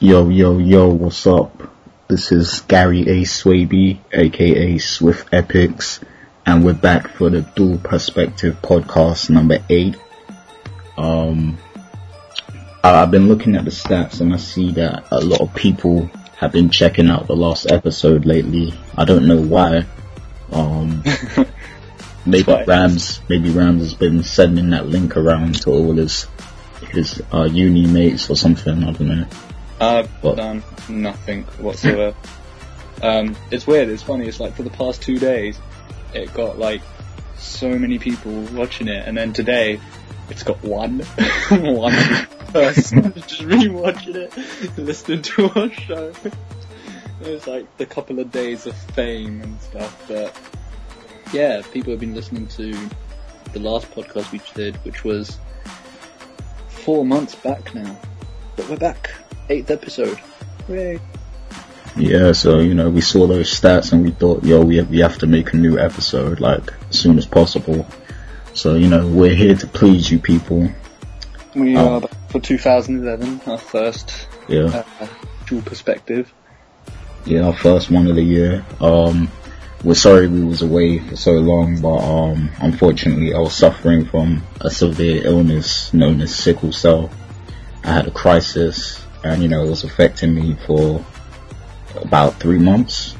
Yo, yo, yo, what's up? This is Gary A. Swaby, aka Swift Epics, and we're back for the Dual Perspective podcast number eight. Um, I've been looking at the stats and I see that a lot of people have been checking out the last episode lately. I don't know why. Um, maybe Rams, maybe Rams has been sending that link around to all his his uh, uni mates or something. I don't know. I've what? done nothing whatsoever. um, it's weird. It's funny. It's like for the past two days, it got like so many people watching it, and then today, it's got one, one person just rewatching it, listening to our show. It was like the couple of days of fame and stuff, but yeah, people have been listening to the last podcast we did, which was four months back now. But we're back. Eighth episode. Yay. Yeah, so, you know, we saw those stats and we thought, yo, we have, we have to make a new episode, like, as soon as possible. So, you know, we're here to please you people. We um, are for 2011, our first yeah. Uh, dual perspective. Yeah, our first one of the year. Um, we're sorry we was away for so long, but um, unfortunately I was suffering from a severe illness known as sickle cell. I had a crisis, and you know it was affecting me for about three months.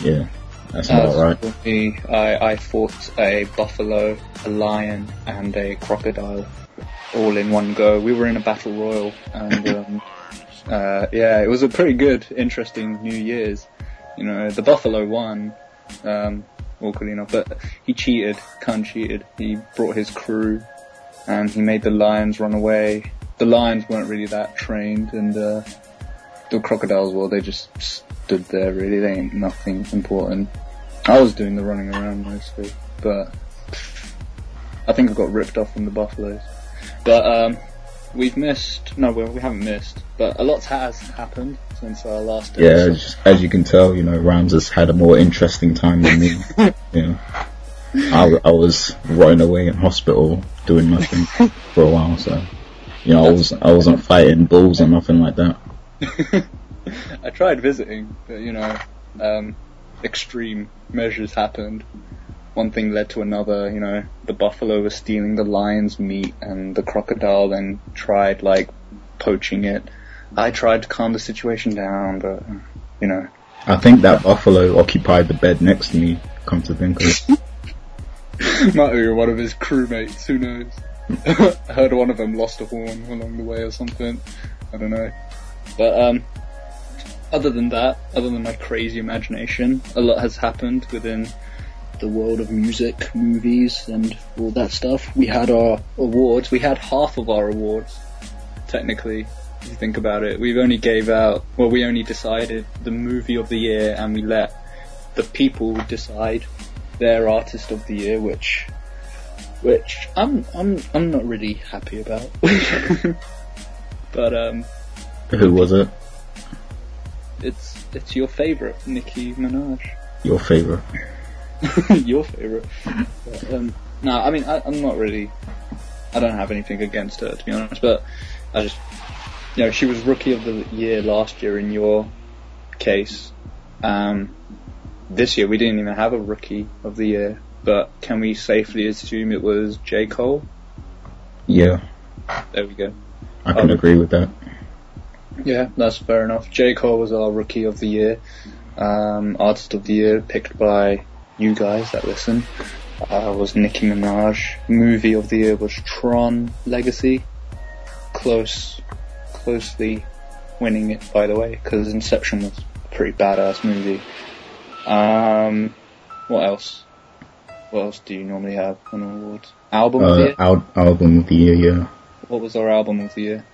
Yeah, that's about right. Me, I, I fought a buffalo, a lion, and a crocodile all in one go. We were in a battle royal, and um, uh, yeah, it was a pretty good, interesting New Year's. You know, the buffalo won um, awkwardly enough. But he cheated, Khan cheated. He brought his crew, and he made the lions run away. The lions weren't really that trained, and uh, the crocodiles, well, they just stood there. Really, they ain't nothing important. I was doing the running around mostly, but I think I got ripped off from the buffaloes. But um, we've missed. No, we haven't missed, but a lot has happened since our last. Yeah, as, as, you can tell, you know, Rams has had a more interesting time than me. you know, I, I was running away in hospital doing nothing for a while, so you know, I was I wasn't fighting bulls or nothing like that. I tried visiting, but you know, um, extreme measures happened. One thing led to another, you know, the buffalo was stealing the lion's meat and the crocodile then tried like poaching it I tried to calm the situation down, but you know. I think that buffalo occupied the bed next to me. Come to think of it, might be one of his crewmates. Who knows? I heard one of them lost a horn along the way or something. I don't know. But um, other than that, other than my crazy imagination, a lot has happened within the world of music, movies, and all that stuff. We had our awards. We had half of our awards, technically, if you think about it. We've only gave out, well, we only decided the movie of the year and we let the people decide their artist of the year, which, which I'm, I'm, I'm not really happy about. but, um. Who was it? It's, it's your favorite, Nicki Minaj. Your favorite. your favorite. um, no, I mean, I, I'm not really, I don't have anything against her, to be honest, but I just you know, she was rookie of the year last year in your case. Um, this year we didn't even have a rookie of the year, but can we safely assume it was J. Cole? Yeah. There we go. I can um, agree with that. Yeah, that's fair enough. J. Cole was our rookie of the year. Um, artist of the year picked by you guys that listen uh, was Nicki Minaj. Movie of the year was Tron Legacy. Close closely winning it, by the way, because Inception was a pretty badass movie. Um, what else? What else do you normally have on awards? Album uh, of the year? Al- album of the year, yeah. What was our album of the year?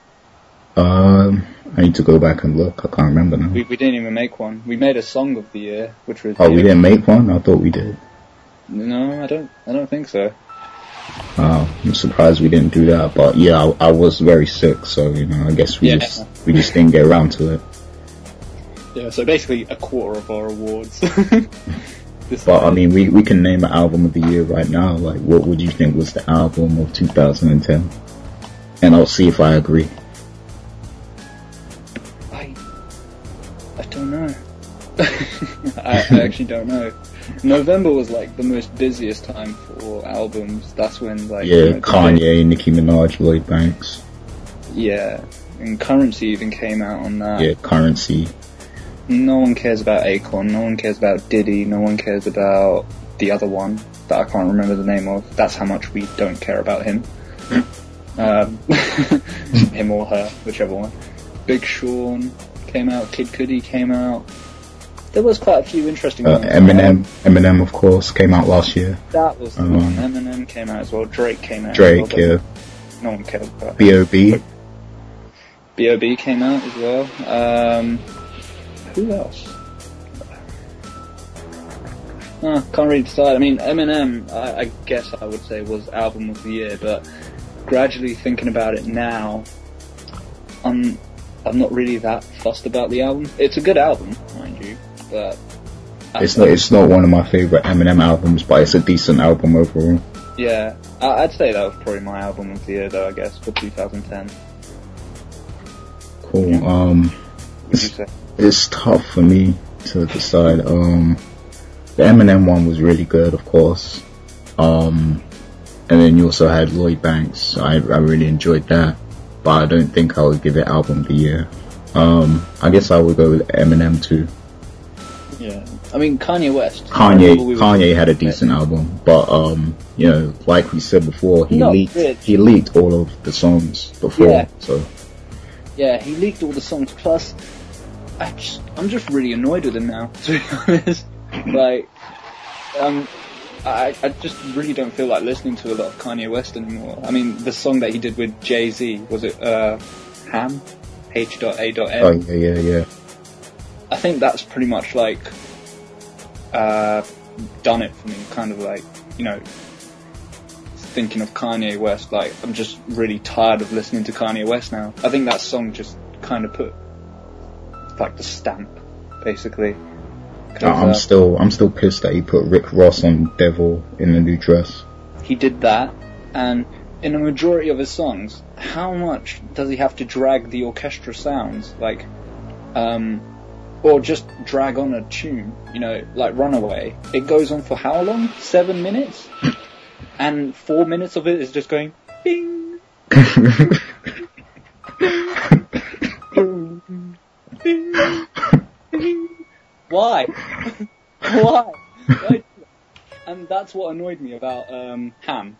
Um, I need to go back and look. I can't remember now. We, we didn't even make one. We made a song of the year, which was. Oh, we didn't make one. I thought we did. No, I don't. I don't think so. Uh, I'm surprised we didn't do that, but yeah, I, I, was very sick, so you know, I guess we yeah. just we just didn't get around to it. Yeah, so basically a quarter of our awards. but I mean, we we can name an album of the year right now. Like, what would you think was the album of 2010? And I'll see if I agree. I I don't know. I, I actually don't know. November was like the most busiest time for albums. That's when like Yeah, you know, Kanye, Nicki Minaj, Lloyd Banks. yeah, and Curren$y even came out on that. Yeah, Curren$y. No one cares about Akon. No one cares about Diddy. No one cares about the other one that I can't remember the name of. That's how much we don't care about him. um, him or her, whichever one. Big Sean came out. Kid Cudi came out. There was quite a few interesting Uh, ones. Eminem, Eminem, of course, came out last year. That was the Um, one. Eminem came out as well. Drake came out. Drake, well, yeah. No one cares about. B.O.B. B.O.B. came out as well. Um, who else? Uh, can't really decide. I mean, Eminem, I, I guess I would say was album of the year, but gradually thinking about it now, I'm I'm not really that fussed about the album. It's a good album, mind you, but I- It's not, it's not one of my favorite Eminem albums, but it's a decent album overall. yeah, I, I'd say that was probably my album of the year, though. I guess for 2010. Cool. Um, Would? It's tough for me to decide. Um, the Eminem one was really good, of course. Um, and then you also had Lloyd Banks. I, I really enjoyed that, but I don't think I would give it album of the year. Um, I guess I would go with Eminem too. Yeah, I mean Kanye West. Kanye, we Kanye had a decent album, but um, you know, like we said before, he Not leaked, good. he leaked all of the songs before, Yeah. so Yeah, he leaked all the songs. Plus, I just, I'm just really annoyed with him now. To be honest, like, um, I, I just really don't feel like listening to a lot of Kanye West anymore. I mean, the song that he did with Jay Z was it uh, Ham, H. A. M. oh yeah, yeah, yeah. I think that's pretty much like uh, done it for me. Kind of like you know, thinking of Kanye West. Like I'm just really tired of listening to Kanye West now. I think that song just kind of put like the stamp, basically. 'Cause, I'm uh, still, I'm still pissed that he put Rick Ross on Devil in the new dress. he did that, and in a majority of his songs, how much does he have to drag the orchestra sounds? Like, um, or just drag on a tune, you know, like Runaway. It goes on for how long? Seven minutes? and four minutes of it is just going, bing. Why? Why? And that's what annoyed me about um, Ham.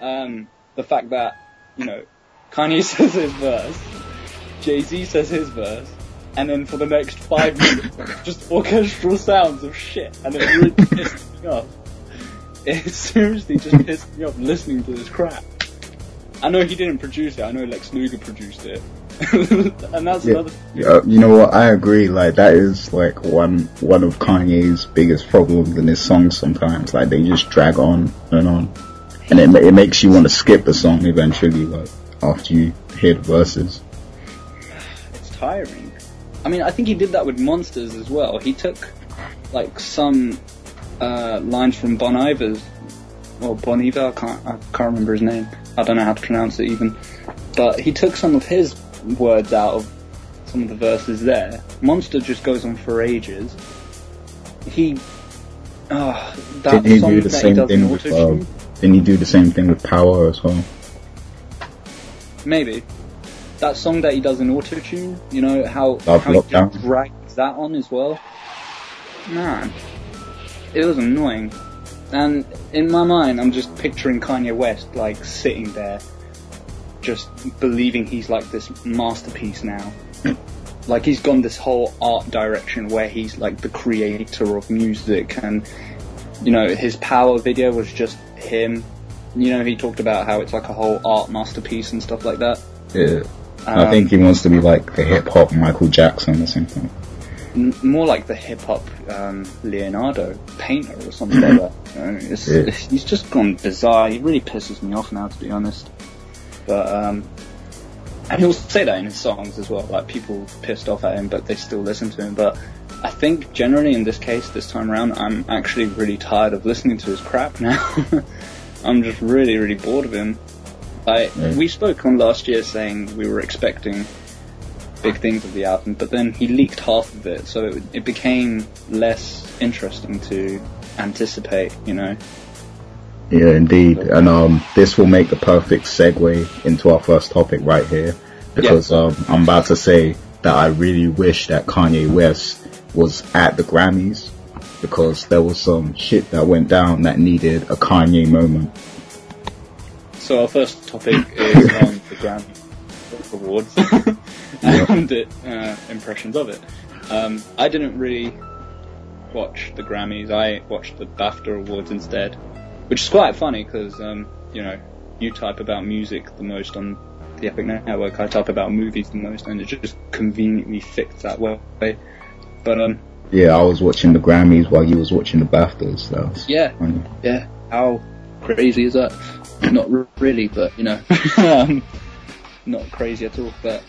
Um, the fact that, you know, Kanye says his verse, Jay Z says his verse, and then for the next five minutes, just orchestral sounds of shit, and it really pissed me off. It seriously just pissed me off listening to this crap. I know he didn't produce it, I know Lex Luger produced it. and that's Yeah, another yeah, you know what? I agree. Like that is like one one of Kanye's biggest problems in his songs. Sometimes, like they just drag on and on, and it it makes you want to skip the song eventually. Like after you hear the verses. it's tiring. I mean, I think he did that with Monsters as well. He took like some uh, lines from Bon Iver's, or Bon Iver, I can't, I can't remember his name. I don't know how to pronounce it even. But he took some of his words out of some of the verses there. Monster just goes on for ages. He, ah, that Didn't he song do the that he same does in thing with? Uh, autotune, didn't he do the same thing with Power as well? maybe. That song that he does in autotune, you know, how, Love how he Lockdown. just drags that on as well. Man, it was annoying. And in my mind, I'm just picturing Kanye West, like, sitting there, just believing he's like this masterpiece now. like, he's gone this whole art direction where he's like the creator of music and, you know, his power video was just him. You know, he talked about how it's like a whole art masterpiece and stuff like that. Yeah. I Um, think he wants to be like the hip hop Michael Jackson or something. N- more like the hip hop um, Leonardo painter or something like that. You know, it's, Yeah. He's just gone bizarre. He really pisses me off now, to be honest. But um, and he'll say that in his songs as well. Like people pissed off at him, but they still listen to him. But I think generally in this case, this time around, I'm actually really tired of listening to his crap now. I'm just really, really bored of him. Like Yeah. we spoke on last year saying we were expecting big things of the album, but then he leaked half of it, so it, it became less interesting to anticipate, you know. Yeah, indeed. And um, this will make the perfect segue into our first topic right here, because yeah. um, I'm about to say that I really wish that Kanye West was at the Grammys, because there was some shit that went down that needed a Kanye moment. So our first topic is on the Grammy Awards and it, uh, impressions of it. Um, I didn't really watch the Grammys. I watched the BAFTA Awards instead, which is quite funny because um, you know you type about music the most on the Epic Network. I type about movies the most, and it just conveniently fits that way. But um, yeah, I was watching the Grammys while you was watching the BAFTAs. Was yeah, funny. yeah. How crazy is that? Not really, but you know, um, not crazy at all. But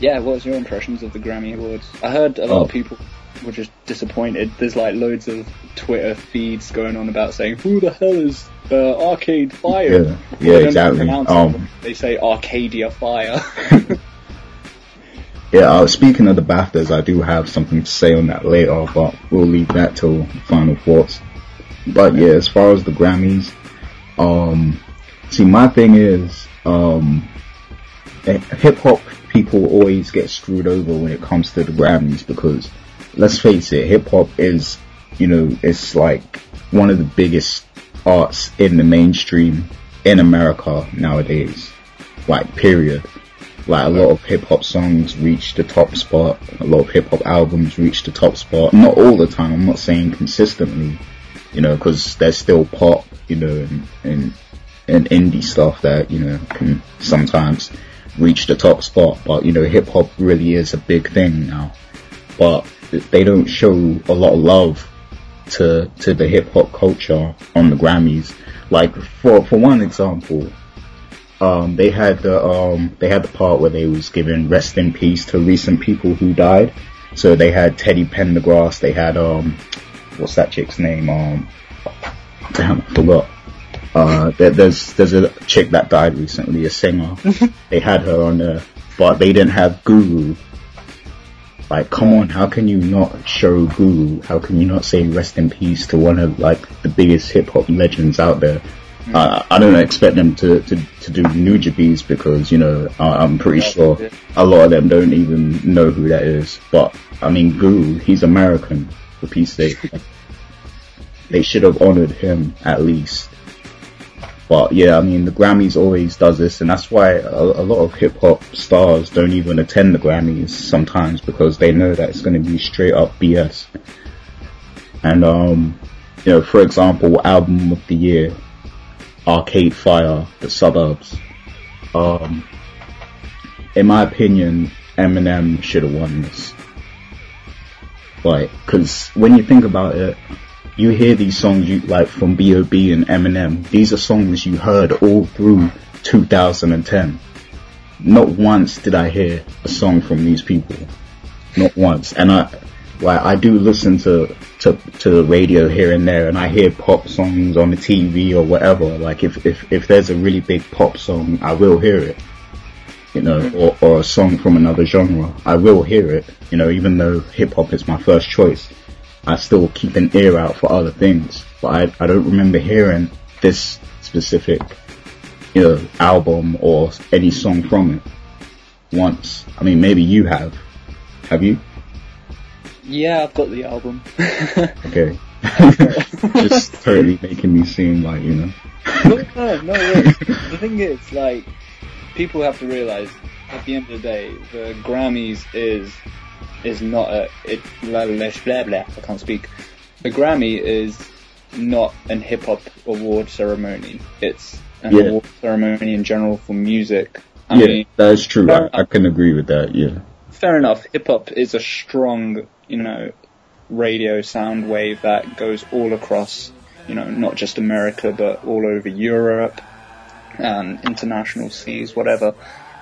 yeah, what was your impressions of the Grammy Awards? I heard a lot oh. of people were just disappointed. There's like loads of Twitter feeds going on about saying, "Who the hell is uh, Arcade Fire?" Yeah, yeah exactly. Um, they say Arcadia Fire. yeah, uh, speaking of the BAFTAs, I do have something to say on that later, but we'll leave that till final thoughts. But yeah, as far as the Grammys, um, see, my thing is, um, eh, hip hop people always get screwed over when it comes to the Grammys because let's face it, hip hop is, you know, it's like one of the biggest arts in the mainstream in America nowadays. Like, period. Like, a lot of hip hop songs reach the top spot. A lot of hip hop albums reach the top spot. Not all the time. I'm not saying consistently, you know, cause there's still pop, you know, and, and, and indie stuff that, you know, can sometimes reach the top spot. But, you know, hip hop really is a big thing now. But they don't show a lot of love to to the hip hop culture on the Grammys. Like for for one example, um, they had the um, they had the part where they was giving rest in peace to recent people who died. So they had Teddy Pendergrass. They had um, what's that chick's name? Um, damn, I forgot. Uh, there, there's there's a chick that died recently, a singer. they had her on there, but they didn't have Guru like, come on, how can you not show Guru? How can you not say rest in peace to one of like the biggest hip hop legends out there? Mm. Uh, I don't expect them to, to, to do Nujabes because, you know, I'm pretty sure a lot of them don't even know who that is. But, I mean, Guru, he's American, for peace sake. they should have honored him at least. But yeah, I mean, the Grammys always does this, and that's why a, a lot of hip hop stars don't even attend the Grammys sometimes because they know that it's going to be straight up BS. And um, you know, for example, album of the year, Arcade Fire, The Suburbs. Um, in my opinion, Eminem should have won this. Like, cause when you think about it, you hear these songs you like from B.O.B. and Eminem. These are songs you heard all through 2010. Not once did I hear a song from these people. Not once. And I, like, I do listen to, to, to the radio here and there and I hear pop songs on the TV or whatever. Like if, if, if there's a really big pop song, I will hear it. You know, or, or a song from another genre. I will hear it. You know, even though hip hop is my first choice. I still keep an ear out for other things, but I, I don't remember hearing this specific, you know, album or any song from it once. I mean, maybe you have. Have you? Yeah, I've got the album. okay. Just totally making me seem like, you know. no, no, no, The thing is, like, people have to realize at the end of the day, the Grammys is is not a it blah blah blah blah. I can't speak. The Grammy is not an hip hop award ceremony. It's an Yeah. award ceremony in general for music. I yeah, mean, that is true. I, I can agree with that. Yeah. fair enough. Hip hop is a strong, you know, radio sound wave that goes all across, you know, not just America but all over Europe and international seas, whatever.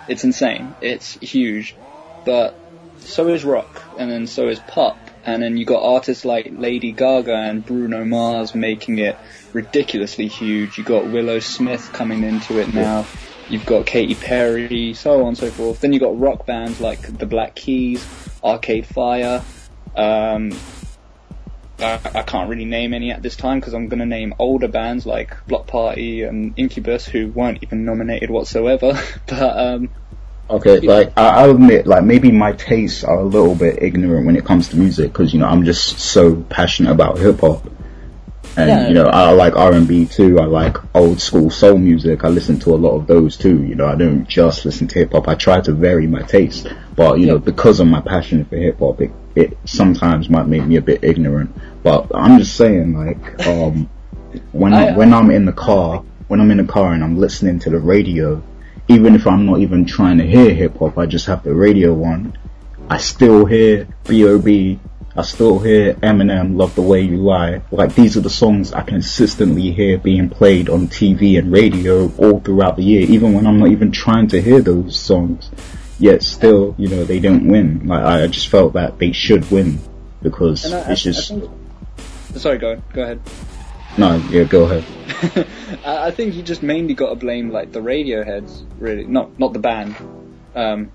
It's insane. It's huge, but so is rock, and then so is pop, and then you got artists like Lady Gaga and Bruno Mars making it ridiculously huge. You got Willow Smith coming into it now. you've got Katy Perry, so on and so forth. Then you've got rock bands like the Black Keys, Arcade Fire. Um, I, I can't really name any at this time because I'm going to name older bands like Bloc Party and Incubus who weren't even nominated whatsoever. but um, Okay, like I, I'll admit, like maybe my tastes are a little bit ignorant when it comes to music because you know I'm just so passionate about hip hop, and Yeah. you know I like R and B too. I like old school soul music. I listen to a lot of those too. You know I don't just listen to hip hop. I try to vary my taste, but you know because of my passion for hip hop, it it sometimes might make me a bit ignorant. But I'm just saying, like um, when I- when I'm in the car, when I'm in the car and I'm listening to the radio even if I'm not even trying to hear hip hop, I just have the radio on. I still hear B.O.B. I still hear Eminem, Love the Way You Lie. Like these are the songs I consistently hear being played on TV and radio all throughout the year, even when I'm not even trying to hear those songs. Yet still, you know, they don't win. Like I just felt that they should win because I, it's just think, sorry, go go ahead. No. Yeah, go ahead. I think you just mainly got to blame like the radio heads, really, not not the band, um,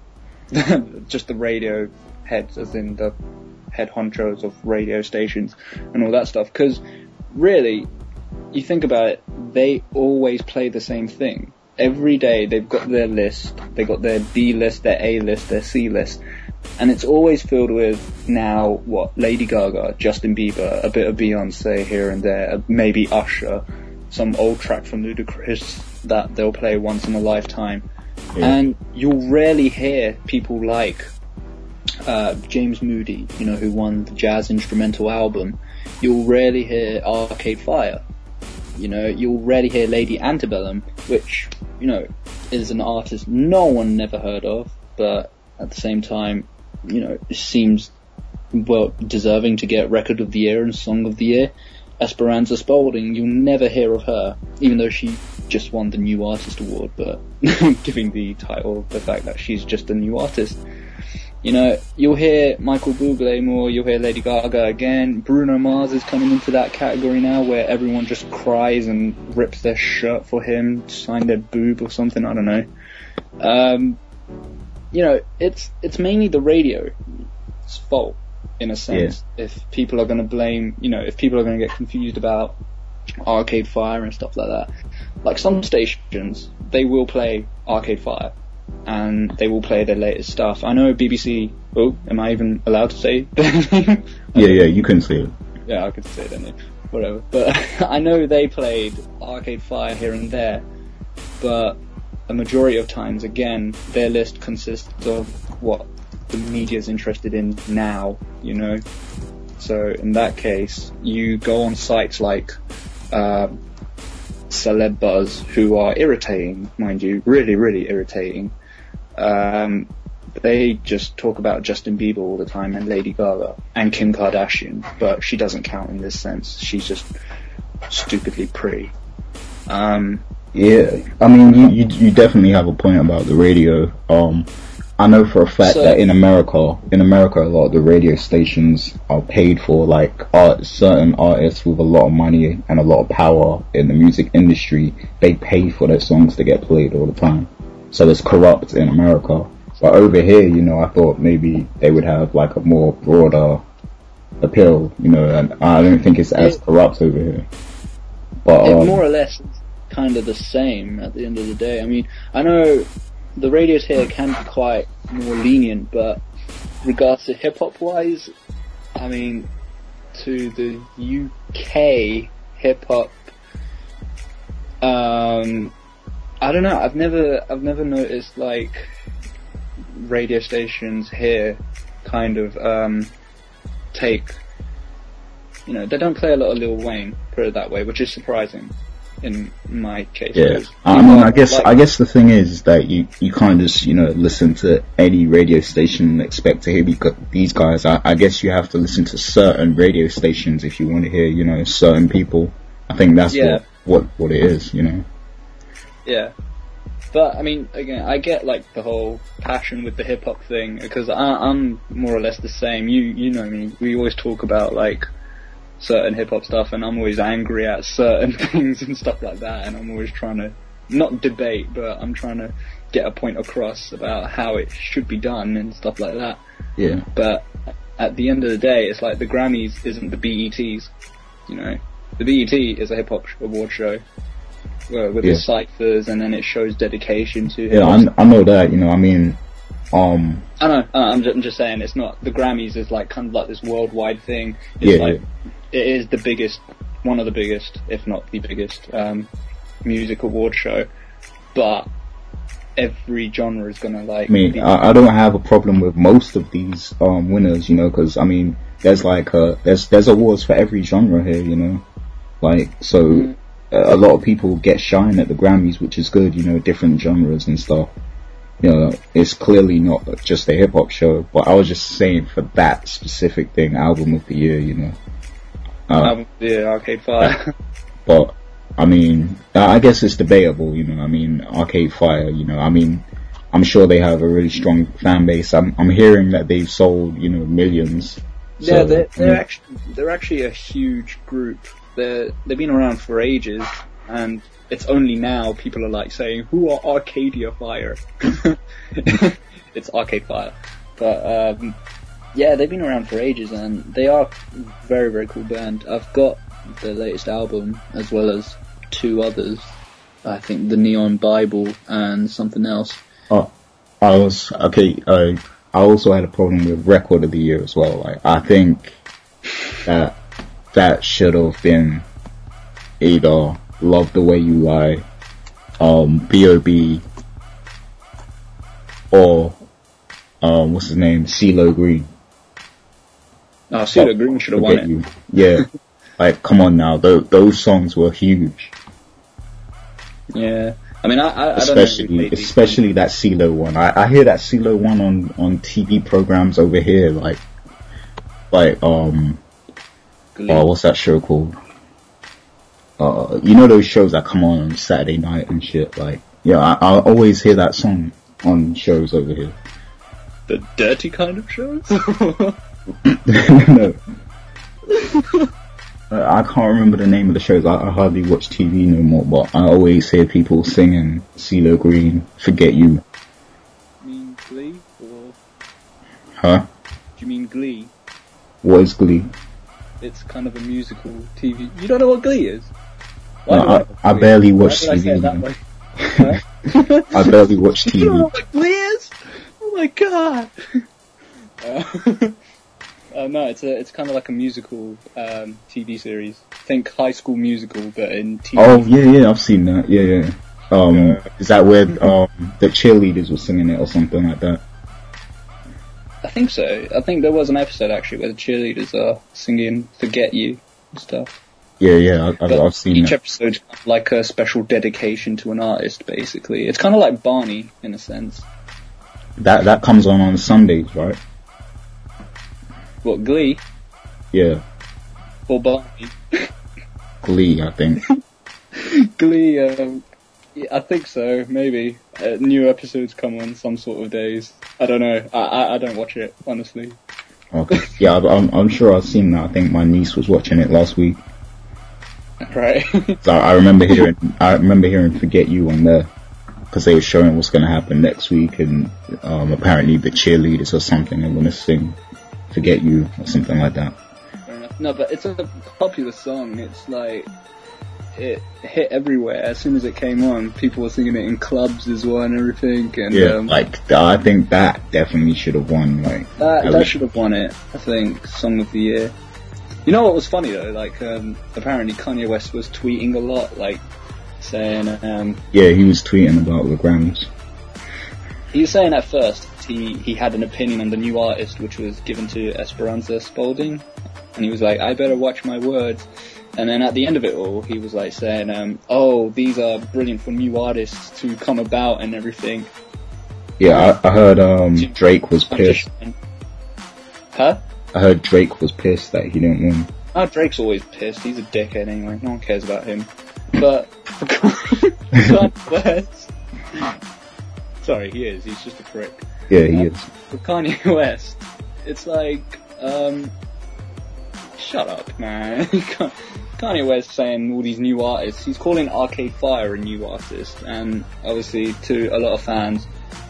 just the radio heads, as in the head honchos of radio stations and all that stuff. Because really, you think about it, they always play the same thing. Every day they've got their list, they got their B list, their A list, their C list, and it's always filled with now what Lady Gaga, Justin Bieber, a bit of Beyonce here and there, maybe Usher, some old track from Ludacris that they'll play once in a lifetime, Yeah. and you'll rarely hear people like uh, James Moody, you know, who won the jazz instrumental album. You'll rarely hear Arcade Fire. You know, you'll rarely hear Lady Antebellum, which, you know, is an artist no one never heard of, but at the same time, you know, seems well deserving to get Record of the Year and Song of the Year. Esperanza Spalding, you'll never hear of her, even though she just won the New Artist Award, but giving the title the fact that she's just a new artist. You know, you'll hear Michael Bublé more, you'll hear Lady Gaga again. Bruno Mars is coming into that category now where everyone just cries and rips their shirt for him sign their boob or something, I don't know. Um, you know, it's, it's mainly the radio's fault, in a sense, if people are gonna blame, you know, if people are gonna get confused about Arcade Fire and stuff like that. Like some stations, they will play Arcade Fire and they will play their latest stuff. I know BBC. Oh, am I even allowed to say? their name? Yeah, yeah, you can see it. yeah, I could say their name. Whatever. But I know they played Arcade Fire here and there, but a majority of times, again, their list consists of what the media is interested in now. You know. So in that case, you go on sites like uh, celeb buzz who are irritating, mind you, really, really irritating. Um, they just talk about Justin Bieber all the time and Lady Gaga and Kim Kardashian, but she doesn't count in this sense. She's just stupidly pretty. Um, Yeah, I mean, you, you you definitely have a point about the radio. Um, I know for a fact So- that in America, in America, a lot of the radio stations are paid for like art, certain artists with a lot of money and a lot of power in the music industry. They pay for their songs to get played all the time, so it's corrupt in America. But over here, you know, I thought maybe they would have like a more broader appeal, you know, and I don't think it's as corrupt over here. But um, more or less kind of the same at the end of the day. I mean, I know the radios here can be quite more lenient, but regards to hip hop wise, I mean, to the UK hip hop, um, I don't know. I've never, I've never noticed like radio stations here kind of um, take you know, they don't play a lot of Lil Wayne, put it that way, which is surprising in my case. Yeah, I mean, I guess like- I guess the thing is that you you can't just you know listen to any radio station and expect to hear the- these guys. I, I guess you have to listen to certain radio stations if you want to hear you know certain people. I think that's Yeah. what, what what it is. You know. Yeah. But I mean, again, I get like the whole passion with the hip hop thing because I, I'm more or less the same. You you know I me. We always talk about like certain hip hop stuff, and I'm always angry at certain things and stuff like that, and I'm always trying to not debate, but I'm trying to get a point across about how it should be done and stuff like that. Yeah. But at the end of the day, it's like the Grammys isn't the BETs. You know, the BET is a hip hop award show with Yeah. the ciphers, and then it shows dedication to. Yeah, I know that. You know, I mean, um, I know. uh, I'm just, I'm just saying, it's not the Grammys is like kind of like this worldwide thing. It's Yeah, like it is the biggest, one of the biggest, if not the biggest, um, music award show. But every genre is gonna like. I mean, I, I don't have a problem with most of these um winners. You know, because I mean, there's like uh there's there's awards for every genre here. You know, like so. Mm. A a lot of people get shine at the Grammys, which is good, you know, different genres and stuff. You know, it's clearly not just a hip hop show, but I was just saying for that specific thing, album of the year, you know. Um, yeah, Arcade Fire. but I mean, I guess it's debatable, you know. I mean, Arcade Fire, you know. I mean, I'm sure they have a really strong fan base. I'm I'm hearing that they've sold, you know, millions. Yeah, So, they're, they're actually they're actually a huge group. They're they've been around for ages, and it's only now people are like saying, "Who are Arcadia Fire?" it's Arcade Fire, but um, yeah, they've been around for ages, and they are very very cool band. I've got the latest album as well as two others. I think the Neon Bible and something else. Oh, I was okay. I also had a problem with record of the year as well. Like, I think that that should have been either "Love the Way You Lie," um, B.O.B. or um, what's his name, CeeLo Green. Oh, CeeLo Green should have won it. You. Yeah, like come on now, those, those songs were huge. Yeah, I mean, I, I, I don't especially especially that CeeLo one. I, I hear that CeeLo one on on TV programs over here, like like um Glee. oh what's that show called? Uh, you know those shows that come on on Saturday night and shit. Like yeah, I, I always hear that song on shows over here. The dirty kind of shows? no. I can't remember the name of the shows. I, I hardly watch TV no more, but I always hear people singing CeeLo Green, "Forget You," you mean Glee? Or huh? do you mean Glee? What is Glee? It's kind of a musical TV. You don't know what Glee is? No, do I, I barely watch did I TV. that man. way? Huh? I barely watch You don't know TV. what Glee? Oh my god! Uh, uh, no, it's a, it's kind of like a musical um, TV series. Think High School Musical, but in TV. Oh yeah, yeah, I've seen that. Yeah, yeah. Um, is that where um the cheerleaders were singing it or something like that? I think so. I think there was an episode actually where the cheerleaders are singing "Forget You" and stuff. Yeah, yeah, I, I've, I've seen each that. of like a special dedication to an artist, basically. It's kind of like Barney in a sense. That that comes on on Sundays, right? What Glee Yeah, or Barney? Glee, I think. Glee. Um, yeah, I think so. Maybe uh, new episodes come on some sort of days. I don't know. I I, I don't watch it honestly. Okay. Yeah, I'm I'm sure I've seen that. I think my niece was watching it last week. Right. So I remember hearing I remember hearing "Forget You" on there because they were showing what's going to happen next week, and um, apparently the cheerleaders or something are going to sing "Forget You" or something like that. No, but it's a popular song. It's like it hit everywhere as soon as it came on. People were singing it in clubs as well and everything. And Yeah, um, like I think that definitely should have won. Like that that should have won it. I think song of the year. You know what was funny though? Like um, apparently Kanye West was tweeting a lot, like saying um, yeah, he was tweeting about the Grammys. he was saying at first he he had an opinion on the new artist, which was given to Esperanza Spalding, and he was like, I better watch my words. And then at the end of it all, he was like saying, um, "Oh, these are brilliant for new artists to come about and everything." Yeah, I, I heard um Drake was pissed. Huh? I heard Drake was pissed that he didn't win. Oh, Drake's always pissed. He's a dickhead anyway. No one cares about him. But Kanye West. Sorry, he is. He's just a prick. Yeah, he is. For Kanye West, it's like um, shut up, man. Kanye West saying all these new artists. He's calling Arcade Fire a new artist, and obviously to a lot of fans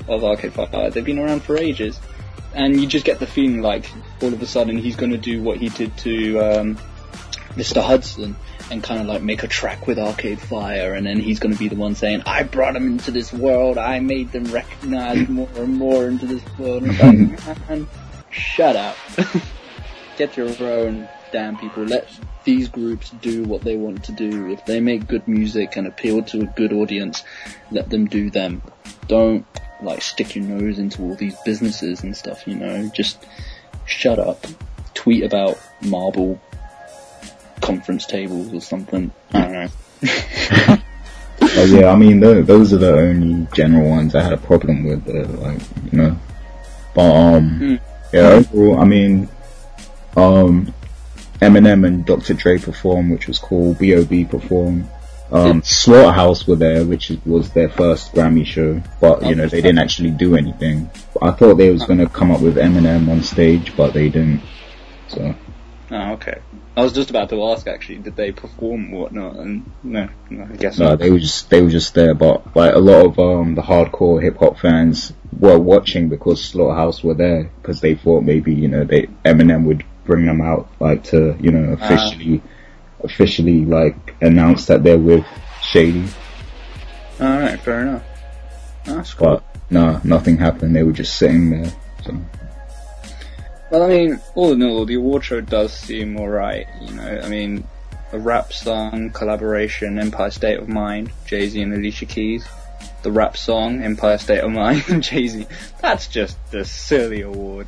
of Arcade Fire, they've been around for ages. And you just get the feeling like all of a sudden he's going to do what he did to um, Mr. Hudson and kind of like make a track with Arcade Fire, and then he's going to be the one saying, "I brought them into this world. I made them recognize more and more into this world." And like, man, shut up. Get your own damn people. Let these groups do what they want to do. If they make good music and appeal to a good audience, let them do them. Don't like stick your nose into all these businesses and stuff. You know, just shut up. Tweet about marble conference tables or something. I don't know. oh, yeah, I mean, those are the only general ones I had a problem with, uh, like, you know. But, um, mm. yeah, overall, I mean, um, Eminem and Dr. Dre performed, which was cool. B.O.B. performed. Um, Slaughterhouse were there, which was their first Grammy show, but you know they didn't actually do anything. I thought they was gonna come up with Eminem on stage, but they didn't. So. Oh, okay. I was just about to ask actually, did they perform or whatnot? And no, no I guess no. Not. They were just they were just there, but like a lot of um the hardcore hip hop fans were watching because Slaughterhouse were there because they thought maybe you know they Eminem would bring them out like to you know ah. officially uh, officially like announced that they're with Shady. All right, fair enough. That's cool. But no, nothing happened. They were just sitting there. So. Well, I mean, all in all, the award show does seem alright, you know, I mean, a rap song collaboration, Empire State of Mind, Jay-Z and Alicia Keys. The rap song, Empire State of Mind, Jay-Z. That's just the silly award.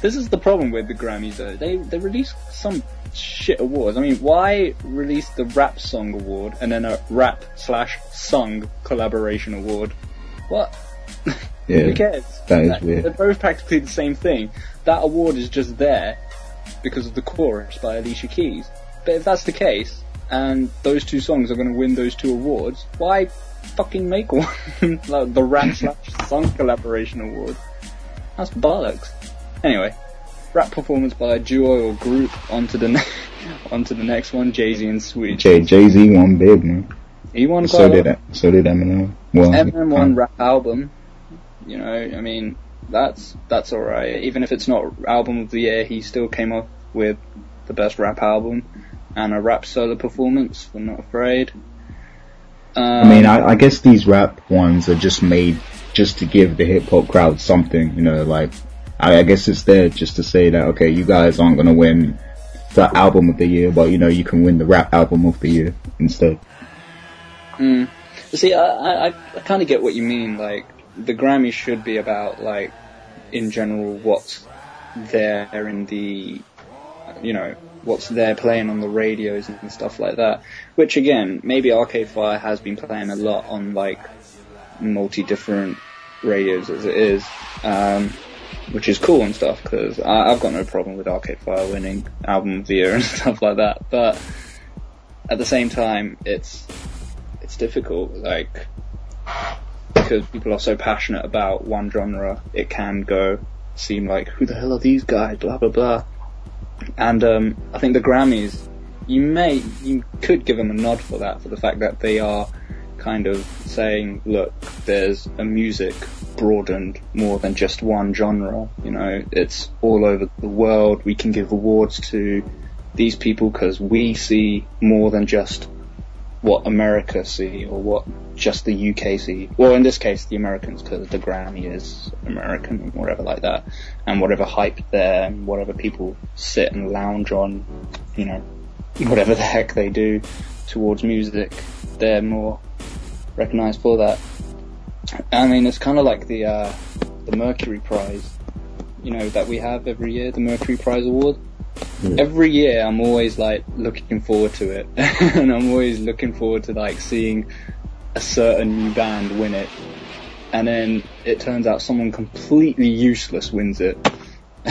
This is the problem with the Grammys though. They, they release some shit awards. I mean, why release the rap song award and then a rap slash song collaboration award? What? Yeah, Who cares? That is weird. They're both practically the same thing. That award is just there because of the chorus by Alicia Keys. But if that's the case, and those two songs are going to win those two awards, why fucking make one? like the rap slash song collaboration award. That's bollocks. Anyway, rap performance by a duo or group onto the ne- onto the next one, Jay Z and Swizz. Jay Jay Z won big man. He won. So did it. so did Eminem. Well, Eminem won rap album. You know, I mean, that's that's all right. Even if it's not album of the year, he still came up with the best rap album and a rap solo performance for Not Afraid. Um, I mean, I, I, guess these rap ones are just made just to give the hip hop crowd something, you know, like, I, guess it's there just to say that, okay, you guys aren't gonna win the album of the year, but you know, you can win the rap album of the year instead. Hmm. See, I, I, I kind of get what you mean, like, the Grammy should be about like in general what's there in the you know what's there playing on the radios and stuff like that. Which again, maybe Arcade Fire has been playing a lot on like multi different radios as it is, um, which is cool and stuff because I've got no problem with Arcade Fire winning album of the year and stuff like that. But at the same time, it's it's difficult. Like because people are so passionate about one genre, it can go seem like who the hell are these guys? Blah blah blah. And um, I think the Grammys, you may you could give them a nod for that, for the fact that they are kind of saying, look, there's a music broadened more than just one genre. You know, it's all over the world. We can give awards to these people because we see more than just what America see or what just the UK see. Well, in this case, the Americans, because the Grammy is American and whatever like that, and whatever hype there, and whatever people sit and lounge on, you know, whatever the heck they do towards music, they're more recognised for that. I mean, it's kind of like the uh, the Mercury Prize, you know, that we have every year, the Mercury Prize Award. Mm. Every year, I'm always like looking forward to it, and I'm always looking forward to like seeing a certain new band win it, and then it turns out someone completely useless wins it.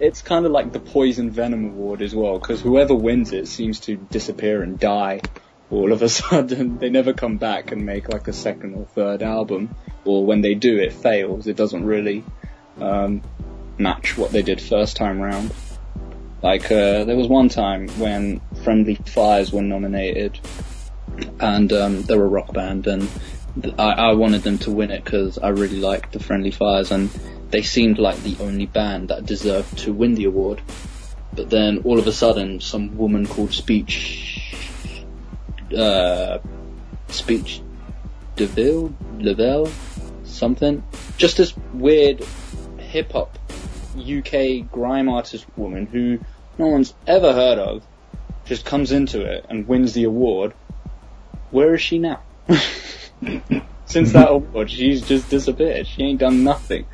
it's kind of like the Poison Venom Award as well, because whoever wins it seems to disappear and die all of a sudden. They never come back and make like a second or third album, or when they do, it fails. It doesn't really um, match what they did first time round. Like uh, there was one time when Friendly Fires were nominated, and um, they're a rock band, and I, I wanted them to win it because I really liked the Friendly Fires, and they seemed like the only band that deserved to win the award. But then all of a sudden, some woman called Speech, uh, Speech Deville, Lavelle, something, just this weird hip hop UK grime artist woman who no one's ever heard of, just comes into it and wins the award. Where is she now? Since that award, she's just disappeared. She ain't done nothing.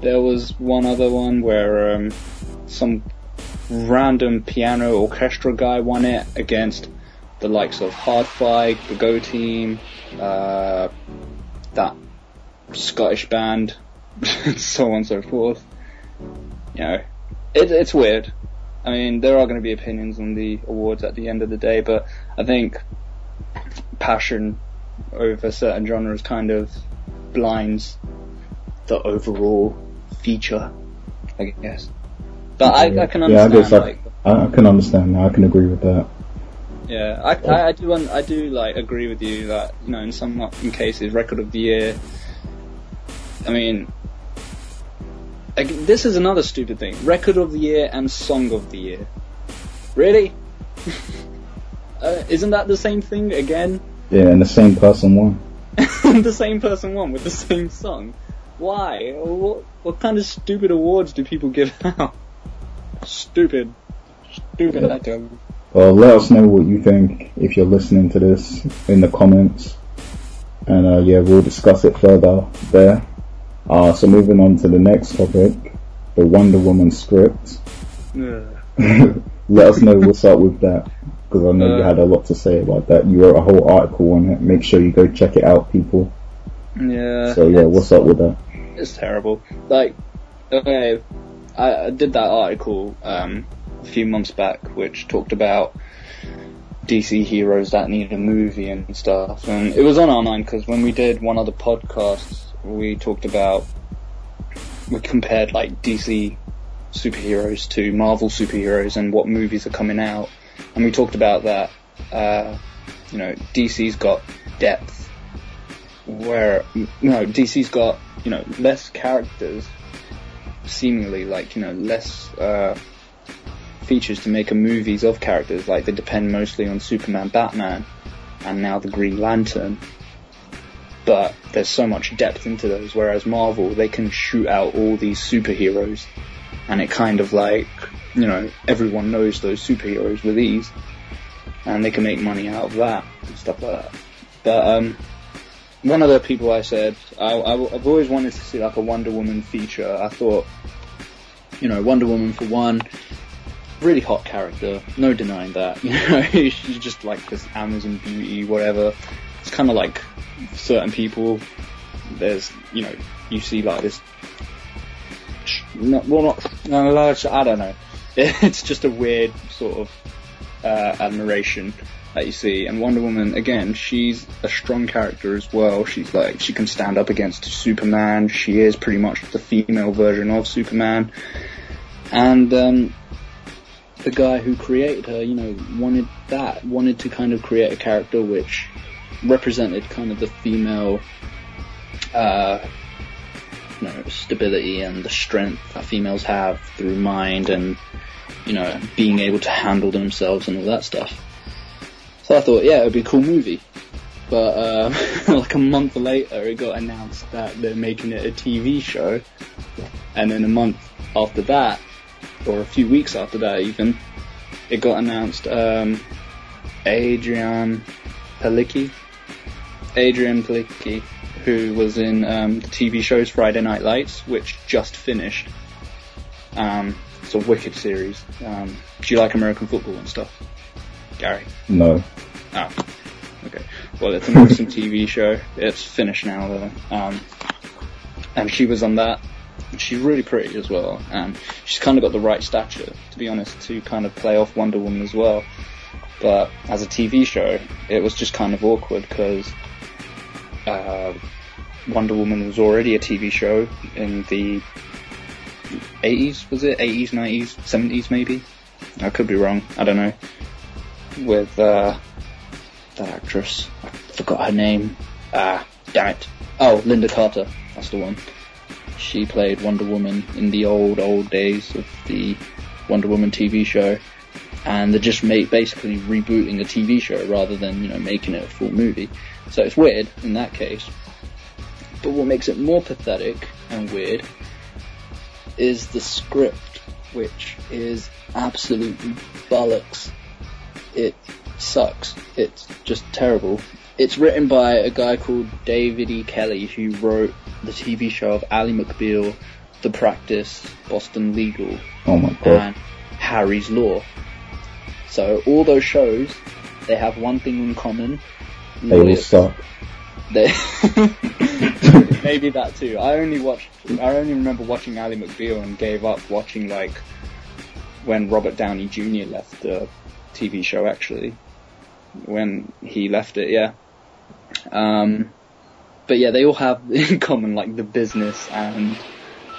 There was one other one where um, some random piano orchestra guy won it against the likes of Hard-Fi, the Go Team, uh, that Scottish band, so on and so forth. You know, it, it's weird. I mean, there are going to be opinions on the awards at the end of the day, but I think passion over certain genres kind of blinds the overall feature, I guess. But I, I can yeah, I understand, guess I, like, I, can understand that. I can agree with that. yeah, I, I, I do, un- I do like agree with you that you know in some in cases record of the year. I mean, like, this is another stupid thing: record of the year and song of the year. Really? uh, isn't that the same thing again? Yeah, and the same person won. the same person won with the same song. Why? What, what kind of stupid awards do people give out? Stupid. Stupid. I don't. Well, let us know what you think if you're listening to this in the comments, and uh, yeah, we'll discuss it further there. Uh, so moving on to the next topic, the Wonder Woman script. Ugh. let us know what's up with that because I know you Uh, had a lot to say about that. You wrote a whole article on it. Make sure you go check it out, people. Yeah. So yeah, what's up with that? It's terrible. Like, okay, I, I did that article um, a few months back, which talked about DC heroes that need a movie and stuff, and it was on our mind because when we did one of the podcasts, we talked about we compared like DC superheroes to Marvel superheroes and what movies are coming out, and we talked about that. Uh, you know, DC's got depth where no DC's got you know less characters, seemingly like you know less uh, features to make a movies of characters. Like they depend mostly on Superman, Batman, and now the Green Lantern. But there's so much depth into those, whereas Marvel they can shoot out all these superheroes, and it kind of like you know everyone knows those superheroes with ease, and they can make money out of that and stuff like that. But um, one of the people I said, I, have always wanted to see like a Wonder Woman feature. I thought, you know, Wonder Woman for one, really hot character, no denying that. You know, she's just like this Amazon beauty, whatever. It's kind of like certain people. There's, you know, you see like this. No, well, not, no, no, I don't know. It's just a weird sort of uh, admiration that you see. And Wonder Woman, again, she's a strong character as well. She's like, she can stand up against Superman. She is pretty much the female version of Superman. And, um, the guy who created her, you know, wanted that, wanted to kind of create a character which represented kind of the female, uh, you know, stability and the strength that females have through mind and, you know, being able to handle themselves and all that stuff. So I thought, yeah, it would be a cool movie. But uh, like a month later, it got announced that they're making it a TV show, and then a month after that, or a few weeks after that even, it got announced um, Adrianne Palicki, Adrianne Palicki, who was in um, the TV shows Friday Night Lights, which just finished. Um, it's a wicked series. Um, do you like American football and stuff, Gary? No. Oh, okay. Well, it's an awesome TV show. It's finished now though. Um, and she was on that. She's really pretty as well. And she's kind of got the right stature, to be honest, to kind of play off Wonder Woman as well. But as a TV show, it was just kind of awkward because uh, Wonder Woman was already a TV show in the 80s, was it? 80s, 90s, 70s maybe? I could be wrong, I don't know. With, uh, that actress. I forgot her name. Ah, damn it. Oh, Lynda Carter. That's the one. She played Wonder Woman in the old, old days of the Wonder Woman TV show. And they're just basically rebooting a TV show rather than, you know, making it a full movie. So it's weird in that case. But what makes it more pathetic and weird is the script, which is absolutely bollocks. It sucks. It's just terrible. It's written by a guy called David E. Kelley, who wrote the TV show of Ally McBeal, The Practice, Boston Legal, Oh my god. and Harry's Law. So all those shows, they have one thing in common. They all suck. They maybe that too. I only watched. I only remember watching Ally McBeal and gave up watching like when Robert Downey Jr. left the TV show. Actually, when he left it, yeah. Um, but yeah, they all have in common like the business and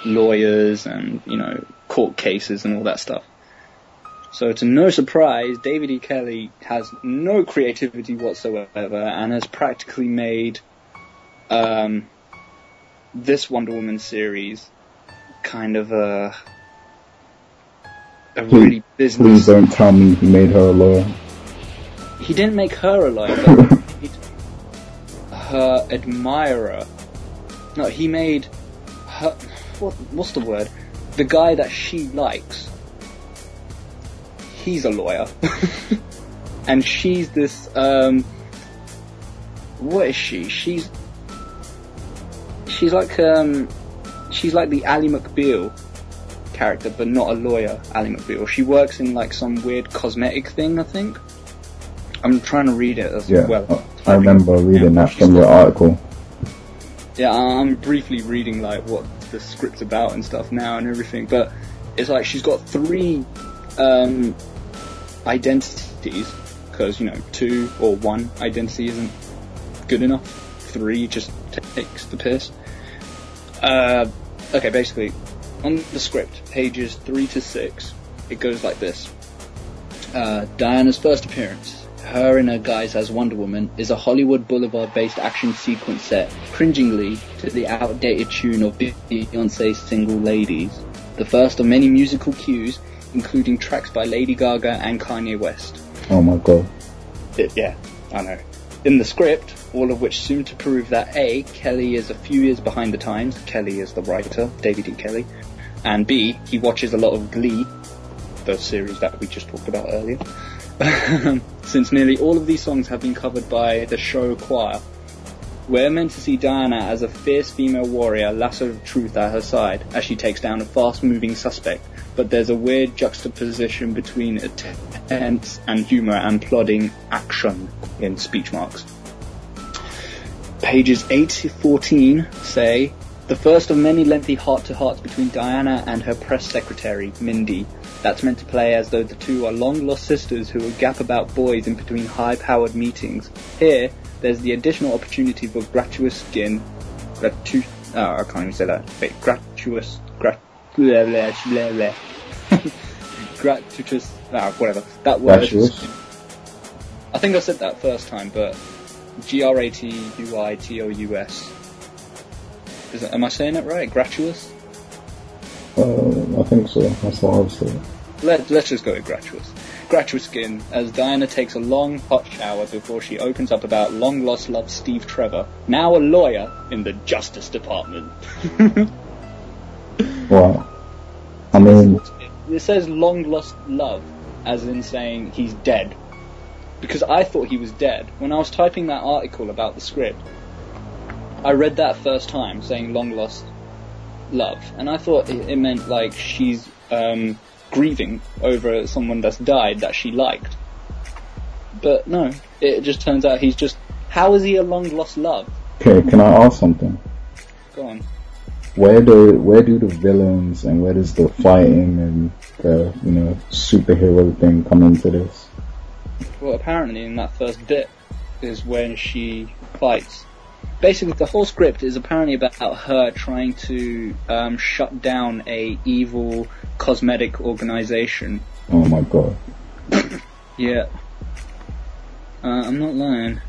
lawyers and you know court cases and all that stuff. So to no surprise, David E. Kelley has no creativity whatsoever and has practically made um, this Wonder Woman series kind of a a really Please don't tell me he made her a lawyer. He didn't make her a lawyer, but he made her admirer. No, he made her. What, what's the word? The guy that she likes. He's a lawyer, and she's this. Um, what is she? She's she's like um, she's like the Ally McBeal character, but not a lawyer. Ally McBeal. She works in like some weird cosmetic thing, I think. I'm trying to read it as Yeah, well. I, remember reading that from your article. Yeah, I'm briefly reading like what the script's about and stuff now and everything, but it's like she's got three um, identities because you know two or one identity isn't good enough. Three just takes the piss. Uh, okay, basically on the script, pages three to six, it goes like this. Uh, Diana's first appearance. Her in her guise as Wonder Woman is a Hollywood Boulevard based action sequence set, cringingly to the outdated tune of Beyonce's single Ladies. The first of many musical cues, including tracks by Lady Gaga and Kanye West. Oh my god. It- yeah, I know. In the script, all of which seem to prove that A, Kelley is a few years behind the times, Kelley is the writer, David E. Kelley, and B, he watches a lot of Glee, the series that we just talked about earlier. Since nearly all of these songs have been covered by the show choir, we're meant to see Diana as a fierce female warrior, lasso of truth at her side, as she takes down a fast-moving suspect. But there's a weird juxtaposition between a tense and humour and plodding action in speech marks. Pages 8 to 14 say, the first of many lengthy heart-to-hearts between Diana and her press secretary, Mindy. That's meant to play as though the two are long-lost sisters who will gap about boys in between high-powered meetings. Here, there's the additional opportunity for gratuitous skin, gratu- oh, I can't even say that. Wait, gratuitous, grat, blah, blah, blah, blah. gratuitous, ah, whatever. That word. Gratuitous? I think I said that first time, but G-R-A-T-U-I-T-O-U-S. Is am I saying it right? Gratuitous? Uh, I think so. That's what I was saying. Let, let's just go with gratuitous. Gratuitous skin, as Diana takes a long hot shower before she opens up about long lost love Steve Trevor, now a lawyer in the Justice Department. Wow. I mean, it says long lost love, as in saying he's dead. Because I thought he was dead. When I was typing that article about the script, I read that first time saying long lost love, and I thought it, it meant like she's um, grieving over someone that's died that she liked. But no, it just turns out he's just. How is he a long lost love? okay, can I ask something? Go on. Where do where do the villains and where does the fighting and the you know superhero thing come into this? Well, apparently in that first bit is when she fights basically the whole script is apparently about her trying to um, shut down a evil cosmetic organization. Oh my god. Yeah. Uh, I'm not lying.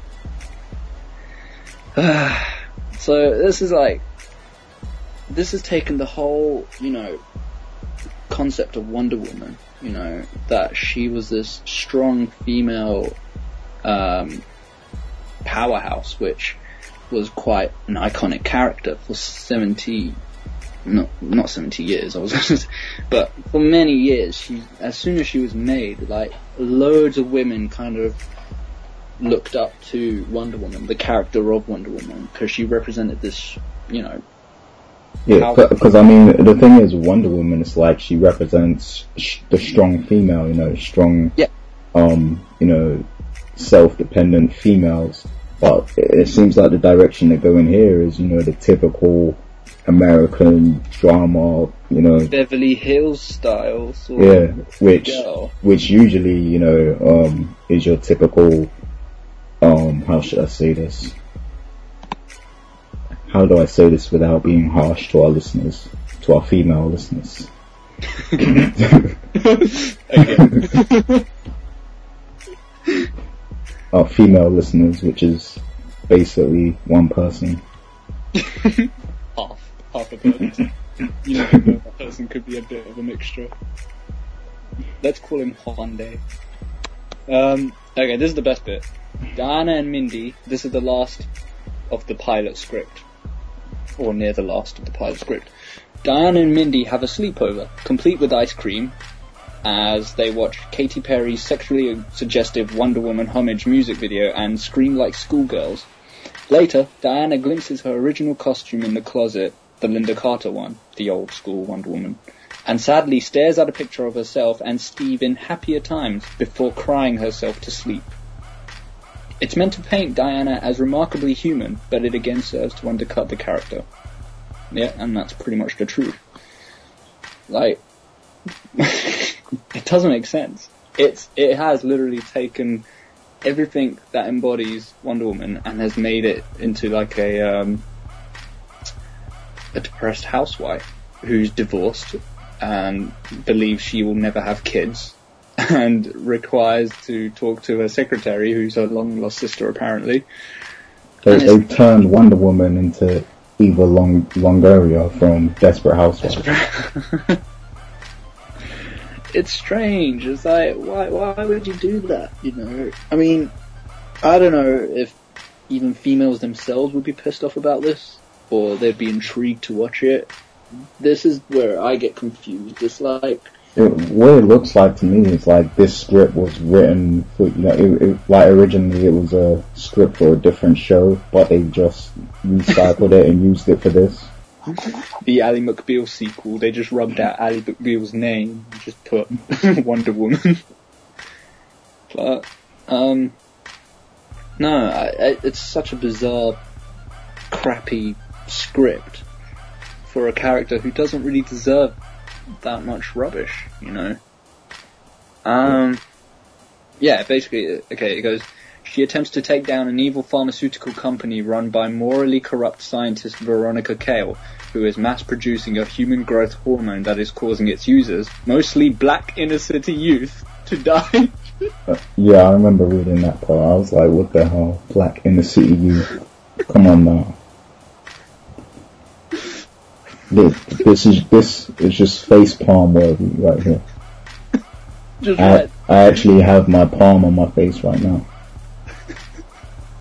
so this is like, this has taken the whole, you know, concept of Wonder Woman, you know, that she was this strong female, um, powerhouse, which was quite an iconic character for 70, not, not 70 years, I was gonna say, but for many years, she, as soon as she was made, like, loads of women kind of looked up to Wonder Woman, the character of Wonder Woman, because she represented this, you know, Yeah, because I mean, the thing is, Wonder Woman is like she represents sh- the strong female, you know, strong, Yeah. um, you know, self-dependent females. But it, it seems like the direction they go in here is, you know, the typical American drama, you know, Beverly Hills style sort yeah, which girl. which usually, you know, um, is your typical, um, how should I say this? How do I say this without being harsh to our listeners, to our female listeners? Our female listeners, which is basically one person. half, half a person. You know, that person could be a bit of a mixture. Let's call him Hyundai. Um, okay, this is the best bit. Diana and Mindy, this is the last of the pilot script. Or near the last of the pilot script. Diana and Mindy have a sleepover, complete with ice cream, as they watch Katy Perry's sexually suggestive Wonder Woman homage music video and scream like schoolgirls. Later, Diana glimpses her original costume in the closet, the Lynda Carter one, the old school Wonder Woman, and sadly stares at a picture of herself and Steve in happier times before crying herself to sleep. It's meant to paint Diana as remarkably human, but it again serves to undercut the character. Yeah, and that's pretty much the truth. Like, it doesn't make sense. It's, it has literally taken everything that embodies Wonder Woman and has made it into like a um, a depressed housewife who's divorced and believes she will never have kids and requires to talk to her secretary who's her long lost sister apparently. They, And they it's- turned Wonder Woman into Eva Long- Longoria from Desperate Housewives. it's strange. It's like why why would you do that? You know? I mean, I don't know if even females themselves would be pissed off about this or they'd be intrigued to watch it. This is where I get confused. It's like It, what it looks like to me is like this script was written for, you know, it, it, like originally it was a script for a different show, but they just recycled it and used it for this. the Ally McBeal sequel, they just rubbed out Ally McBeal's name and just put Wonder Woman. but, um, no, I, I, it's such a bizarre, crappy script for a character who doesn't really deserve that much rubbish, you know. Um, yeah, basically, okay, it goes, she attempts to take down an evil pharmaceutical company run by morally corrupt scientist Veronica Cale, who is mass producing a human growth hormone that is causing its users, mostly black inner city youth, to die. Uh, yeah, I remember reading that part. I was like, what the hell? Black inner city youth. Come on now. This, this is this is just face palm worthy right here. just I, I actually have my palm on my face right now.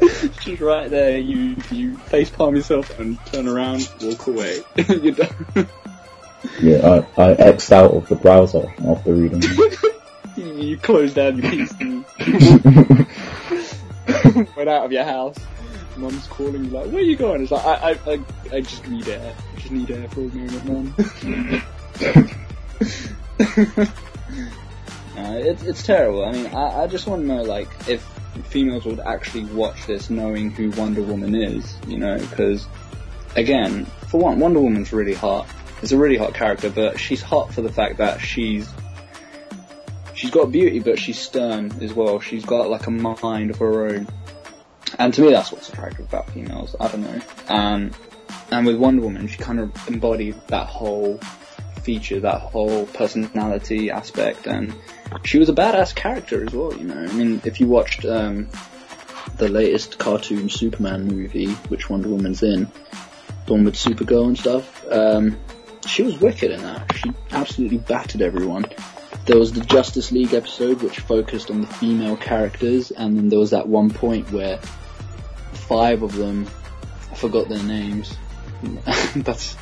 just right there, you, you face palm yourself and turn around, walk away. You're done. Yeah, I, I X'd out of the browser after reading it. you close down your PC, went out of your house. Mum's calling you like, where are you going? It's like, I, I, I, I just need air. I just need air for a moment, mum. no, it's, it's terrible. I mean, I, I just want to know, like, if females would actually watch this knowing who Wonder Woman is, you know, because, again, for one, Wonder Woman's really hot. It's a really hot character, but she's hot for the fact that she's she's got beauty, but she's stern as well. She's got like a mind of her own. and to me, that's what's attractive about females. I don't know. Um, and with Wonder Woman, she kind of embodied that whole feature, that whole personality aspect, and she was a badass character as well. You know, I mean, if you watched um, the latest cartoon Superman movie, which Wonder Woman's in, the with Supergirl and stuff, um, she was wicked in that. She absolutely battered everyone. There was the Justice League episode, which focused on the female characters, and then there was that one point where five of them, I forgot their names. That's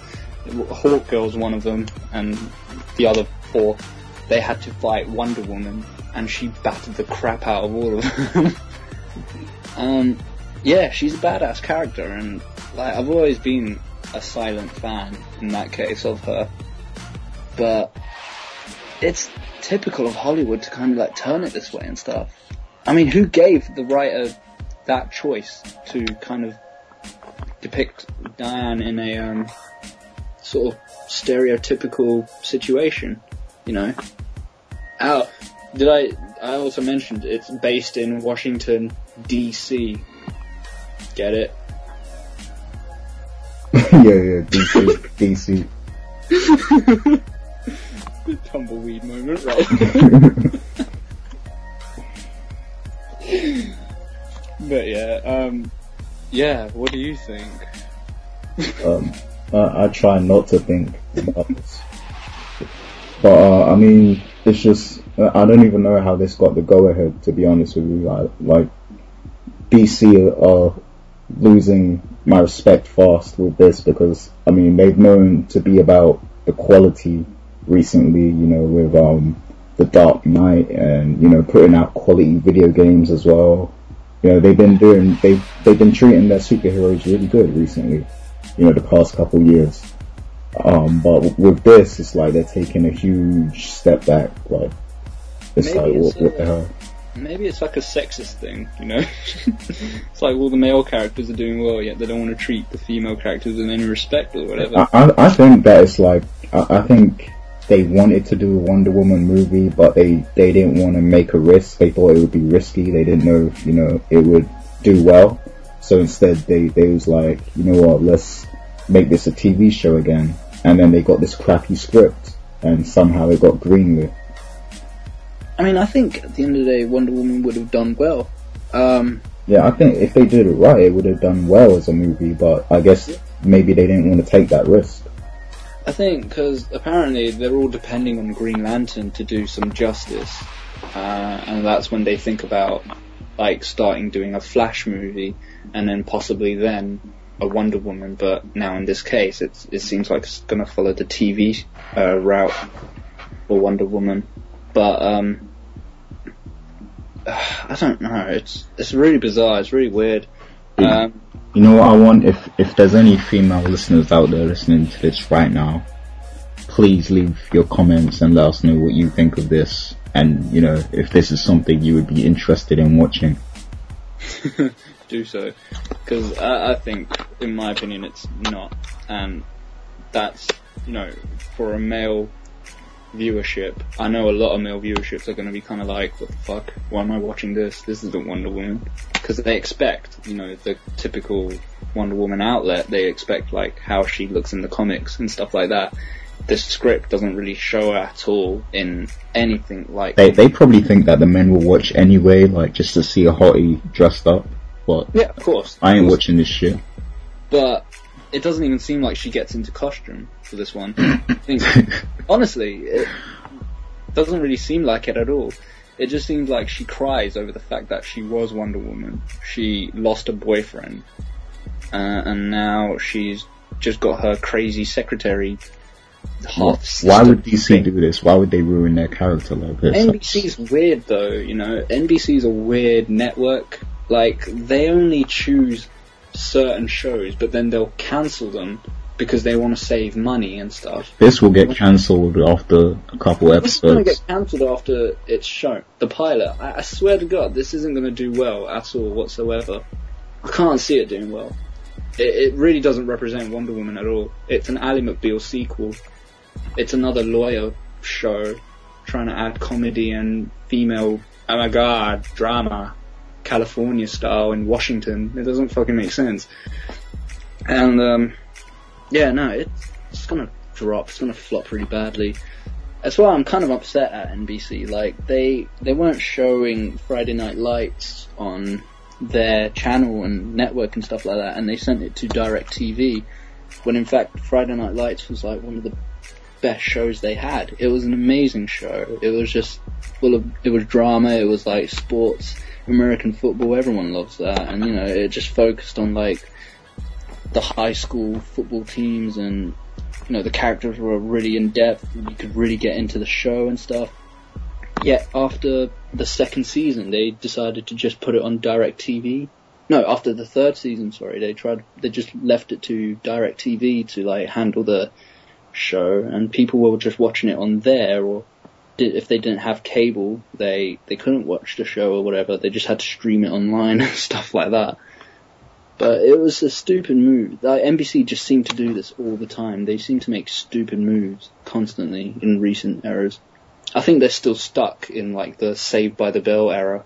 Hawkgirl's one of them, and the other four, they had to fight Wonder Woman, and she battered the crap out of all of them. um, yeah, she's a badass character, and like I've always been a silent fan in that case of her, but it's typical of Hollywood to kind of like turn it this way and stuff. I mean, who gave the writer that choice to kind of depict Diane in a um, sort of stereotypical situation, you know? Oh, did I? I also mentioned it's based in Washington D.C. Get it? yeah, yeah, DC, DC. Tumbleweed moment, right? but yeah, um, yeah. What do you think? um, I, I, try not to think about this, but uh, I mean, it's just I don't even know how this got the go ahead. To be honest with you, I, like DC are losing my respect fast with this because I mean they've known to be about the quality recently, you know, with um the Dark Knight and you know putting out quality video games as well. You know they've been doing they've they've been treating their superheroes really good recently. You know the past couple years. Um, but with this, it's like they're taking a huge step back. Like it's Maybe like what, what the hell? maybe it's like a sexist thing, you know? it's like all the male characters are doing well, yet they don't want to treat the female characters with any respect or whatever. I, I, I think that it's like, I, I, think they wanted to do a Wonder Woman movie, but they, they didn't want to make a risk. They thought it would be risky. They didn't know, if, you know, it would do well. So instead they, they was like, you know what, let's make this a TV show again. And then they got this crappy script and somehow it got greenlit. I mean, I think at the end of the day, Wonder Woman would have done well. Um, yeah, I think if they did it right, it would have done well as a movie. But I guess yeah. maybe they didn't want to take that risk. I think because apparently they're all depending on Green Lantern to do some justice, uh, and that's when they think about like starting doing a Flash movie, and then possibly then a Wonder Woman. But now in this case, it it seems like it's going to follow the TV uh, route for Wonder Woman. But um, I don't know. It's it's really bizarre. It's really weird. Um, you know what I want? If if there's any female listeners out there listening to this right now, please leave your comments and let us know what you think of this, and you know if this is something you would be interested in watching. Do so, because I, I think, in my opinion, it's not, and that's you know for a male viewership, I know a lot of male viewerships are going to be kind of like, what the fuck? Why am I watching this? This isn't Wonder Woman. Because they expect, you know, the typical Wonder Woman outlet, they expect like how she looks in the comics and stuff like that. the script doesn't really show at all in anything like. They they probably think that the men will watch anyway, like just to see a hottie dressed up. But yeah, of course. I ain't watching this shit. But it doesn't even seem like she gets into costume for this one. honestly, it doesn't really seem like it at all. It just seems like she cries over the fact that she was Wonder Woman. She lost a boyfriend, uh, and now she's just got her crazy secretary. Half Why would DC thing. do this? Why would they ruin their character like this? NBC's weird though, you know. NBC's a weird network. Like they only choose certain shows, but then they'll cancel them because they want to save money and stuff. This will get cancelled after a couple episodes. This is going to get cancelled after it's shown. The pilot, I, I swear to God, this isn't going to do well at all whatsoever. I can't see it doing well. It, it really doesn't represent Wonder Woman at all. It's an Ally McBeal sequel. It's another lawyer show trying to add comedy and female, oh my god, drama California style in Washington. It doesn't fucking make sense. And um, yeah, no, it's, it's gonna drop. It's gonna flop pretty badly. That's why I'm kind of upset at NBC. Like they they weren't showing Friday Night Lights on their channel and network and stuff like that, and they sent it to DirecTV. When in fact Friday Night Lights was like one of the best shows they had. It was an amazing show. It was just full of it was drama. It was like sports, American football. Everyone loves that, and you know it just focused on like the high school football teams and you know the characters were really in depth. You could really get into the show and stuff. Yet after the second season, they decided to just put it on DirecTV. No, after the third season, sorry, they tried. They just left it to DirecTV to like handle the show, and people were just watching it on there, or did, if they didn't have cable, they they couldn't watch the show or whatever. They just had to stream it online and stuff like that. But it was a stupid move. Like, NBC just seemed to do this all the time. They seem to make stupid moves constantly in recent eras. I think they're still stuck in like the Saved by the Bell era.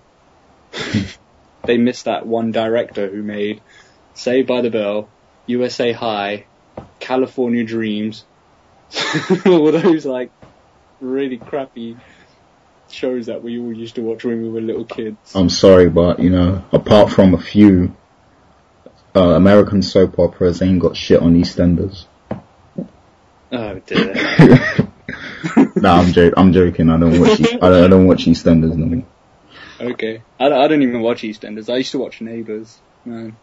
they missed that one director who made Saved by the Bell, USA High, California Dreams, all those like really crappy shows that we all used to watch when we were little kids. I'm sorry, but you know, apart from a few uh, American soap operas, ain't got shit on EastEnders. Oh dear. nah, I'm, jo- I'm joking. I don't watch. E- I, don't, I don't watch EastEnders no more. Okay. I, don't- I don't even watch EastEnders. I used to watch Neighbours. Man.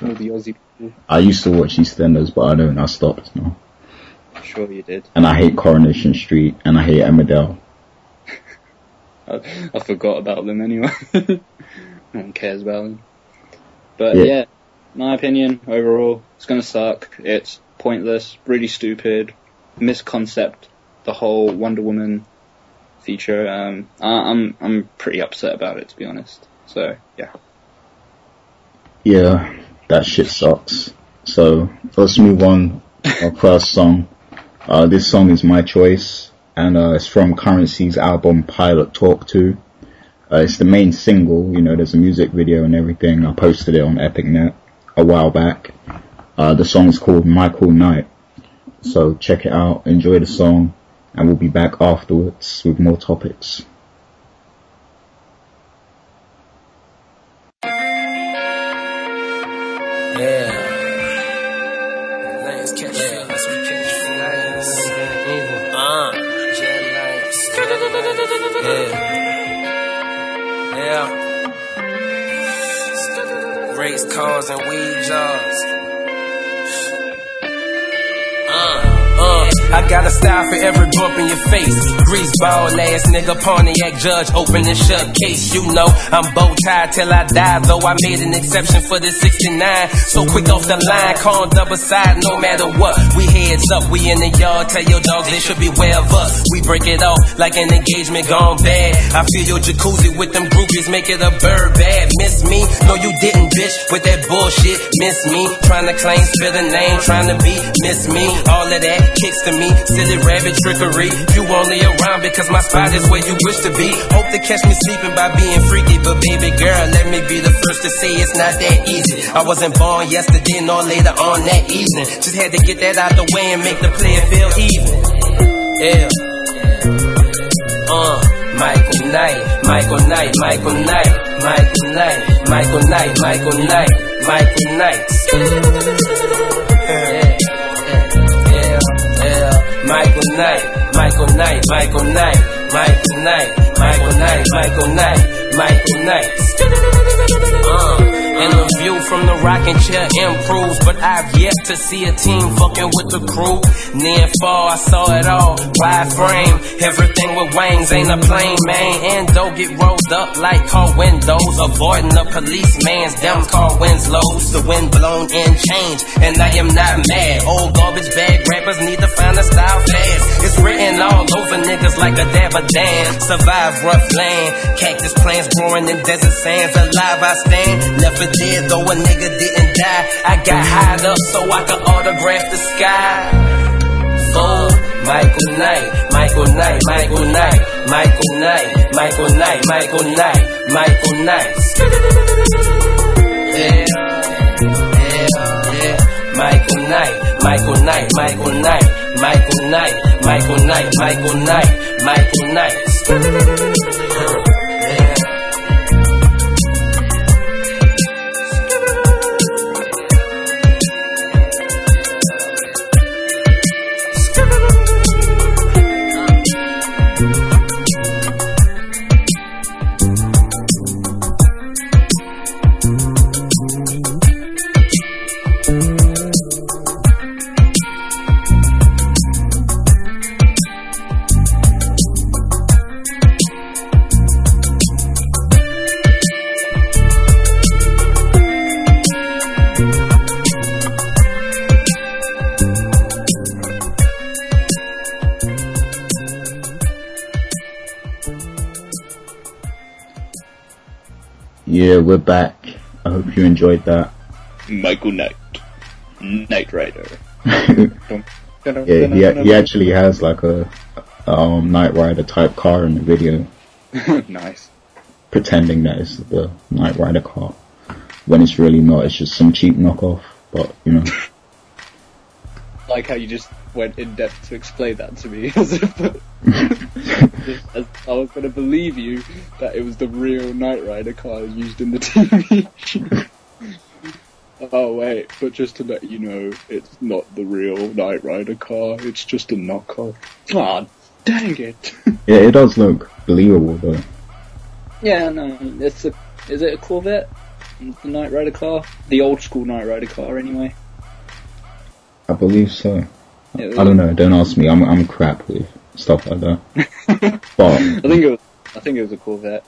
All the Aussie people. I used to watch EastEnders, but I don't. I stopped now. Sure you did. And I hate Coronation Street, and I hate Emmerdale. I, I forgot about them anyway. no one cares about them. But Yeah. yeah. my opinion overall, it's gonna suck. It's pointless, really stupid, misconcept the whole Wonder Woman feature. Um, I, I'm I'm pretty upset about it to be honest. So yeah, Yeah, that shit sucks. So let's move on. Our first song. Uh, this song is my choice, and uh, it's from Curren$y's album Pilot Talk 2. Uh, it's the main single. You know, there's a music video and everything. I posted it on EpicNet a while back. Uh, the song is called Michael Knight. So check it out, enjoy the song, and we'll be back afterwards with more topics. Yeah. Cars and weed jobs. I got a style for every bump in your face. Grease ball ass nigga, Pontiac judge, open and shut case. You know, I'm bow tied till I die, though I made an exception for the 69. So quick off the line, call double side, no matter what. We heads up, we in the yard, tell your dogs they should beware of us. We break it off like an engagement gone bad. I feel your jacuzzi with them groupies, make it a bird bad. Miss me? No, you didn't, bitch, with that bullshit. Miss me? Trying to claim, spill the name, trying to be, miss me? All of that kicks to me, silly rabbit trickery. You only around because my spot is where you wish to be. Hope to catch me sleeping by being freaky, but baby girl, let me be the first to say it's not that easy. I wasn't born yesterday nor later on that evening. Just had to get that out the way and make the player feel even. Yeah. Uh, Michael Knight, Michael Knight, Michael Knight, Michael Knight, Michael Knight, Michael Knight, Michael Knight. Yeah, Michael Knight, Michael Knight, Michael Knight, Michael Knight, Michael Knight, Michael Knight, Michael Knight. Uh, and from the rocking chair improves, but I've yet to see a team fucking with the crew. Near fall, I saw it all. Wide frame, everything with wings ain't a plane, man. And don't get rolled up like car windows, avoiding the policeman's damn car Winslows. The wind blown in change, and I am not mad. Old garbage bag rappers need to find a style fast. It's written all over niggas like a dab a damn. Survive rough land, cactus plants growing in desert sands. Alive I stand, never did though nigga didn't die. I got high up so I could autograph the sky. Oh, Michael Knight, Michael Knight, Michael Knight, Michael Knight, Michael Knight, Michael Knight, Michael Knight. Yeah, yeah, yeah. Michael Knight, Michael Knight, Michael Knight, Michael Knight, Michael Knight, Michael Knight, Michael Knight. We're back. I hope you enjoyed that. Michael Knight, Knight Rider. Yeah, he, he actually has like a um, Knight Rider type car in the video, nice. pretending that it's the Knight Rider car, when it's really not. It's just some cheap knockoff. But you know, Like how you just went in depth to explain that to me, as if as I was going to believe you that it was the real Knight Rider car used in the TV show. Oh wait, but just to let you know, it's not the real Knight Rider car. It's just a knockoff. Ah, dang it! yeah, it does look believable though. yeah, no, it's a. Is it a Corvette? The Knight Rider car, the old school Knight Rider car, anyway. I believe so. I don't know. Don't ask me. I'm I'm crap with stuff like that. but I think it was. I think it was a Corvette.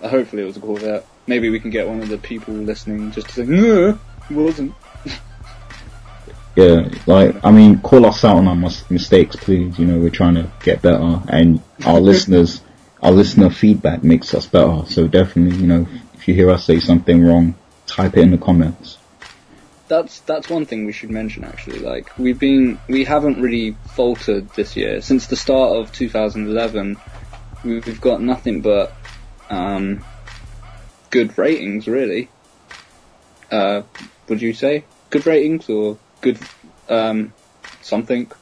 Uh, hopefully, it was a Corvette. Maybe we can get one of the people listening just to say, no, it wasn't. yeah, like I mean, call us out on our mis- mistakes, please. You know, we're trying to get better, and our listeners, our listener feedback makes us better. So definitely, you know, if you hear us say something wrong, type it in the comments. That's that's one thing we should mention actually. Like we've been, we haven't really faltered this year since the start of 2011. we- We've got nothing but um, good ratings, really. Uh, would you say good ratings or good um, something?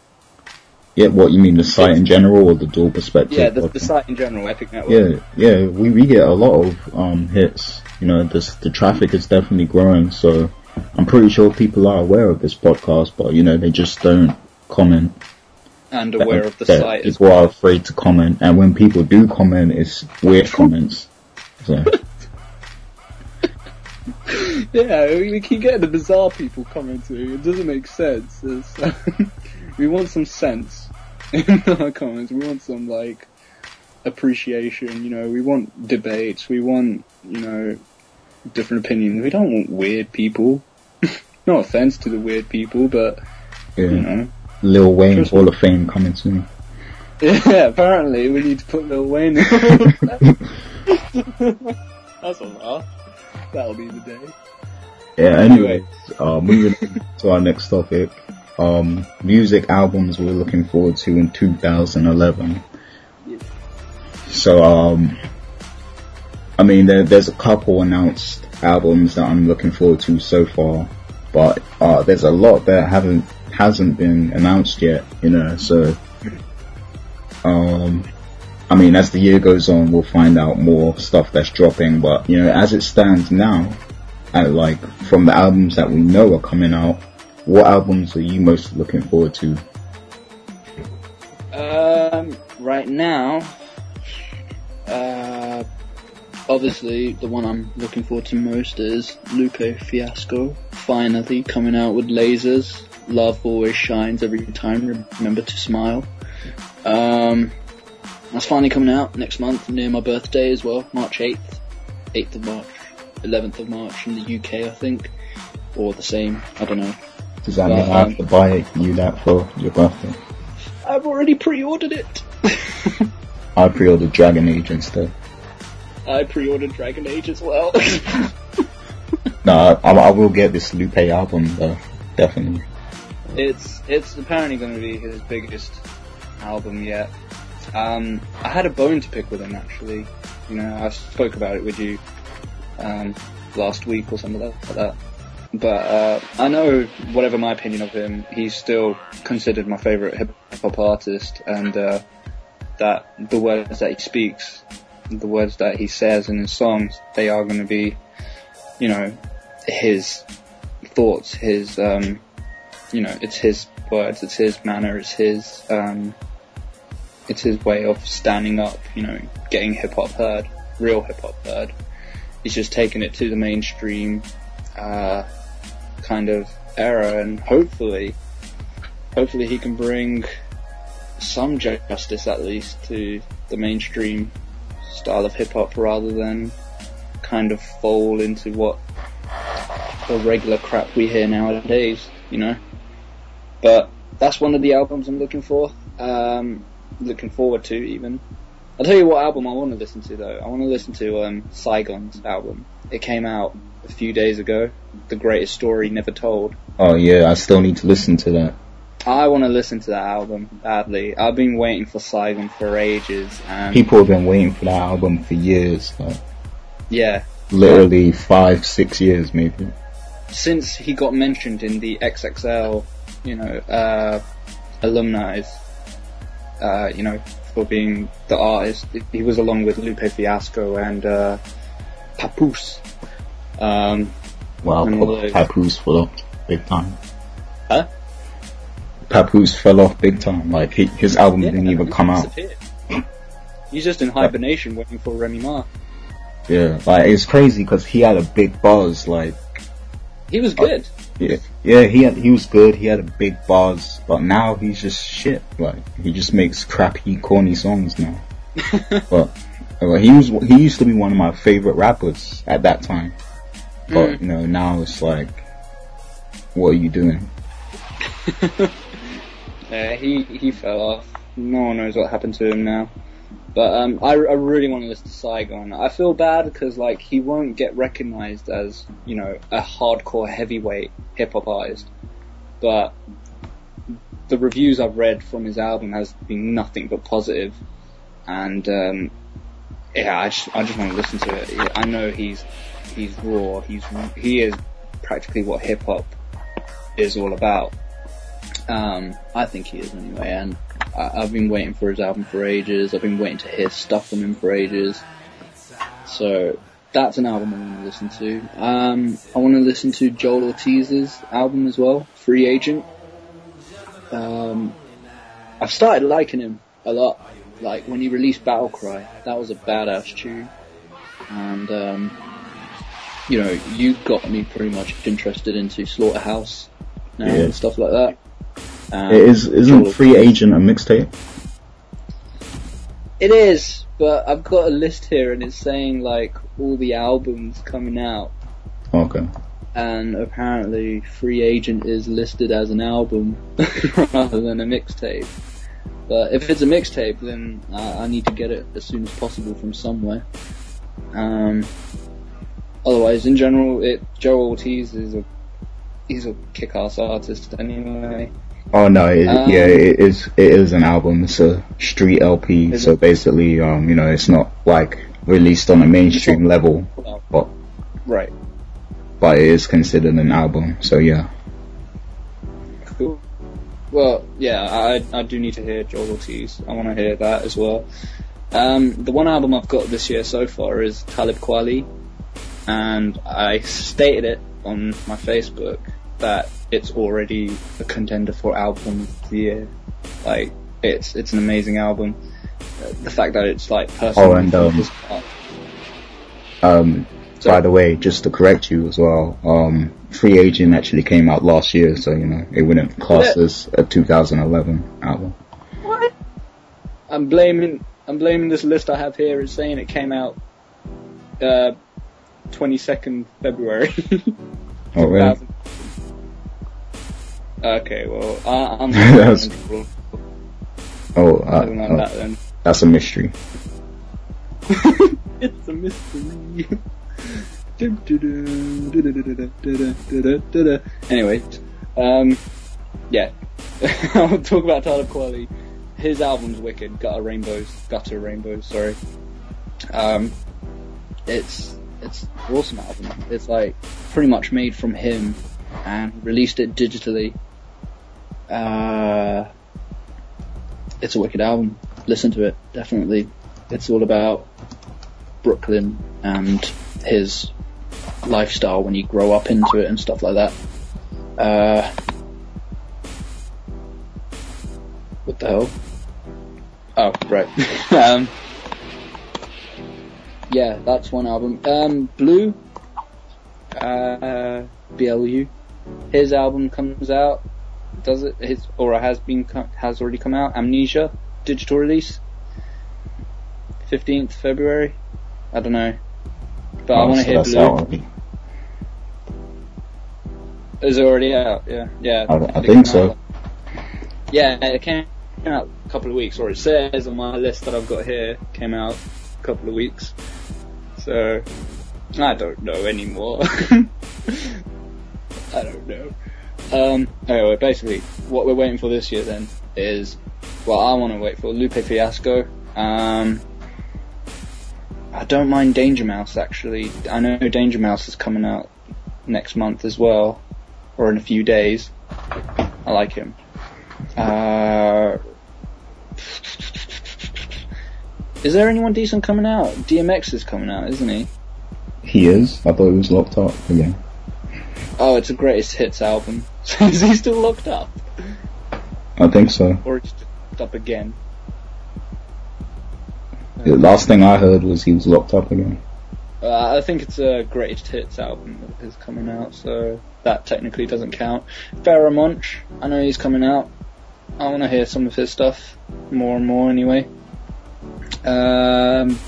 Yeah, what you mean, the site in general or the dual perspective? Yeah, the, the site in general, Epic Network. Yeah, yeah, we, we get a lot of um, hits. You know, this, the traffic is definitely growing. So I'm pretty sure people are aware of this podcast, but you know, they just don't comment. and aware of the That site as People are afraid to comment, and when people do comment, it's weird comments. So Yeah, we keep getting the bizarre people commenting. It doesn't make sense. It's, uh, we want some sense in our comments. We want some like appreciation. You know, we want debates. We want you know different opinions. We don't want weird people. no offense to the weird people, but yeah, you know. Lil Wayne Hall of Fame coming soon. Yeah, apparently we need to put Lil Wayne in. That's a laugh. That'll be the day. Yeah, anyways, uh, moving on to our next topic. Um, music albums we're looking forward to in 2011. So, um, I mean, there, there's a couple announced albums that I'm looking forward to so far, but, uh, there's a lot that haven't, hasn't been announced yet, you know, so, um, I mean, as the year goes on, we'll find out more stuff that's dropping, but, you know, as it stands now, at like from the albums that we know are coming out, what albums are you most looking forward to? Um, right now, uh, obviously the one I'm looking forward to most is Lupe Fiasco. Finally coming out with lasers. Love always shines every time. Remember to smile. Um, that's finally coming out next month near my birthday as well, March 8th, 8th of March, 11th of March in the UK, I think, or the same. I don't know. Does that mean I have um, to buy you that for your birthday? I've already pre-ordered it. I pre-ordered Dragon Age instead. I pre-ordered Dragon Age as well. No, I, I will get this Lupe album though, definitely. it's it's apparently going to be his biggest album yet. Um, I had a bone to pick with him actually. You know, I spoke about it with you um, last week or something like that. but uh, I know whatever my opinion of him, he's still considered my favorite hip hop artist, and uh, that the words that he speaks, the words that he says in his songs, they are going to be, you know, his thoughts, his, um, you know, it's his words, it's his manner, it's his, um, it's his way of standing up, you know, getting hip hop heard, real hip hop heard. He's just taken it to the mainstream, uh, kind of era and hopefully, hopefully he can bring some justice at least to the mainstream style of hip hop rather than kind of fall into what the regular crap we hear nowadays, you know. But that's one of the albums I'm looking for, um, looking forward to even. I'll tell you what album I want to listen to though. I want to listen to um, Saigon's album. It came out a few days ago. The greatest story never told. Oh yeah, I still need to listen to that. I want to listen to that album badly. I've been waiting for Saigon for ages, and People have been waiting for that album for years, like yeah, literally five, six years maybe. since he got mentioned in the XXL, you know, uh, alumni, uh, you know, for being the artist, he was along with Lupe Fiasco and uh, Papoose. Um, Wow, Papoose for big time. Huh? Papoose fell off big time. Like he, his album didn't even he come out. He's just in hibernation waiting for Remy Ma. Yeah, like it's crazy because he had a big buzz. Like He was good. yeah, yeah, he had, he was good. He had a big buzz, but now he's just shit. Like he just makes crappy, corny songs now. but uh, he was he used to be one of my favorite rappers at that time. But Mm. you know now it's like, what are you doing? Yeah, he he fell off. No one knows what happened to him now. But um, I, I really want to listen to Saigon. I feel bad because like he won't get recognized as you know a hardcore heavyweight hip hop artist. But the reviews I've read from his album has been nothing but positive. positive, and um, yeah, I just I just want to listen to it. I know he's he's raw. He's he is practically what hip hop is all about. Um, I think he is anyway, and I, I've been waiting for his album for ages. I've been waiting to hear stuff from him for ages. So that's an album I want to listen to. Um, I want to listen to Joel Ortiz's album as well, Free Agent. Um, I've started liking him a lot. Like when he released Battle Cry, that was a badass tune, and um, you know, you got me pretty much interested into Slaughterhouse now Yeah. and stuff like that. Um, It is isn't Joel Free Agent a mixtape? It is, but I've got a list here and it's saying like all the albums coming out, Okay. and apparently Free Agent is listed as an album rather than a mixtape. But if it's a mixtape, then I, I need to get it as soon as possible from somewhere. Um, otherwise, in general, it Joe Ortiz is a he's a kick-ass artist anyway. Oh no, it, Um, yeah, it is. It is an album. It's a street LP. So it? basically, um, you know, it's not like released on a mainstream level, but right. but it is considered an album. So yeah, Cool. Well, yeah, I I do need to hear Joel Ortiz. I want to hear that as well. Um, the one album I've got this year so far is Talib Kweli, and I stated it on my Facebook that it's already a contender for album of the year. Like, it's it's an amazing album. Uh, The fact that it's like personal. Oh, and, um, um, So- by the way, just to correct you as well, um, Free Agent actually came out last year, so you know it wouldn't class Yeah. as a 2011 album. What? I'm blaming I'm blaming this list I have here. It's saying it came out uh, 22nd February. Oh really? 2000. Okay, well I, I'm That's- Oh, uh, oh, that then. that's a mystery. it's a mystery. anyway, um, yeah, I'll talk about Talib Kweli. His album's wicked. Gutter Rainbows, Gutter Rainbows. Sorry. Um, it's it's an awesome album. It's like pretty much made from him and released it digitally. Uh, it's a wicked album. Listen to it, definitely. It's all about Brooklyn and his lifestyle when you grow up into it and stuff like that. Uh, what the hell? Oh, right. um, yeah, that's one album. Um, Blu, uh, BLU, his album comes out. Does it? His or has been has already come out. Amnesia, digital release, fifteenth February. I don't know, but I Oh, want to so hear Blu. Is it already out? Yeah, yeah. I- I think so. out- Yeah, it came out a couple of weeks, or it says on my list that I've got here, came out a couple of weeks. So, I don't know anymore. I don't know. Um, anyway, basically, what we're waiting for this year then is, well, I want to wait for Lupe Fiasco. Um, I don't mind Danger Mouse actually. I know Danger Mouse is coming out next month as well, or in a few days. I like him. Uh, is there anyone decent coming out? DMX is coming out, isn't he? He is. I thought he was locked up again. Oh, it's a greatest hits album. is he still locked up? I think so. Or it's locked up again? The last thing I heard was he was locked up again. Uh, I think it's a greatest hits album that is coming out, so that technically doesn't count. Pharoahe Monch, I know he's coming out. I want to hear some of his stuff more and more anyway. Um,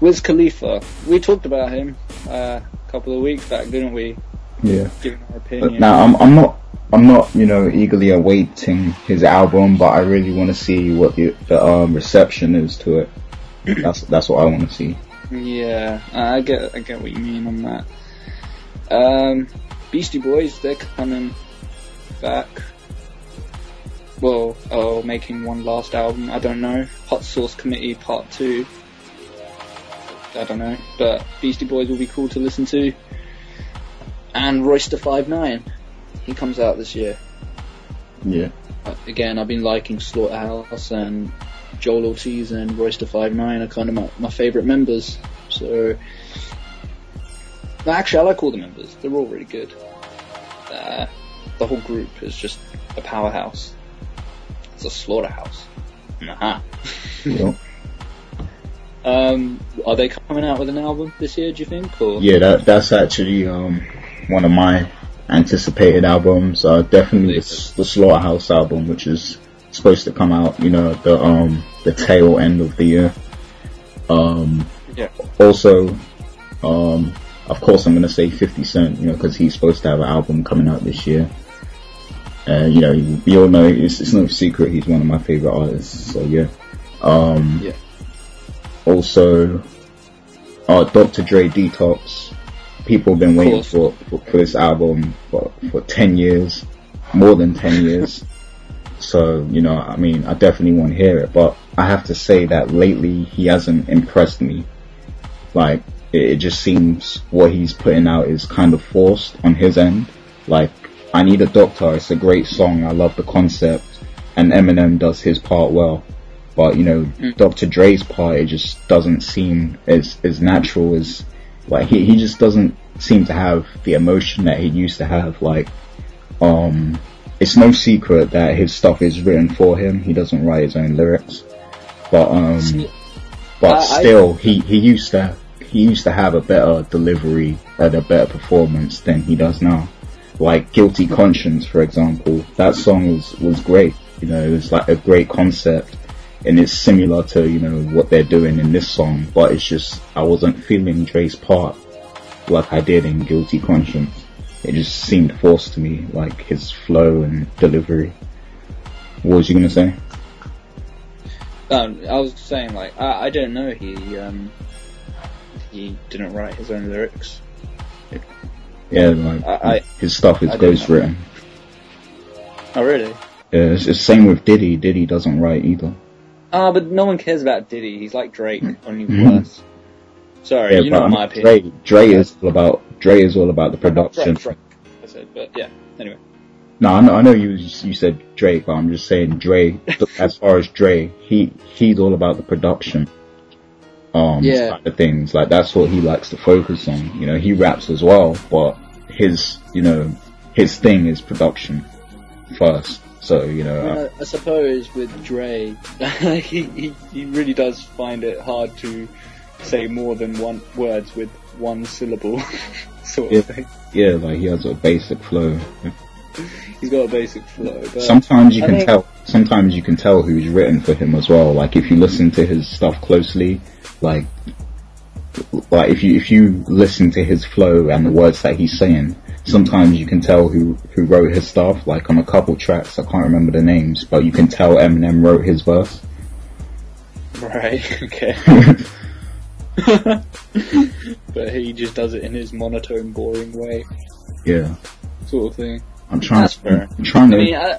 Wiz Khalifa, we talked about him uh, a couple of weeks back, didn't we? Yeah. Giving our opinion. now I'm I'm not I'm not you know eagerly awaiting his album, but I really want to see what the, the um, reception is to it. That's that's what I want to see. Yeah, I get I get what you mean on that. Um, Beastie Boys, they're coming back. Well, oh, making one last album. I don't know. Hot Sauce Committee Part Two. I don't know, but Beastie Boys will be cool to listen to. And Royce da Five Nine, he comes out this year. Yeah. Again, I've been liking Slaughterhouse and Joel Ortiz and Royce da Five Nine are kind of my, my favourite members. So, no, actually, I like all the members. They're all really good. Uh, the whole group is just a powerhouse. It's a slaughterhouse. Nah. Yeah. Um, are they coming out with an album this year? Do you think? Or Yeah, that that's actually um one of my anticipated albums. Uh, definitely it's the Slaughterhouse album, which is supposed to come out, you know, the um the tail end of the year. Um, Yeah. Also, um, of course, I'm gonna say 50 Cent, you know, because he's supposed to have an album coming out this year. Uh, you know, you all know it's, it's no secret he's one of my favorite artists. So yeah. Um, Yeah. Also, uh, Dr. Dre Detox. People have been waiting for, for for this album for for 10 years, more than 10 years. So you know, I mean, I definitely want to hear it, but I have to say that lately he hasn't impressed me. Like it, it just seems what he's putting out is kind of forced on his end. Like I Need a Doctor, it's a great song. I love the concept, and Eminem does his part well. But you know, mm. Dr. Dre's part it just doesn't seem as as natural as like he he just doesn't seem to have the emotion that he used to have. Like um, it's no secret that his stuff is written for him. He doesn't write his own lyrics, but um, but I- I- still, he he used to he used to have a better delivery and a better performance than he does now. Like Guilty Conscience, for example, that song was was great. You know, it was like a great concept, and it's similar to you know what they're doing in this song. But it's just I wasn't feeling Dre's part like I did in Guilty Conscience. It just seemed forced to me, like his flow and delivery. What was you gonna say? Um, I was saying, like, I, I don't know. He um, he didn't write his own lyrics. Yeah, like I- his stuff is ghostwritten. Oh, really? Yeah, it's, it's same with Diddy. Diddy doesn't write either. Ah, but no one cares about Diddy. He's like Drake, only Mhm. worse. Sorry, Yeah, you know my opinion. Dre, Dre is all about Dre is all about the production. Drake, Drake, I said, but yeah. Anyway, No, I know, I know you you said Drake, but I'm just saying Dre. as far as Dre, he he's all about the production. Um, Yeah. of things like that's what he likes to focus on. You know, he raps as well, but his you know his thing is production first. So you know, Uh, I suppose with Dre, he, he he really does find it hard to say more than one words with one syllable, sort Yeah. of thing. yeah, like he has a basic flow. He's got a basic flow, but Sometimes you I can think- tell. Sometimes you can tell who's written for him as well. Like if you listen to his stuff closely, like like if you if you listen to his flow and the words that he's saying, sometimes you can tell who who wrote his stuff. Like on a couple tracks, I can't remember the names, but you can tell Eminem wrote his verse. right, okay. but he just does it in his monotone, boring way, Yeah, sort of thing. I'm trying. That's fair. I'm trying I to mean, I,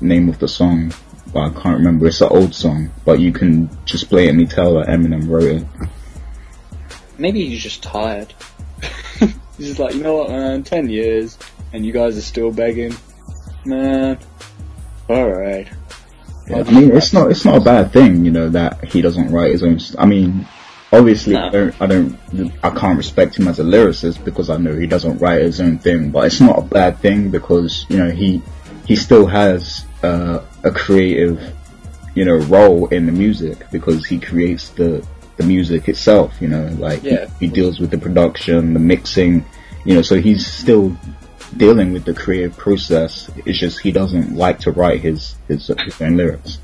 name of the song, but I can't remember. It's an old song, but you can just blatantly tell that Eminem wrote it. maybe he's just tired. He's just like, you know what, man, ten years, and you guys are still begging, man. All right. Yeah, I mean, it's not it's not a bad thing, you know, that he doesn't write his own. St- I mean, obviously, I don't, I don't, I can't respect him as a lyricist because I know he doesn't write his own thing. But it's not a bad thing because you know he he still has uh, a creative, you know, role in the music because he creates the the music itself. You know, like Yeah. he, he deals with the production, the mixing, you know, so he's still dealing with the creative process. It's just he doesn't like to write his his, his own lyrics,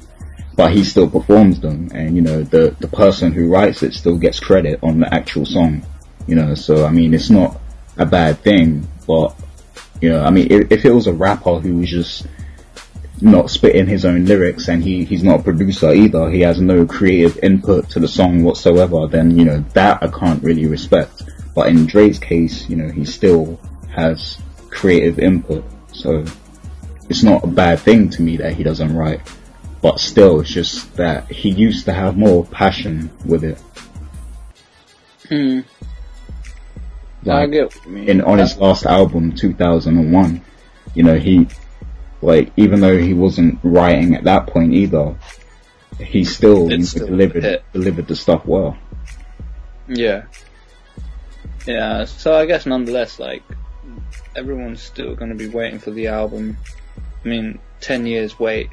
but he still performs them, and you know the the person who writes it still gets credit on the actual song. You know, so I mean it's not a bad thing, but you know, I mean if, if it was a rapper who was just not spitting his own lyrics and he, he's not a producer either, he has no creative input to the song whatsoever, then, you know, that I can't really respect. But in Dre's case, you know, he still has creative input, so it's not a bad thing to me that he doesn't write. But still, it's just that he used to have more passion with it. Hmm. I Like, get what mean. in on his last album, 2001, you know, he, like, even though he wasn't writing at that point either, he still, still delivered delivered the stuff well. Yeah. Yeah, so I guess nonetheless, like, everyone's still gonna be waiting for the album. I mean, 10 years wait.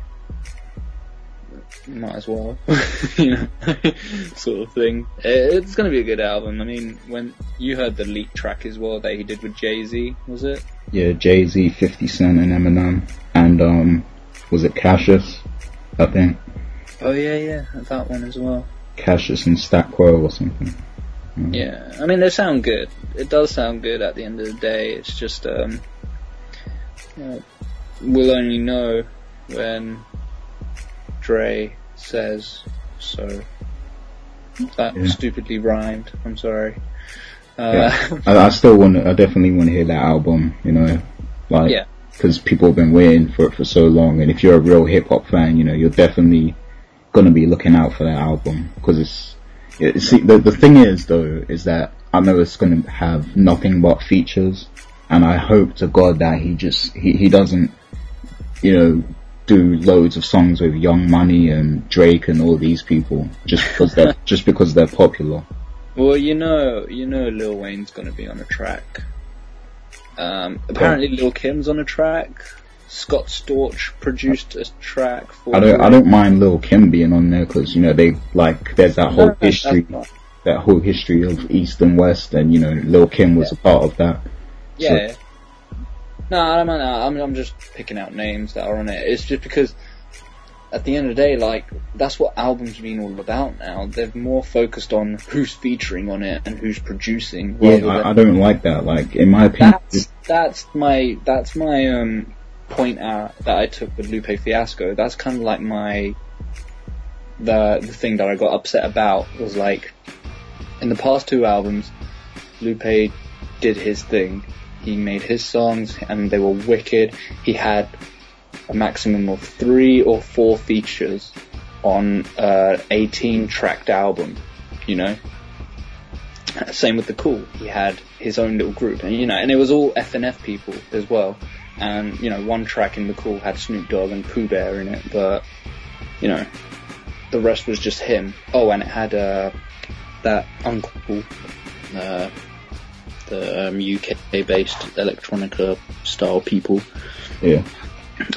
Might as well. you know, sort of thing. It's gonna be a good album. I mean, when you heard the leak track as well that he did with Jay-Z, was it? Yeah, Jay Z, 50 Cent, and Eminem, and um, was it Cassius? I think Oh yeah, yeah, that one as well. Cassius and Stackwell or something. Yeah, I mean they sound good. It does sound good at the end of the day. It's just um, uh, we'll only know when Dre says so. That Yeah. stupidly rhymed. I'm sorry. Uh, Yeah. I, I still want to, I definitely want to hear that album, you know, like, Yeah. Because people have been waiting for it for so long, and if you're a real hip hop fan, you know, you're definitely gonna be looking out for that album, because it's, it, see, the, the thing is though, is that I know it's gonna have nothing but features, and I hope to God that he just, he, he doesn't, you know, do loads of songs with Young Money and Drake and all these people, just because they're, just because they're popular. well, you know, you know, Lil Wayne's gonna be on a track. Um, apparently, Lil Kim's on a track. Scott Storch produced a track for. I don't, I don't mind Lil Kim being on there because you know they like there's that whole No, history, that whole history of East and West, and you know Lil Kim was a part of that. Yeah. No, I'm, I'm, I'm just picking out names that are on it. It's just because at the end of the day, like, that's what albums have been all about now. They're more focused on who's featuring on it and who's producing. Yeah, I, I don't like that. Like in my opinion, that's, that's my, that's my, um, point out that I took with Lupe Fiasco. That's kind of like my, the, the thing that I got upset about was like, in the past two albums, Lupe did his thing. He made his songs and they were wicked. He had a maximum of three or four features on a 18 tracked album, you know? Same with the Cool. He had his own little group, and you know, and it was all FNF people as well. And you know, one track in the Cool had Snoop Dogg and Pooh Bear in it, but you know, the rest was just him. Oh, and it had uh, that UNKLE, uh, the um, UK-based electronica style people, Yeah.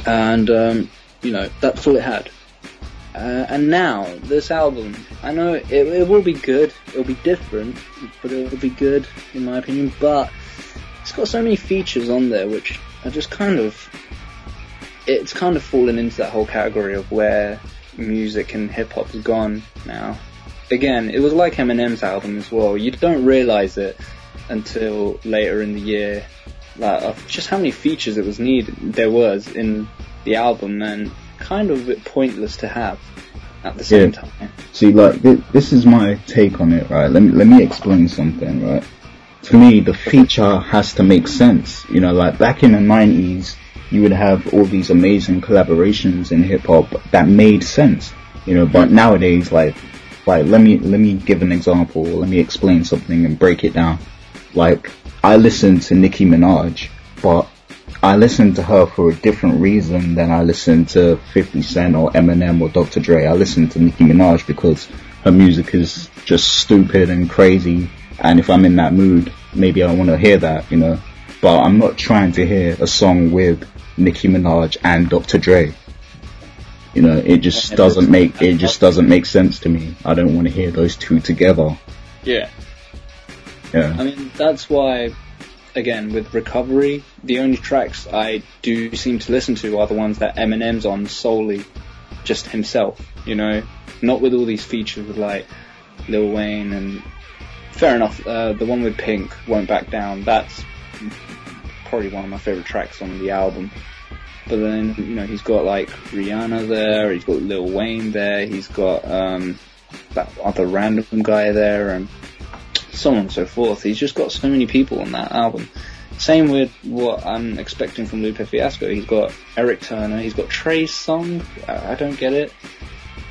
And um, you know that's all it had. Uh, and now this album, I know it, it will be good, it'll be different, but it'll be good in my opinion. But it's got so many features on there which are just kind of, it's kind of fallen into that whole category of where music and hip hop has gone now. Again, it was like Eminem's album as well. You don't realize it until later in the year, like of just how many features it was needed there was in the album, and kind of a bit pointless to have at the same Yeah. time. See, like th- this is my take on it, right? Let me let me explain something, right? To me, the feature has to make sense. You know, like back in the '90s, you would have all these amazing collaborations in hip hop that made sense. You know, but nowadays, like, like let me let me give an example. Let me explain something and break it down. Like, I listen to Nicki Minaj, but I listen to her for a different reason than I listen to 50 Cent or Eminem or Dr. Dre. I listen to Nicki Minaj because her music is just stupid and crazy. And if I'm in that mood, maybe I want to hear that, you know. But I'm not trying to hear a song with Nicki Minaj and Dr. Dre. You know, it just doesn't make, it just doesn't make sense to me. I don't want to hear those two together. Yeah. Yeah. I mean, that's why, again, with Recovery, the only tracks I do seem to listen to are the ones that Eminem's on solely, just himself, you know, not with all these features with like Lil Wayne and fair enough, uh, the one with Pink, Won't Back Down, that's probably one of my favorite tracks on the album. But then, you know, he's got like Rihanna there, he's got Lil Wayne there, he's got, um, that other random guy there, and so on and so forth. He's just got so many people on that album. Same with what I'm expecting from Lupe Fiasco. He's got Eric Turner, he's got Trey Song, I don't get it.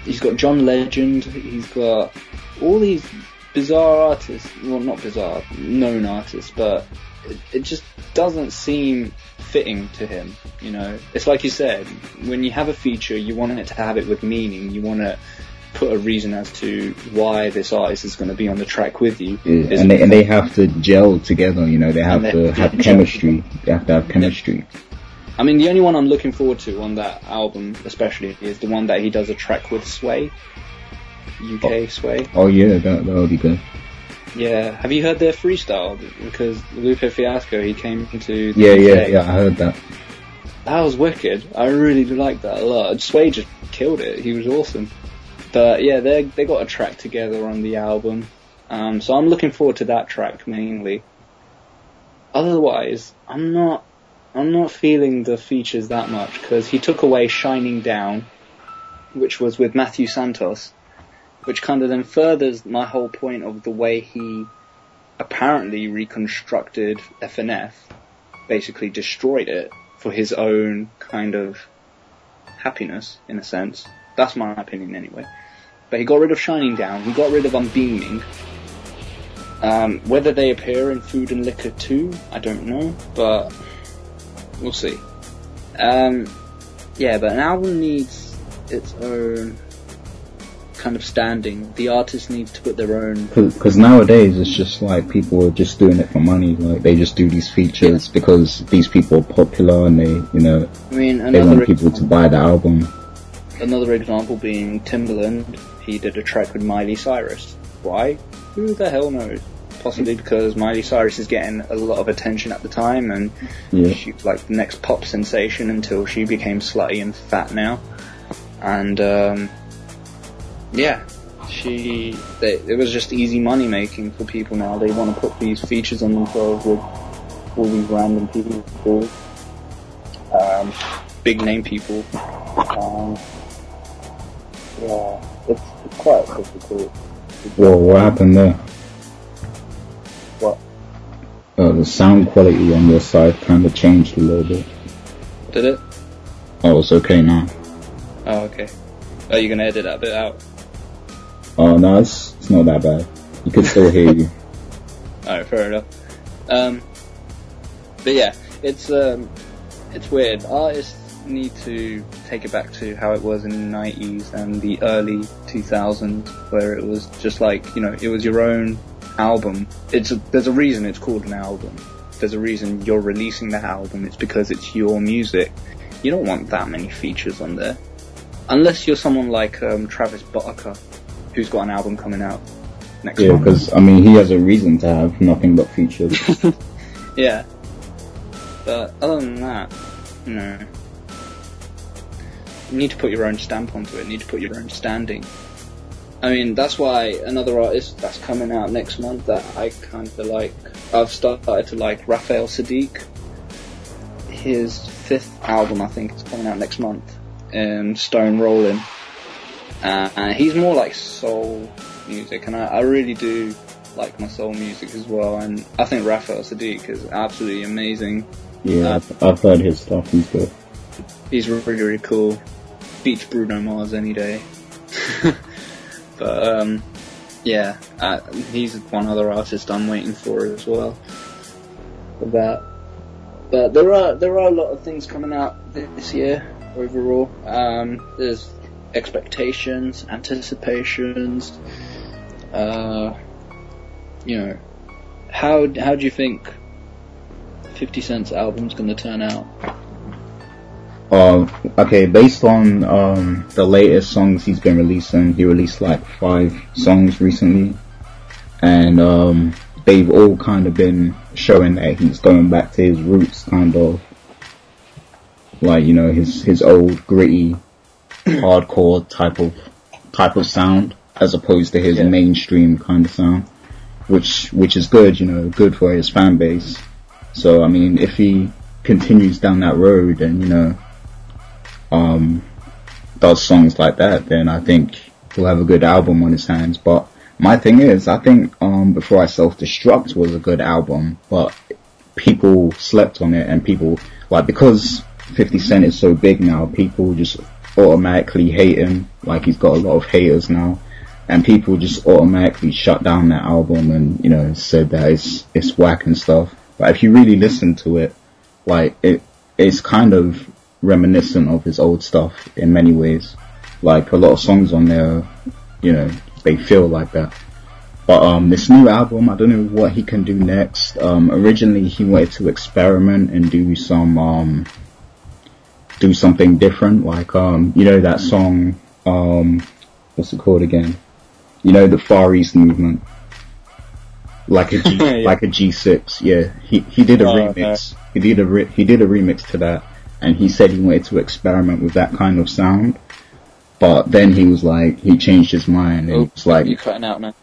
He's got John Legend, he's got all these bizarre artists, well not bizarre, known artists, but it, it just doesn't seem fitting to him, you know. It's like you said, when you have a feature, you want it to have it with meaning, you want to put a reason as to why this artist is going to be on the track with you. Yeah, and they, and they have to gel together, you know, they have to have chemistry. They have to have chemistry. I mean, the only one I'm looking forward to on that album, especially, is the one that he does a track with Sway. UK oh. Sway. Oh yeah, that that would be good. Yeah. Have you heard their freestyle? Because Lupe Fiasco, he came to the Yeah, yeah, UK. yeah. I heard that. That was wicked. I really do like that a lot. Sway just killed it. He was awesome. But yeah, they they got a track together on the album. Um, so I'm looking forward to that track mainly. Otherwise, I'm not I'm not feeling the features that much because he took away Shining Down, which was with Matthew Santos, which kind of then furthers my whole point of the way he apparently reconstructed FNF, basically destroyed it for his own kind of happiness, in a sense. That's my opinion anyway. But he got rid of Shining Down, he got rid of I'm Beamin'. Um, whether they appear in Food and Liquor too, I don't know, but we'll see. Um, yeah, but an album needs its own kind of standing. The artist needs to put their own. Because nowadays it's just like people are just doing it for money. Like they just do these features because these people are popular and they, you know, I mean, they want people to buy the album. Another example being Timbaland. He did a track with Miley Cyrus. Why? Who the hell knows? Possibly because Miley Cyrus is getting a lot of attention at the time, and Yeah. she was like the next pop sensation until she became slutty and fat now. And um, yeah, she they, it was just easy money making for people now. They want to put these features on themselves with all these random people, um, big name people. Um, yeah, it's, it's quite difficult. Well, what happened there? What? Uh, the sound quality on your side kind of changed a little bit. Did it? Oh, it's okay now. Oh, okay. Are you gonna edit that bit out? Oh no, it's, it's not that bad. You can still hear you. Alright, fair enough. Um, but yeah, it's um, it's weird. Artists need to take it back to how it was in the 90s and the early 2000s, where it was just like you know, it was your own album. It's a, there's a reason it's called an album. There's a reason you're releasing the album. It's because it's your music. You don't want that many features on there, unless you're someone like um, Travis Barker, who's got an album coming out next Yeah, month. because I mean, he has a reason to have nothing but features. Yeah. But other than that, no. You need to put your own stamp onto it. You need to put your own standing. I mean, that's why another artist that's coming out next month that I kind of like, I've started to like Raphael Saadiq. His fifth album, I think, is coming out next month. Um, Stone Rolling. Uh, and he's more like soul music, and I, I really do like my soul music as well. And I think Raphael Saadiq is absolutely amazing. yeah, I've, I've heard his stuff. He's good. He's really, really cool. Beats Bruno Mars any day. but um, yeah, uh, he's one other artist I'm waiting for as well. For that. But there are there are a lot of things coming out this year overall. Um, there's expectations, anticipations. Uh, you know, how how do you think Fifty Cent's album's going to turn out? Uh, okay, based on um, the latest songs he's been releasing, he released like five songs recently, and um, they've all kind of been showing that he's going back to his roots, kind of like you know his his old gritty, hardcore type of type of sound, as opposed to his Yeah. mainstream kind of sound, which which is good, you know, good for his fan base. So I mean, if he continues down that road and you know um, does songs like that, then I think he'll have a good album on his hands. But my thing is, I think um, Before I Self Destruct was a good album, but people slept on it, and people like because 50 Cent is so big now, people just automatically hate him. Like he's got a lot of haters now. And people just automatically shut down that album and, you know, said that it's, it's whack and stuff. But if you really listen to it, like it, it's kind of reminiscent of his old stuff in many ways. Like a lot of songs on there, you know, they feel like that. But um, this new album, I don't know what he can do next. Um, originally he wanted to experiment and do some um, do something different, like um, you know that song, um, what's it called again? You know the Far East movement, like a G, Yeah. like a G6. Yeah, he he did a Oh, remix. He did a re- he did a remix to that, and he said he wanted to experiment with that kind of sound. But then he was like, he changed his mind and Oh, he was like, You're cutting out now.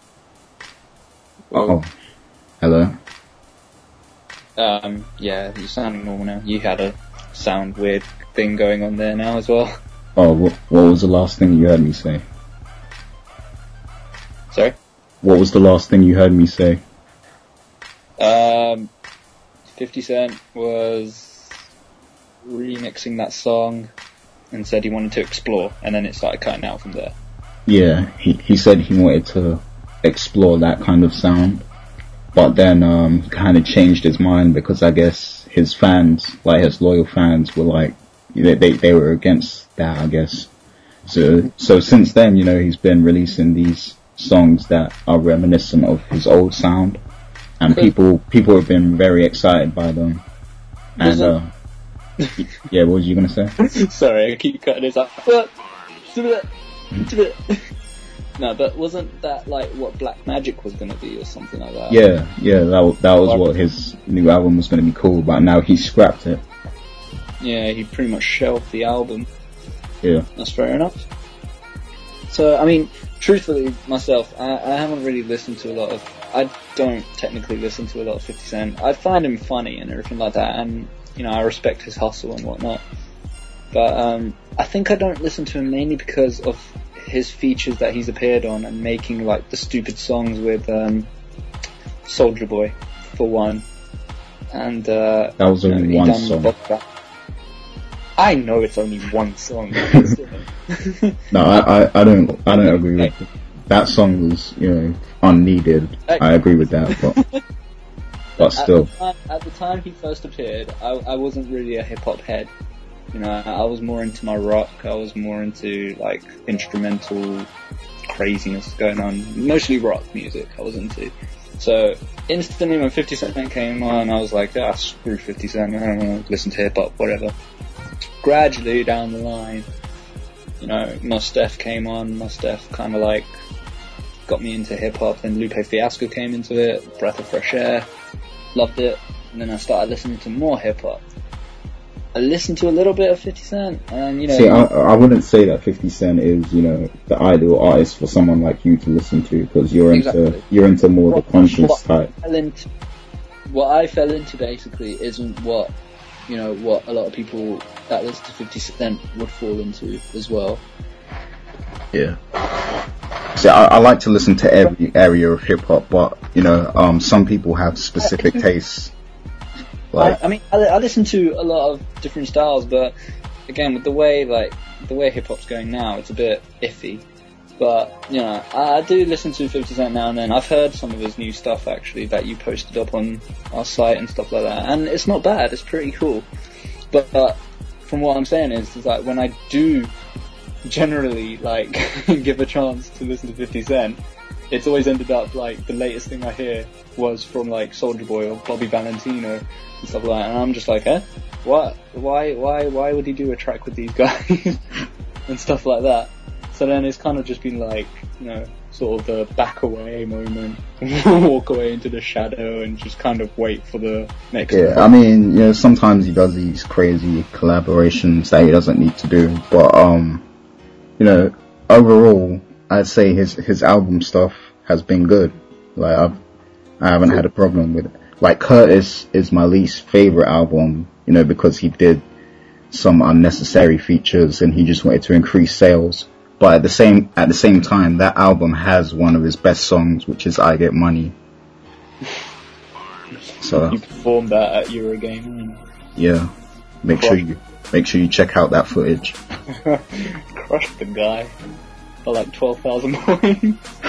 oh, hello. Um, yeah, you're sounding normal now. You had a sound weird thing going on there now as well. Oh, what, what was the last thing you heard me say? Sorry? What was the last thing you heard me say? Um, 50 Cent was remixing that song and said he wanted to explore, and then it started cutting out from there. Yeah, he, he said he wanted to explore that kind of sound, but then um, he kind of changed his mind because I guess his fans, like his loyal fans, were like they they, they were against that. I guess. So so since then, you know, he's been releasing these songs that are reminiscent of his old sound, and Cool. people people have been very excited by them. And uh, yeah, what was you gonna say? Sorry, I keep cutting this out. no, but wasn't that like what Black Magic was gonna be or something like that? Yeah, yeah, that that was what his new album was to be called, but now he scrapped it. Yeah, he pretty much shelved the album. Yeah, That's fair enough. So, I mean, truthfully, myself, I, I haven't really listened to a lot of. I don't technically listen to a lot of 50 Cent. I find him funny and everything like that, and, you know, I respect his hustle and whatnot. But, um, I think I don't listen to him mainly because of his features that he's appeared on and making, like, the stupid songs with, um, Soulja Boy, for one. And, uh, that was you know, only one song. Vodka. I know it's only one song. No, I, I, I don't I don't agree with that that song was you know unneeded. I agree with that, but but still. At the, time, at the time he first appeared, I, I wasn't really a hip hop head. You know, I, I was more into my rock. I was more into like instrumental craziness going on. Mostly rock music I was into. So instantly when 50 Cent came on, I was like, ah, screw 50 Cent. I don't want to listen to hip hop, whatever. Gradually down the line, you know, Mos Def came on. Mos Def kind of like got me into hip hop. Then Lupe Fiasco came into it. Breath of fresh air. Loved it. And then I started listening to more hip hop. I listened to a little bit of 50 Cent, and you know. See, I, I wouldn't say that 50 Cent is, you know, the ideal artist for someone like you to listen to because you're Exactly. into you're into more what, the conscious what type. I fell into, what I fell into basically isn't what you know what a lot of people that listen to 50 Cent would fall into as well. Yeah. See, I, I like to listen to every area of hip hop, but you know, um, some people have specific tastes. Like, I, I mean, I, I listen to a lot of different styles, but again, with the way like the way hip hop's going now, it's a bit iffy. But you know, I, do listen to 50 Cent now and then. I've heard some of his new stuff actually that you posted up on our site and stuff like that, and it's not bad. It's pretty cool. But, but from what I'm saying is, is like when I do generally like give a chance to listen to 50 Cent, it's always ended up like the latest thing I hear was from like Soulja Boy or Bobby Valentino and stuff like that, and I'm just like, eh, what? Why? Why? Why would he do a track with these guys and stuff like that? So then it's kind of just been like, you know, sort of the back away moment, walk away into the shadow, and just kind of wait for the next. yeah, I mean, you know, sometimes he does these crazy collaborations that he doesn't need to do, but um, you know, overall, I'd say his his album stuff has been good. Like I've I haven't had a problem with it. Like Curtis is my least favorite album, you know, because he did some unnecessary features and he just wanted to increase sales. But at the same at the same time, that album has one of his best songs, which is "I Get Money." So You performed that at Eurogamer. yeah, make sure you make sure you check out that footage. crushed the guy by like 12,000 points.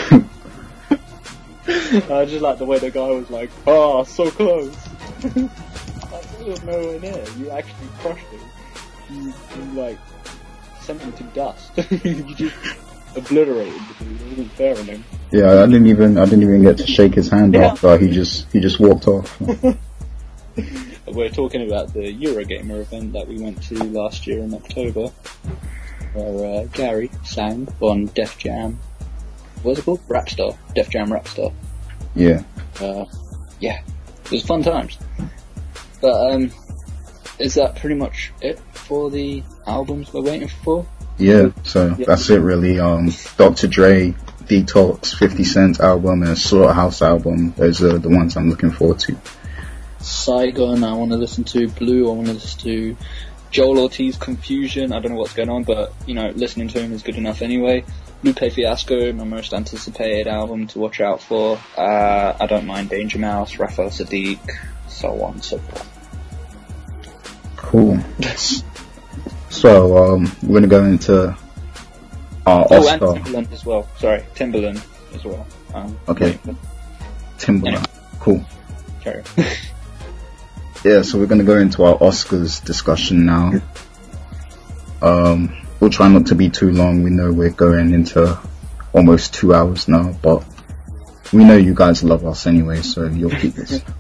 I just like the way the guy was like, oh, so close. like, it was nowhere near. You actually crushed him. You, you like, sent him to dust. you just obliterated him. It wasn't fair on him. Yeah, I didn't even I didn't even get to shake his hand Yeah. after he just he just walked off. We're talking about the Eurogamer event that we went to last year in October, where uh, Gary sang on Def Jam. What's it called? Rapstar. Def Jam Rapstar. Yeah. Uh, yeah, it was fun times. But um, is that pretty much it for the albums we're waiting for? Yeah, so Yeah. that's it really. Um, Dr. Dre, Detox, 50 Cent album, and Slaughterhouse album. Those are the ones I'm looking forward to. Saigon, I want to listen to Blu. I want to listen to Joel Ortiz, Confusion. I don't know what's going on, but you know, listening to him is good enough anyway. Lupe Fiasco, my most anticipated album to watch out for. Uh, I don't mind Danger Mouse, Raphael Saadiq, so on and so forth. Cool. Yes. So, um, we're gonna go into our Oh, and Oscar. Timbaland as well. Sorry, Timbaland as well. Um, Okay. Timbaland. Cool. Carry on. Yeah, so we're gonna go into our Oscars discussion now. Um, we'll try not to be too long. We know we're going into almost two hours now, but we know you guys love us anyway, so you'll keep us.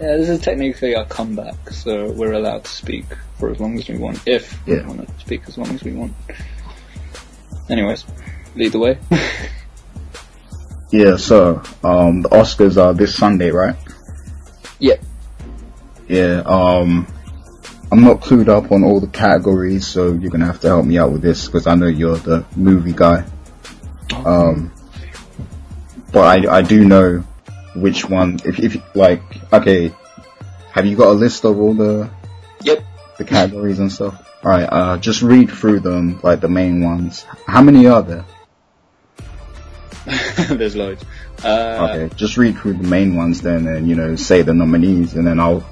Yeah, this is technically our comeback, so we're allowed to speak for as long as we want, if we want to speak as long as we want. Anyways, lead the way. Yeah, so um, the Oscars are this Sunday, right? Yep. Yeah. Yeah, um, I'm not clued up on all the categories, so you're gonna have to help me out with this because I know you're the movie guy. Um, but I I do know which one. If if like okay, have you got a list of all the Yep. the categories and stuff? All right. Uh, just read through them, like the main ones. How many are there? There's loads. Uh, Okay, just read through the main ones then, and you know, say the nominees, and then I'll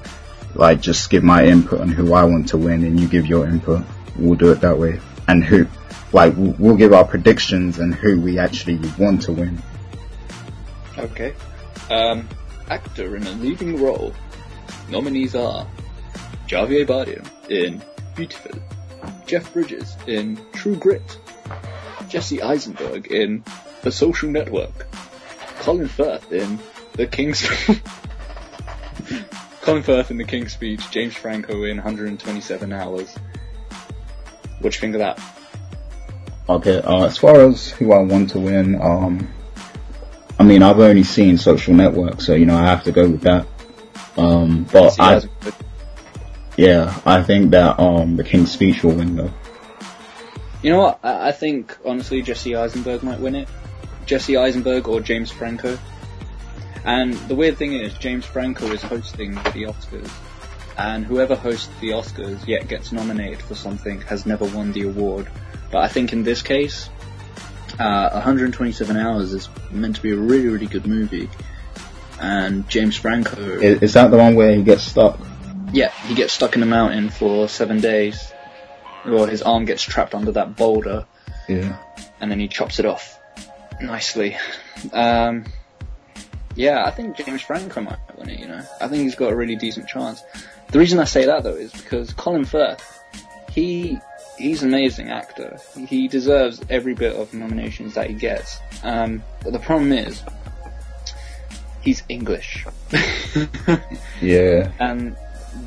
like just give my input on who I want to win, and you give your input. We'll do it that way, and who, like, we'll, we'll give our predictions and who we actually want to win. Okay. Um, actor in a leading role. Nominees are Javier Bardem in Biutiful, Jeff Bridges in True Grit, Jesse Eisenberg in The Social Network, Colin Firth in The King's Colin Firth in The King's Speech, James Franco in 127 Hours. What do you think of that? Okay, uh, as far as who I want to win, um, I mean, I've only seen Social Network, so you know I have to go with that. Um, but Jesse I, yeah, I think that um, the King's Speech will win though. You know what? I, I think honestly Jesse Eisenberg might win it. Jesse Eisenberg or James Franco. And the weird thing is, James Franco is hosting the Oscars, and whoever hosts the Oscars yet gets nominated for something has never won the award. But I think in this case, uh, 127 Hours is meant to be a really, really good movie, and James Franco, Is, is that the one where he gets stuck? yeah, he gets stuck in the mountain for seven days, or his arm gets trapped under that boulder, Yeah. and then he chops it off nicely. Um, yeah, I think James Franco might win it. You know, I think he's got a really decent chance. The reason I say that though is because Colin Firth, he he's an amazing actor. He deserves every bit of nominations that he gets. Um, but the problem is, he's English. Yeah. And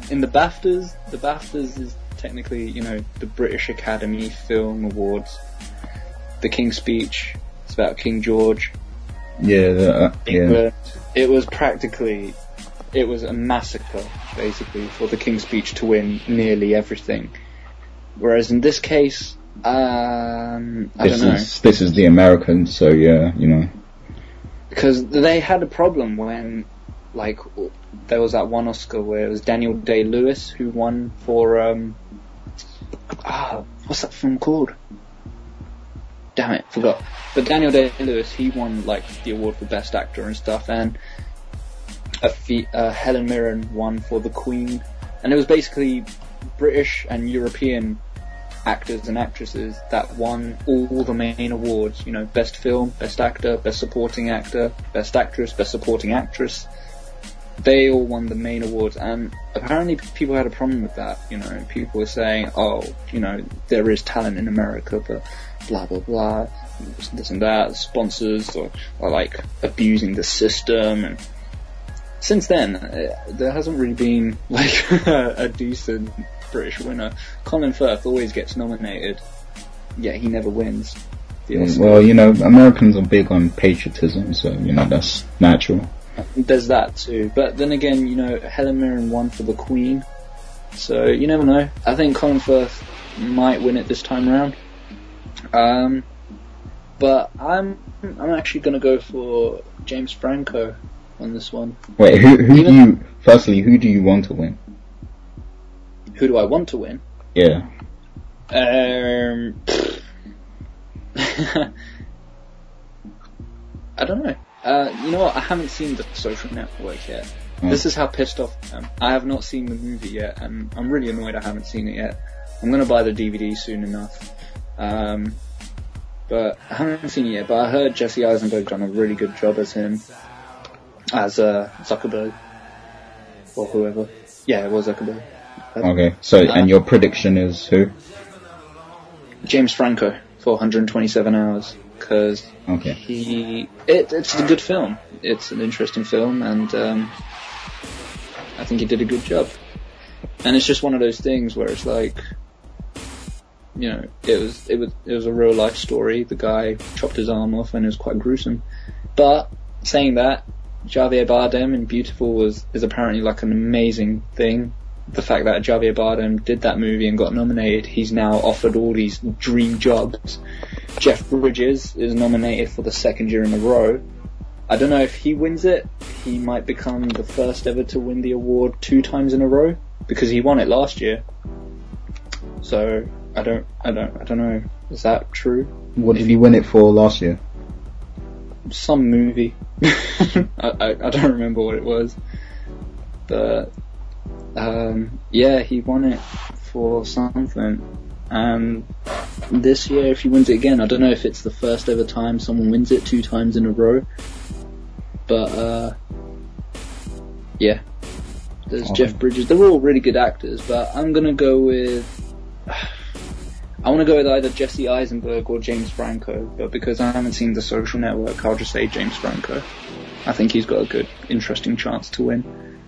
in the BAFTAs, the BAFTAs is technically, you know, the British Academy Film Awards. The King's Speech, it's about King George. Yeah. The, uh, yeah. It was practically, it was a massacre, basically, for the King's Speech to win nearly everything. Whereas in this case, um, I This don't know. is this is the American, so yeah, you know. because they had a problem when, like, there was that one Oscar where it was Daniel Day Lewis who won for um, ah, what's that film called? Damn it, forgot. But Daniel Day Lewis, he won like the award for best actor and stuff, and uh, Helen Mirren won for The Queen, and it was basically British and European actors and actresses that won all the main awards. You know, best film, best actor, best supporting actor, best actress, best supporting actress. They all won the main awards, and apparently people had a problem with that. You know, people were saying, "Oh, you know, there is talent in America, but blah blah blah, this and that." Sponsors are, are like abusing the system, and since then, uh, there hasn't really been like a decent British winner. Colin Firth always gets nominated, yet he never wins. The Well, you know, Americans are big on patriotism, so you know that's natural. There's that too. But then again, you know, Helen Mirren won for the Queen, so you never know. I think Colin Firth might win it this time around. Um, but I'm I'm actually gonna go for James Franco on this one. Wait, who who do you? Firstly, who do you want to win? Who do I want to win? Yeah. Um, I don't know. Uh, you know what? I haven't seen the Social Network yet. Mm. This is how pissed off I am. I have not seen the movie yet, and I'm really annoyed I haven't seen it yet. I'm gonna buy the DVD soon enough. Um, but I haven't seen it yet. But I heard Jesse Eisenberg done a really good job as him, as uh, Zuckerberg or whoever. Yeah, it was Zuckerberg. Okay. So, and your prediction is who? James Franco for 127 hours because Okay. he it, it's a good film. It's an interesting film, and um, I think he did a good job. And it's just one of those things where it's like, you know, it was it was it was a real life story. The guy chopped his arm off, and it was quite gruesome. But saying that, Javier Bardem in Biutiful was is apparently like an amazing thing. The fact that Javier Bardem did that movie and got nominated, he's now offered all these dream jobs. Jeff Bridges is nominated for the second year in a row. I don't know if he wins it. He might become the first ever to win the award two times in a row because he won it last year. So I don't, I don't, I don't know. Is that true? What did he win it for last year? Some movie. I, I, I don't remember what it was, but um, yeah, he won it for something. And this year, if he wins it again, I don't know if it's the first ever time someone wins it two times in a row. But uh, Yeah. There's Okay. Jeff Bridges. They're all really good actors, but I'm gonna go with. I want to go with either Jesse Eisenberg or James Franco, but because I haven't seen The Social Network, I'll just say James Franco. I think he's got a good, interesting chance to win.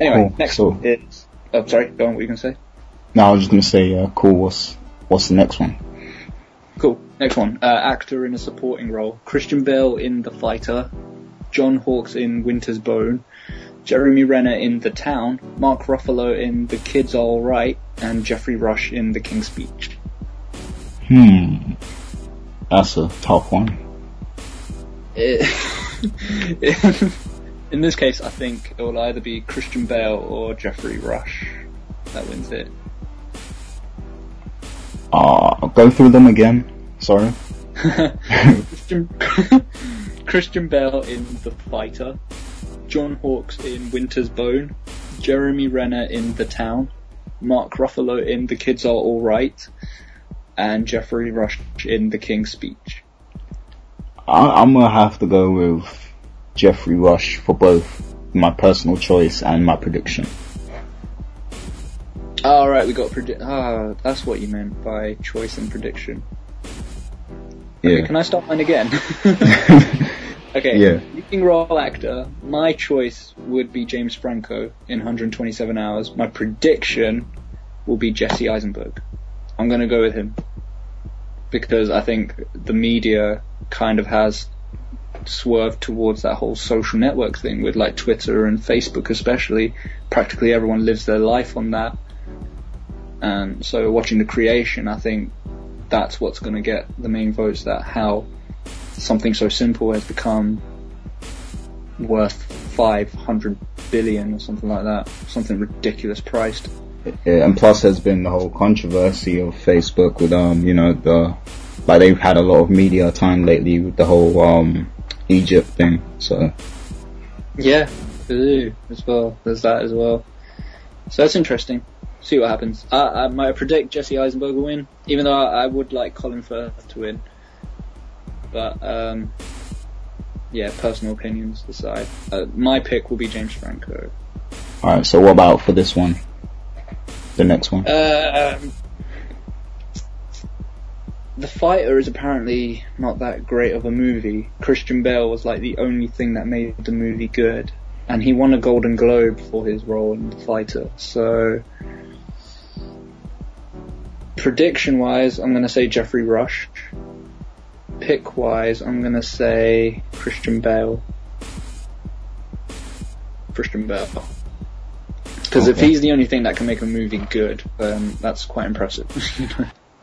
Anyway, Cool. next So- one is. Oh, sorry, go on, what you going to say? No, I was just gonna say, uh, cool. What's what's the next one? Cool. Next one. Uh, actor in a supporting role. Christian Bale in The Fighter. John Hawkes in Winter's Bone. Jeremy Renner in The Town. Mark Ruffalo in The Kids Alright. And Geoffrey Rush in The King's Speech. Hmm, that's a tough one. It- in this case, I think it will either be Christian Bale or Geoffrey Rush that wins it. Uh, go through them again. Sorry. Christian, Christian Bale in The Fighter, John Hawkes in Winter's Bone, Jeremy Renner in The Town, Mark Ruffalo in The Kids Are Alright, and Geoffrey Rush in The King's Speech. I, I'm gonna have to go with Geoffrey Rush for both my personal choice and my prediction. Alright, we got predict. Ah, that's what you meant by choice and prediction. Yeah. Can I start mine again? okay. Yeah. Leading role actor. My choice would be James Franco in 127 Hours. My prediction will be Jesse Eisenberg. I'm going to go with him because I think the media kind of has swerved towards that whole social network thing with like Twitter and Facebook especially. Practically everyone lives their life on that. And so watching the creation, I think that's what's going to get the main votes. That how something so simple has become worth 500 billion or something like that. Something ridiculous priced. Yeah, and plus there's been the whole controversy of Facebook with um, you know, the like they've had a lot of media time lately with the whole um Egypt thing. So Yeah, they do as well. There's that as well. So that's interesting. See what happens. I, I might predict Jesse Eisenberg will win, even though I, I would like Colin Firth to win. But um, yeah, personal opinions aside, uh, my pick will be James Franco. alright, so what about for this one? The next one? Um, the Fighter is apparently not that great of a movie. Christian Bale was like the only thing that made the movie good. And he won a Golden Globe for his role in The Fighter. So, prediction wise, I'm gonna say Geoffrey Rush. Pick wise, I'm gonna say Christian Bale. Christian Bale. Because if he's the only thing that can make a movie good, um, that's quite impressive.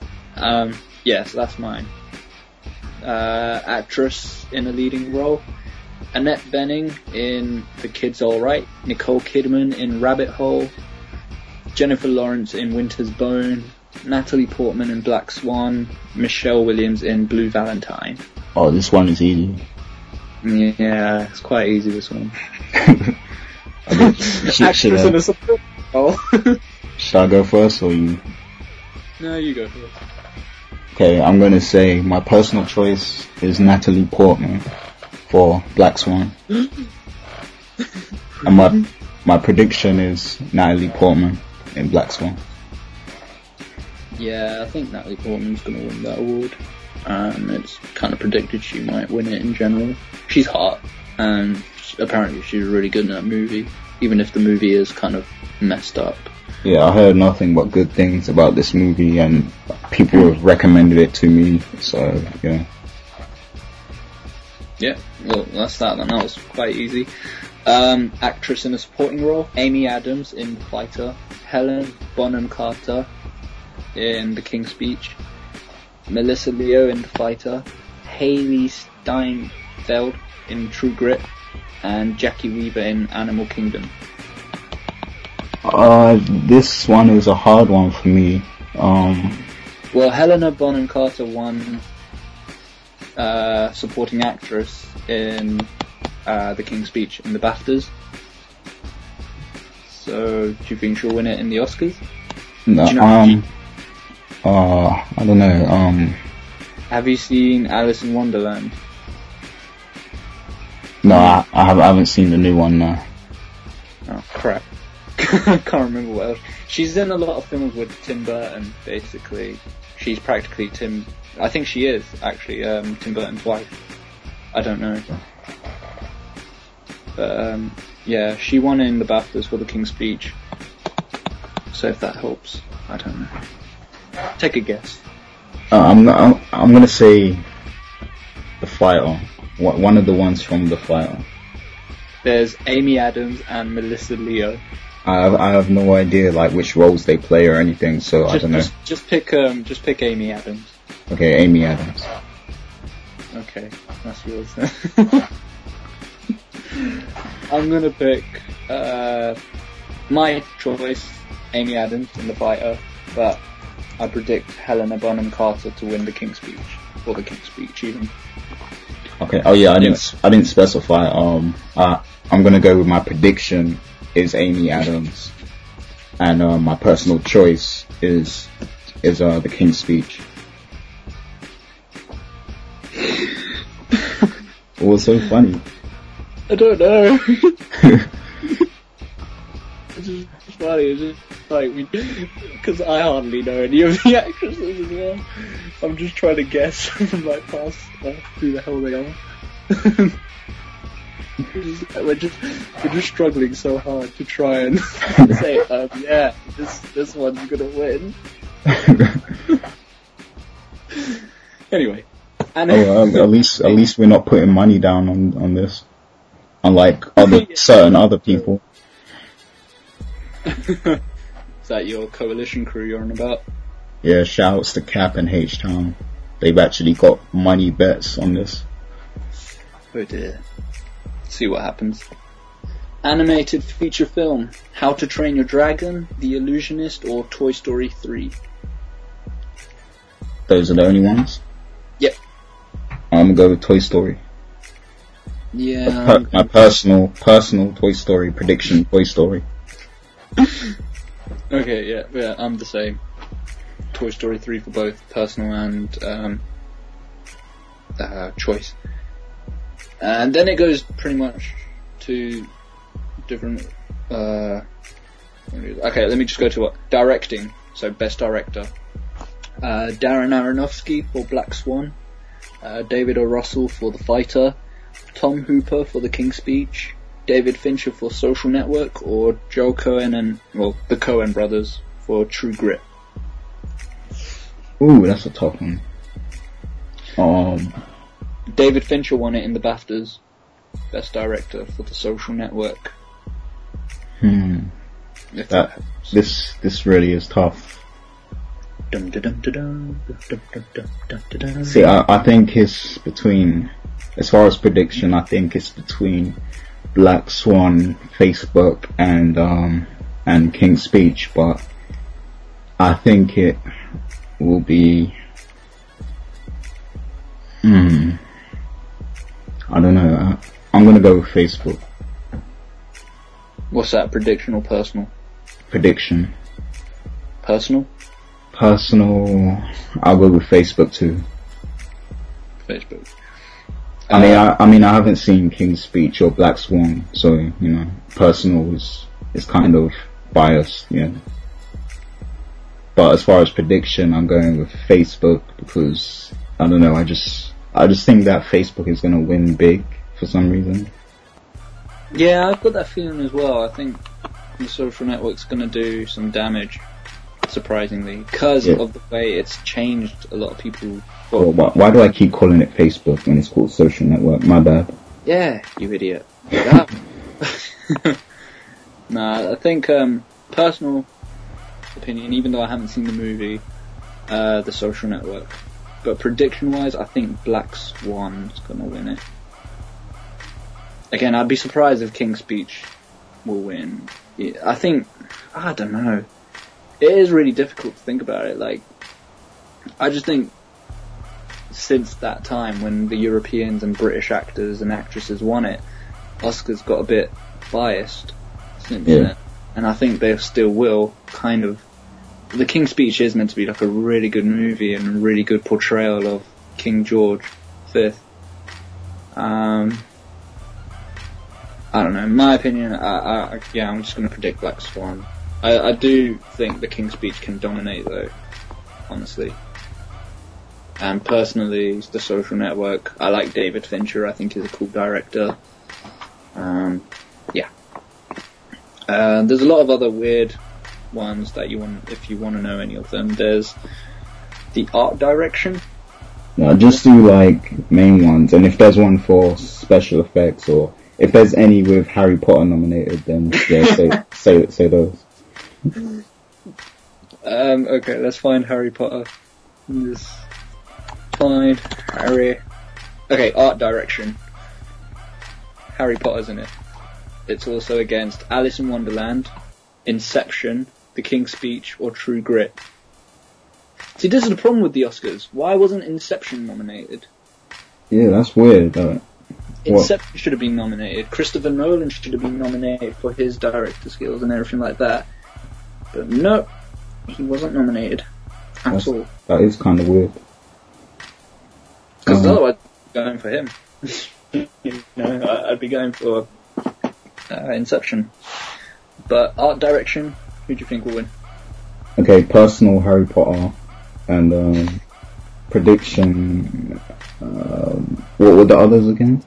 um, yes, that's mine. Uh, actress in a leading role. Annette Bening in The Kid's Alright. Nicole Kidman in Rabbit Hole. Jennifer Lawrence in Winter's Bone. Natalie Portman in Black Swan. Michelle Williams in Blue Valentine. Oh, this one is easy. Yeah, it's quite easy this one. Should, should, Actress in I, a support role. should I go first or you? no, you go first. Okay, I'm gonna say my personal choice is Natalie Portman for Black Swan. and my my prediction is Natalie Portman in Black Swan. Yeah, I think Natalie Portman's going to win that award. Um, it's kind of predicted she might win it in general. She's hot, and apparently she's really good in that movie, even if the movie is kind of messed up. Yeah, I heard nothing but good things about this movie and people have recommended it to me, so yeah. Yeah, well, that's that then. That was quite easy. Um, actress in a supporting role, Amy Adams in The Fighter, Helen Bonham Carter in The King's Speech, Melissa Leo in The Fighter, Hailee Steinfeld in True Grit, and Jacki Weaver in Animal Kingdom. Uh, this one is a hard one for me. Um, Well, Helena Bonham Carter won uh, supporting actress in uh, The King's Speech in the BAFTAs. So, do you think she'll win it in the Oscars? no, Do you know- um, uh, I don't know, um, Have you seen Alice in Wonderland? No, I, I, haven't, seen the new one, no. Oh crap. I can't remember what else. She's in a lot of films with Tim Burton, basically. She's practically Tim, I think she is, actually, um, Tim Burton's wife. I don't know. But, um, yeah, she won in the BAFTAs for The King's Speech. So if that helps, I don't know. Take a guess. Uh, I'm, not, I'm I'm gonna say the fighter. One of the ones from the fighter. There's Amy Adams and Melissa Leo. I have, I have no idea like which roles they play or anything, so I don't know. just, just pick, um, just pick Amy Adams. Okay, Amy Adams. Okay, that's yours then. I'm gonna pick uh, my choice, Amy Adams in the fighter, but I predict Helena Bonham Carter to win the King's Speech or the King's Speech even. Okay. Oh yeah, I didn't I didn't specify. Um, uh, I'm gonna go with my prediction is Amy Adams, and uh, my personal choice is is uh the King's Speech. It was so funny. I don't know. it's just funny. It's just like we, because I hardly know any of the actresses as well. I'm just trying to guess from like past stuff who the hell they are. We're just- we're just we're just struggling so hard to try and say, um, yeah, this this one's gonna win. Anyway, and Oh, um, at least at least we're not putting money down on on this, unlike other certain other people. is that your coalition crew you're on about? Yeah, shouts to Cap and H Town. They've actually got money bets on this. Oh dear. See what happens. Animated feature film: How to Train Your Dragon, The Illusionist, or Toy Story 3. Those are the only ones. Yep. I'm gonna go with Toy Story. Yeah. Per- um, my personal personal Toy Story prediction. Toy Story. Okay, yeah, yeah, I'm the same. Toy Story 3 for both personal and um, uh, choice. And then it goes pretty much to different. Uh, okay, let me just go to what directing. So best director: uh, Darren Aronofsky for Black Swan, uh, David O. Russell for The Fighter, Tom Hooper for The King's Speech, David Fincher for Social Network, or Joe Coen and well the Coen brothers for True Grit. Ooh, that's a tough one. Um, David Fincher won it in the BAFTAs, Best Director for The Social Network. hmm. If That- This this really is tough. Dum, dum, dum, dum, dum, dum, dum, dum, dum. See, I, I think it's between, as far as prediction, I think it's between Black Swan, Facebook, and um, and King's Speech, but I think it will be. Hmm. I don't know. I'm gonna go with Facebook What's that? Prediction or personal? prediction. Personal. Personal, I'll go with Facebook too. Facebook. I mean, I, I mean, I haven't seen King's Speech or Black Swan, so you know, personal is is kind of biased, yeah. But as far as prediction, I'm going with Facebook because I don't know. I just I just think that Facebook is gonna win big for some reason. Yeah, I've got that feeling as well. I think the social network's going to do some damage, surprisingly, because Yeah. of the way it's changed a lot of people. Well, why, why do I keep calling it Facebook when it's called social network? My bad. Yeah, you idiot. Nah, I think um, personal opinion, even though I haven't seen the movie, uh, the social network. But prediction wise, I think Black Swan's gonna win it. Again, I'd be surprised if King's Speech will win. Yeah, I think, I don't know. It is really difficult to think about it. Like, I just think since that time when the Europeans and British actors and actresses won it, Oscars got a bit biased since Yeah. then. And I think they still will, kind of. The King's Speech is meant to be like a really good movie and a really good portrayal of King George V. Um, I don't know. In my opinion, I, I, yeah, I'm just going to predict Black Swan. I, I do think the King's Speech can dominate, though. Honestly. And personally, the Social Network. I like David Fincher. I think he's a cool director. Um, yeah. Uh, there's a lot of other weird ones that you want, if you want to know any of them. There's the art direction. No, just do like main ones, and if there's one for special effects or if there's any with Harry Potter nominated, then yeah, say say say those. Um, okay, let's find Harry Potter. Just find Harry. Okay, art direction. Harry Potter's in it. It's also against Alice in Wonderland, Inception, The King's Speech, or True Grit. See, this is the problem with the Oscars. Why wasn't Inception nominated? Yeah, that's weird. Though. What? Inception should have been nominated. Christopher Nolan should have been nominated for his director skills and everything like that. But no, he wasn't nominated at That's- all. That is kind of weird. Because Uh-huh. otherwise, I'd be going for him. you know, I'd be going for uh, Inception. But art direction, who do you think will win? Okay, personal Harry Potter and um, prediction. Um, what were the others again?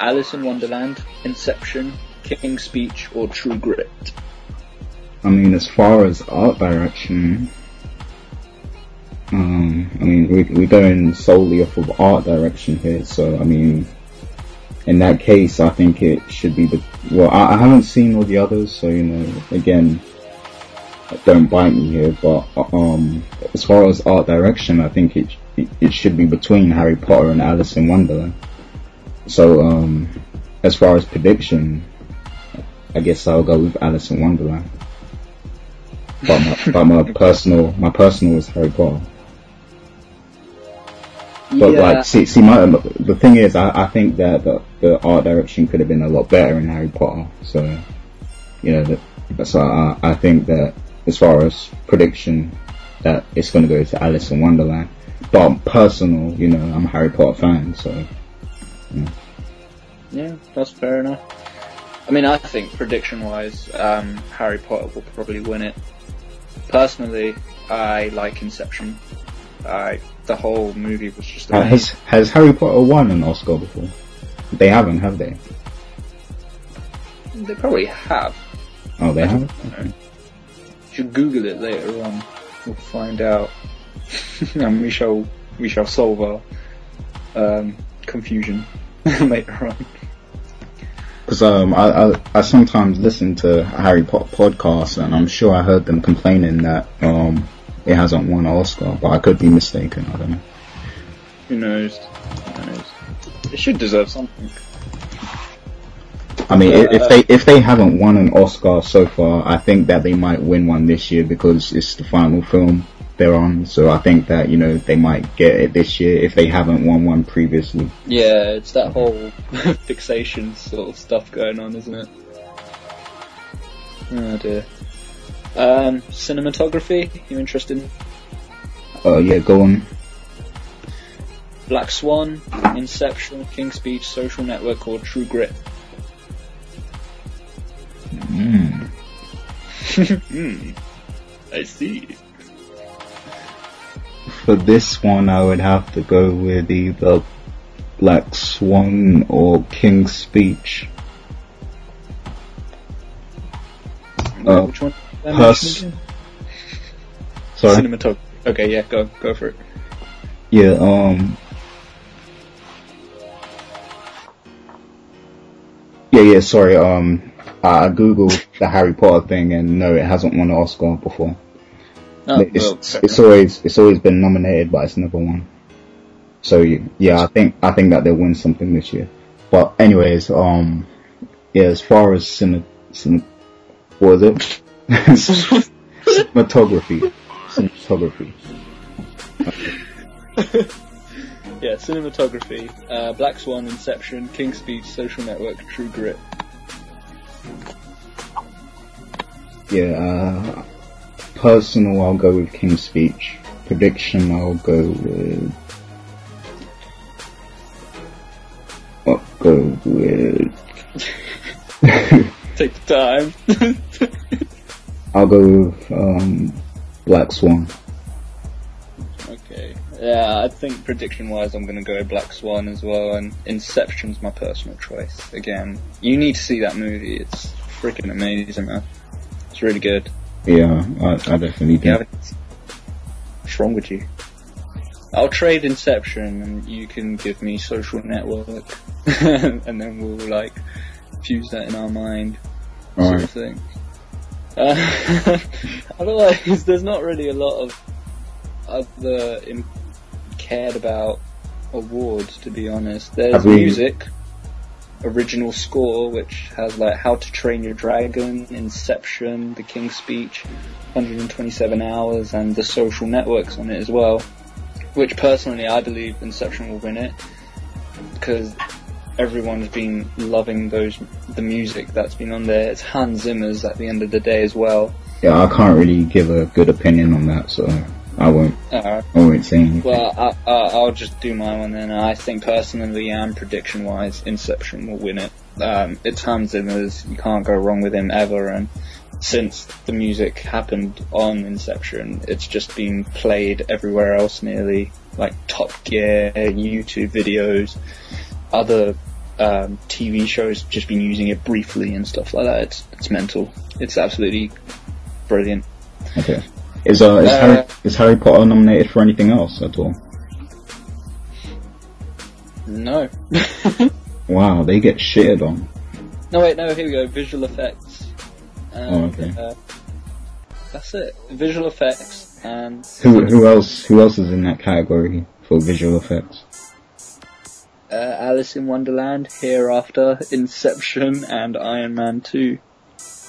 Alice in Wonderland, Inception, King's Speech, or True Grit? I mean, as far as art direction, um, I mean, we, we're going solely off of art direction here, so I mean, in that case, I think it should be the, well, I, I haven't seen all the others, so you know, again, don't bite me here, but, um, as far as art direction, I think it, it, it should be between Harry Potter and Alice in Wonderland. So, um, as far as prediction, I guess I'll go with Alice in Wonderland but my, but my personal my personal is Harry Potter. But yeah, like, see, see, my the thing is, I, I think that the, the art direction could have been a lot better in Harry Potter. So, you know, that, so I, I think that as far as prediction, that it's going to go to Alice in Wonderland. But personal, you know, I'm a Harry Potter fan, so yeah, that's fair enough. I mean, I think prediction-wise, um, Harry Potter will probably win it. Personally, I like Inception. I the whole movie was just Uh, has has Harry Potter won an Oscar before? They haven't, have they? They probably have. Oh, they haven't. You should Google it later on. We'll find out, and we shall we shall solve our um, confusion later on. Because um, I, I I sometimes listen to Harry Potter podcasts, and I'm sure I heard them complaining that um it hasn't won an Oscar, but I could be mistaken. I don't know. Who knows? Who knows? It should deserve something. I mean, i if Uh, they if they haven't won an Oscar so far, I think that they might win one this year because it's the final film they're on. So I think that you know they might get it this year if they haven't won one previously. Yeah, it's that whole fixation sort of stuff going on, isn't it? Oh dear. Um, cinematography, you interested in Uh, yeah, go on. Black Swan, Inception, King's Speech, Social Network, or True Grit? Mm. Hmm. I see. For this one, I would have to go with either Black Swan or King's Speech. Uh, Which one? pers- Sorry. Cinematography. Okay, yeah, go go for it. Yeah, um. Yeah, yeah, sorry, um, I I googled the Harry Potter thing and no, it hasn't won an Oscar before. Oh, it's, well, it's, fair it's enough. always, it's always been nominated, but it's never won. So yeah, I think, I think that they'll win something this year. But anyways, um, yeah, as far as cine, cine what was it? Cinematography. Cinematography. yeah, cinematography. Uh, Black Swan, Inception, King's Speech, Social Network, True Grit. Yeah, uh, personal, I'll go with King's Speech. Prediction, I'll go with. I'll go with. Take time. I'll go with um, Black Swan. okay. Yeah, I think prediction wise, I'm going to go Black Swan as well, and Inception's my personal choice. Again, you need to see that movie. It's freaking amazing, man. It's really good. Yeah, I, I definitely do. What's wrong with you? I'll trade Inception, and you can give me Social Network, and then we'll like fuse that in our mind, sort Alright. of thing. Uh, otherwise, there's not really a lot of other Im- cared about awards, to be honest. There's we- music, original score, which has like How to Train Your Dragon, Inception, The King's Speech, 127 Hours, and The Social Networks on it as well. Which personally, I believe Inception will win it because everyone's been loving those the music that's been on there. It's Hans Zimmer's at the end of the day as well. Yeah, I can't really give a good opinion on that, so I won't. I won't say anything. Well, I, I, I'll just do my one then. I think personally and prediction wise, Inception will win it. Um, it's Hans Zimmer's. You can't go wrong with him ever. And since the music happened on Inception, it's just been played everywhere else nearly. Like Top Gear, YouTube videos, other um, TV shows just been using it briefly and stuff like that. It's, it's mental. It's absolutely brilliant. Okay. Is uh, is, Uh, Harry, is Harry Potter nominated for anything else at all? No. Wow, they get shitted on. No, wait, no, here we go. Visual effects. And, Oh, okay. Uh, that's it. Visual effects and Who who else who else is in that category for visual effects? uh, Alice in Wonderland, Hereafter, Inception, and Iron Man 2.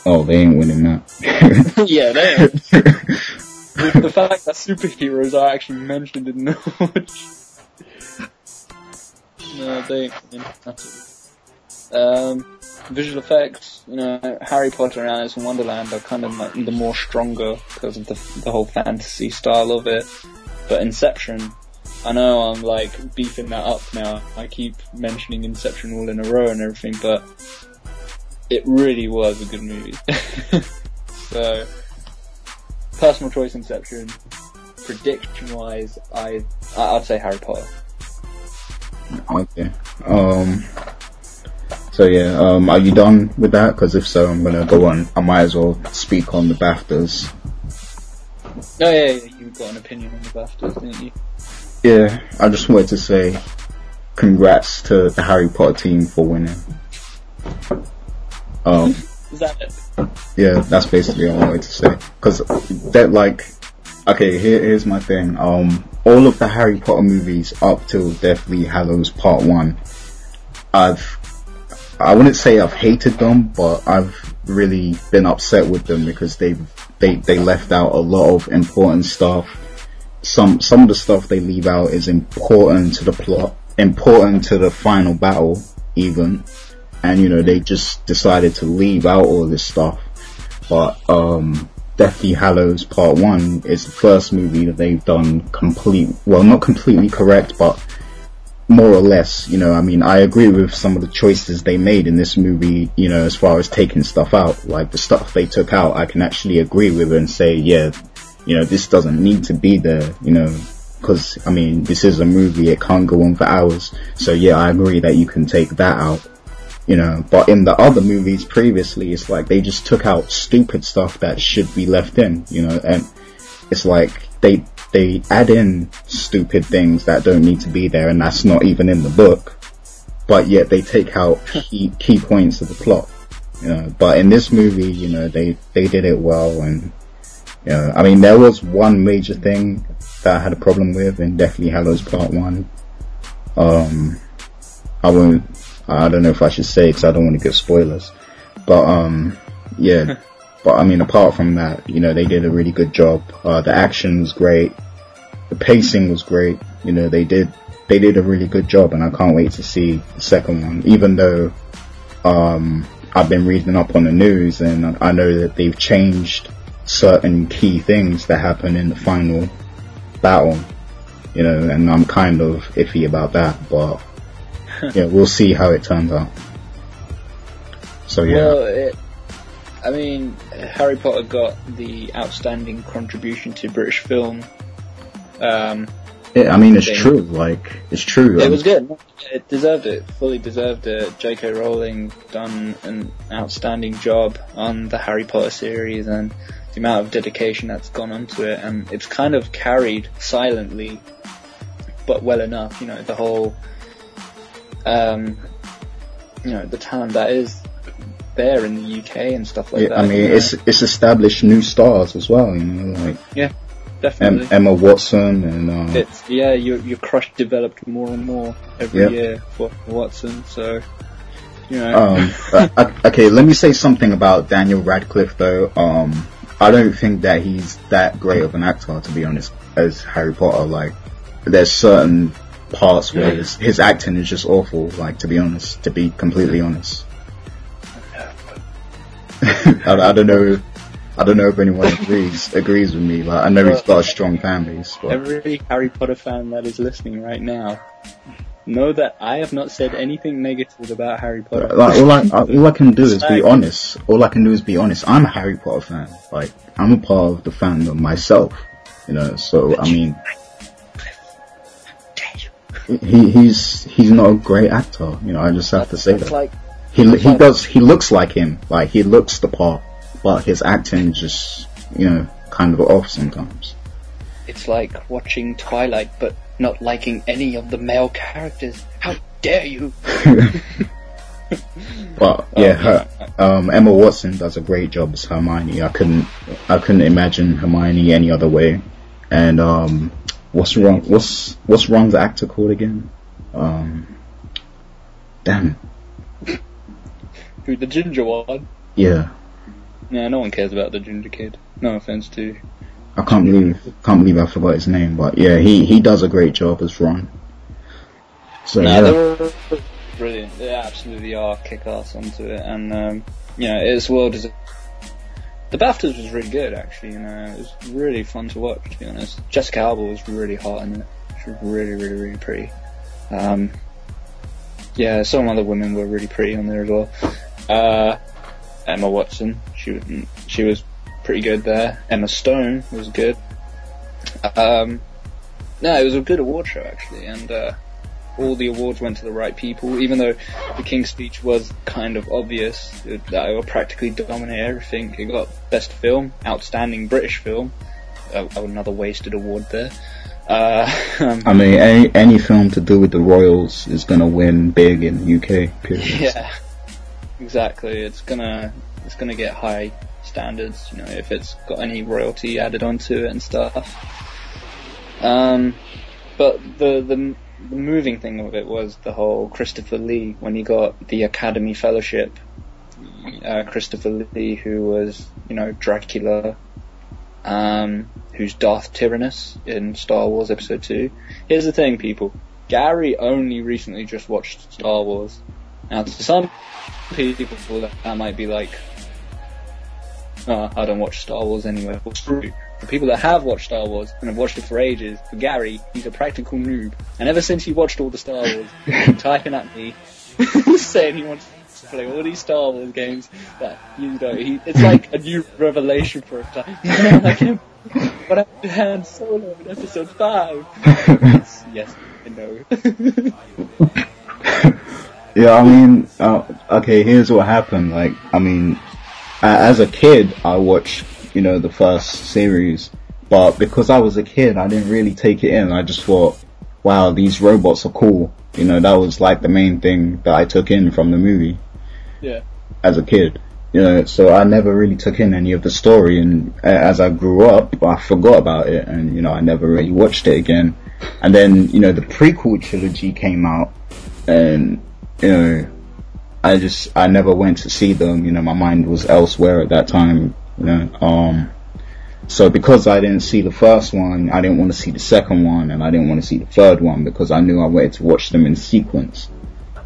Oh, they ain't winning that. yeah, they are. With the fact that superheroes are actually mentioned in the awards. No, they ain't winning. Um, visual effects, you know, Harry Potter and Alice in Wonderland are kind of like the more stronger because of the, the whole fantasy style of it. But Inception, I know I'm like beefing that up now. I keep mentioning Inception all in a row and everything, but it really was a good movie. so, personal choice Inception. Prediction wise, I I- I'd say Harry Potter. okay. Um. So yeah, um, are you done with that? Because if so, I'm gonna go on. I might as well speak on the BAFTAs. Oh yeah, yeah, you got an opinion on the BAFTAs, didn't you? Yeah, I just wanted to say congrats to the Harry Potter team for winning. Um, Is that it? yeah, that's basically all I wanted to say. Cause that like, okay, here, here's my thing. Um, all of the Harry Potter movies up till Deathly Hallows Part 1, I've, I wouldn't say I've hated them, but I've really been upset with them because they, they, they left out a lot of important stuff. Some, some of the stuff they leave out is important to the plot, important to the final battle, even and you know they just decided to leave out all this stuff. But um, Deathly Hallows Part One is the first movie that they've done complete, well, not completely correct, but more or less. You know, I mean, I agree with some of the choices they made in this movie. You know, as far as taking stuff out, like the stuff they took out, I can actually agree with and say, yeah, you know, this doesn't need to be there. You know. Because I mean, this is a movie; it can't go on for hours. So yeah, I agree that you can take that out you know, but in the other movies previously, it's like they just took out stupid stuff that should be left in, you know, and it's like they, they add in stupid things that don't need to be there and that's not even in the book, but yet they take out key, key points of the plot, you know, but in this movie, you know, they, they did it well and, you know, I mean, there was one major thing that I had a problem with in Deathly Hallows Part 1. Um, I won't, I don't know if I should say because I don't want to give spoilers. But um, yeah. but I mean, apart from that, you know, they did a really good job. Uh, the action was great. The pacing was great. You know, they did they did a really good job, and I can't wait to see the second one. Even though um, I've been reading up on the news, and I know that they've changed certain key things that happen in the final battle. You know, and I'm kind of iffy about that, but yeah, we'll see how it turns out. So yeah, Well, it, I mean, Harry Potter got the outstanding contribution to British film. Um, Yeah, I mean, it's thing. true. Like, it's true. It Um, was good. It deserved it. Fully deserved it. J.K. Rowling done an outstanding job on the Harry Potter series and the amount of dedication that's gone onto it, and it's kind of carried silently, but well enough. You know, the whole, um, you know, the talent that is there in the UK and stuff like Yeah, that. I mean, you know. it's it's established new stars as well. You know, like em- definitely. Emma Watson and um, it's yeah, your your crush developed more and more every Yeah. year for Watson. So, you know. Um, uh, uh, okay, let me say something about Daniel Radcliffe though. Um, I don't think that he's that great of an actor, to be honest, as Harry Potter. Like, there's certain parts where his, his acting is just awful. Like, to be honest, to be completely honest, I, I don't know. I don't know if anyone agrees agrees with me. Like, I know he's got a strong fan base, but Every Harry Potter fan that is listening right now, know that I have not said anything negative about Harry Potter. like all I all I can do is be honest. All I can do is be honest. I'm a Harry Potter fan. Like I'm a part of the fandom myself. You know, so I mean, he he's he's not a great actor. You know, I just have to say that. like He he does he looks like him. Like he looks the part, but his acting just you know kind of off sometimes. it's like watching Twilight, but not liking any of the male characters. How dare you? But yeah, her, um, Emma Watson does a great job as Hermione. I couldn't, I couldn't imagine Hermione any other way. And um, what's wrong? What's what's wrong? The actor called again? Um, damn. Who the ginger one? Yeah, Nah, no one cares about the ginger kid. No offense to. I can't believe, can't believe I forgot his name. But yeah, he he does a great job as Ron. So Nah, yeah, they were brilliant. They absolutely are kick ass onto it, and um, you know, it's well deserved. The BAFTAs was really good, actually. You know, it was really fun to watch. To be honest, Jessica Alba was really hot in it. She was really, really, really pretty. Um, yeah, some other women were really pretty on there as well. Uh, Emma Watson, she she was pretty good there. Emma Stone was good. Um, no, it was a good award show actually, and uh, all the awards went to the right people. Even though the King's Speech was kind of obvious that it will practically dominate everything, it got Best Film, Outstanding British Film, uh, another wasted award there. Uh, um, I mean, any any film to do with the royals is gonna win big in the UK. Period. yeah, exactly. It's gonna it's gonna get high standards. You know, if it's got any royalty added onto it and stuff. Um, but the the the moving thing of it was the whole Christopher Lee when he got the Academy Fellowship. Uh, Christopher Lee, who was you know Dracula, um, who's Darth Tyranus in Star Wars Episode Two. Here's the thing, people. Gary only recently just watched Star Wars. Now, to some people, that, might be like, oh, I don't watch Star Wars anyway. Well, true. For people that have watched Star Wars and have watched it for ages, for Gary, he's a practical noob. And ever since he watched all the Star Wars, he's been typing at me, saying he wants to play all these Star Wars games that, you know, he, it's like a new revelation for him. like him. What happened to Han Solo in episode 5? yes, I know. Yeah, I mean, uh, okay, here's what happened. Like, I mean, uh, as a kid, I watched, you know, the first series, but because I was a kid, I didn't really take it in. I just thought, wow, these robots are cool. You know, that was like the main thing that I took in from the movie yeah. as a kid. You know, so I never really took in any of the story, and uh, as I grew up, I forgot about it, and you know, I never really watched it again. And then, you know, the prequel trilogy came out, and you know, I just I never went to see them. You know, my mind was elsewhere at that time. Know, um, so because I didn't see the first one, I didn't want to see the second one, and I didn't want to see the third one because I knew I wanted to watch them in sequence.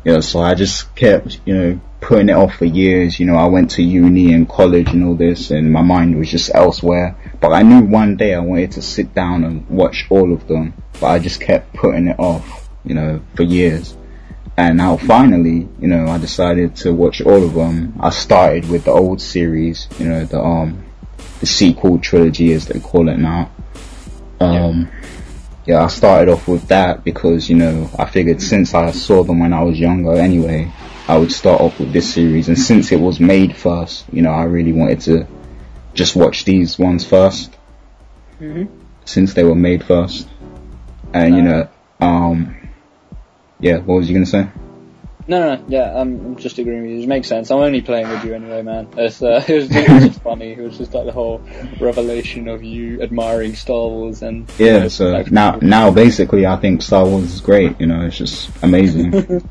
You know, so I just kept, you know, putting it off for years. You know, I went to uni and college and all this, and my mind was just elsewhere. But I knew one day I wanted to sit down and watch all of them, but I just kept putting it off, you know, for years. And now finally, you know, I decided to watch all of them. I started with the old series, you know, the um, the sequel trilogy as they call it now. Um, yeah, I started off with that because, you know, I figured since I saw them when I was younger anyway, I would start off with this series. And since it was made first, you know, I really wanted to just watch these ones 1st Mhm. Since they were made first. And, you know, um, yeah, what was you gonna say? No, no, no, yeah, I'm I'm just agreeing with you. It makes sense. I'm only playing with you anyway, man. It's, uh, it, was just, it was just funny. It was just like the whole revelation of you admiring Star Wars and Yeah, so like- now, now basically I think Star Wars is great, you know, it's just amazing.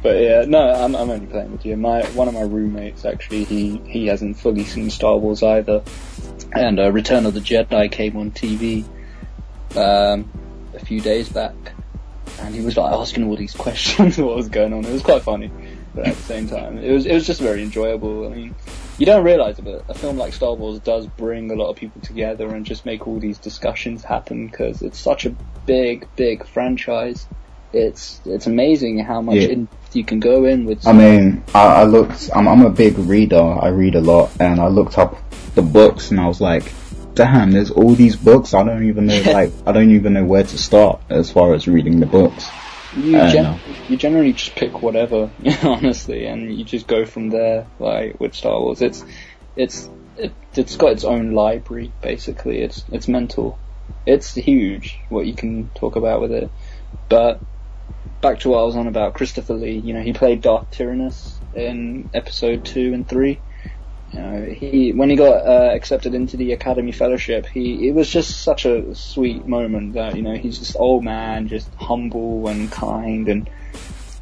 But yeah, no, I'm I'm only playing with you. My one of my roommates actually, he he hasn't fully seen Star Wars either, and uh, Return of the Jedi came on TV um, a few days back, and he was like asking all these questions, what was going on. It was quite funny, but at the same time, it was it was just very enjoyable. I mean, you don't realize it, but a film like Star Wars does bring a lot of people together and just make all these discussions happen because it's such a big, big franchise. It's it's amazing how much Yeah. in you can go in with. I mean, I, I looked, I'm, I'm a big reader, I read a lot, and I looked up the books and I was like, damn, there's all these books, I don't even know, like, I don't even know where to start as far as reading the books. you, I gen- you generally just pick whatever, honestly, and you just go from there. Like with Star Wars, it's it's it, it's got its own library basically. It's it's mental. It's huge what you can talk about with it. But back to what I was on about Christopher Lee. You know, he played Darth Tyranus in episode two and three. You know, he when he got uh, accepted into the Academy Fellowship, he it was just such a sweet moment that you know he's just old man, just humble and kind and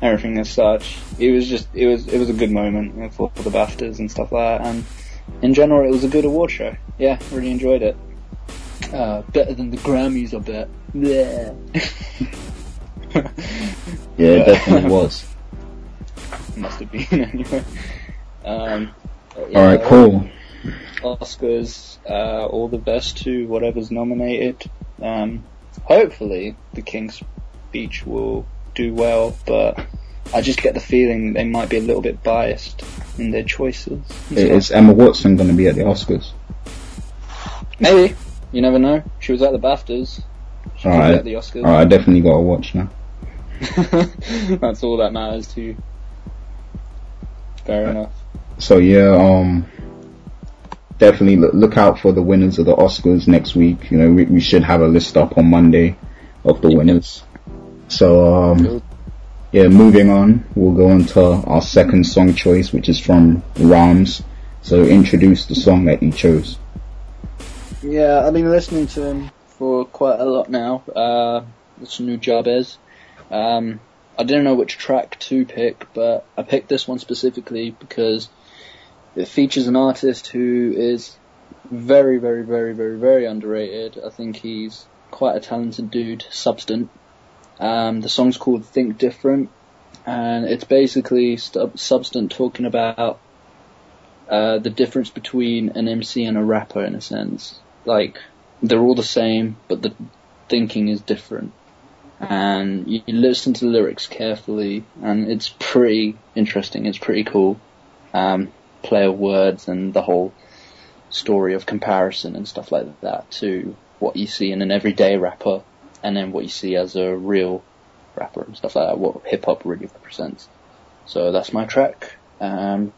everything as such. It was just it was it was a good moment for, for the Baftas and stuff like that. And in general, it was a good award show. Yeah, really enjoyed it. Uh, better than the Grammys, I bet. Yeah. Yeah, it definitely was. Must have been anyway. Um, yeah, Alright, cool. Oscars, uh, all the best to whatever's nominated. Um, hopefully the King's Speech will do well, but I just get the feeling they might be a little bit biased in their choices. Is Emma Watson gonna be at the Oscars? Maybe. You never know. She was at the BAFTAs. She Alright. at the Oscars. Alright, I definitely gotta watch now. That's all that matters to you. Fair enough. So yeah, um, definitely look, out for the winners of the Oscars next week. You know, we, we should have a list up on Monday of the winners. So um, yeah, moving on, we'll go on to our second song choice, which is from Rams. So introduce the song that you chose. Yeah, I've been listening to him for quite a lot now. Uh, it's a Nujabes. Um, I didn't know which track to pick, but I picked this one specifically because it features an artist who is very, very, very, very, very underrated. I think he's quite a talented dude, Substant. Um, the song's called Think Different, and it's basically Stub- Substant talking about uh, the difference between an MC and a rapper in a sense. Like, they're all the same, but the thinking is different. And you listen to the lyrics carefully, and it's pretty interesting, it's pretty cool. Um, play of words and the whole story of comparison and stuff like that to what you see in an everyday rapper, and then what you see as a real rapper and stuff like that, what hip hop really represents. So that's my track. Um,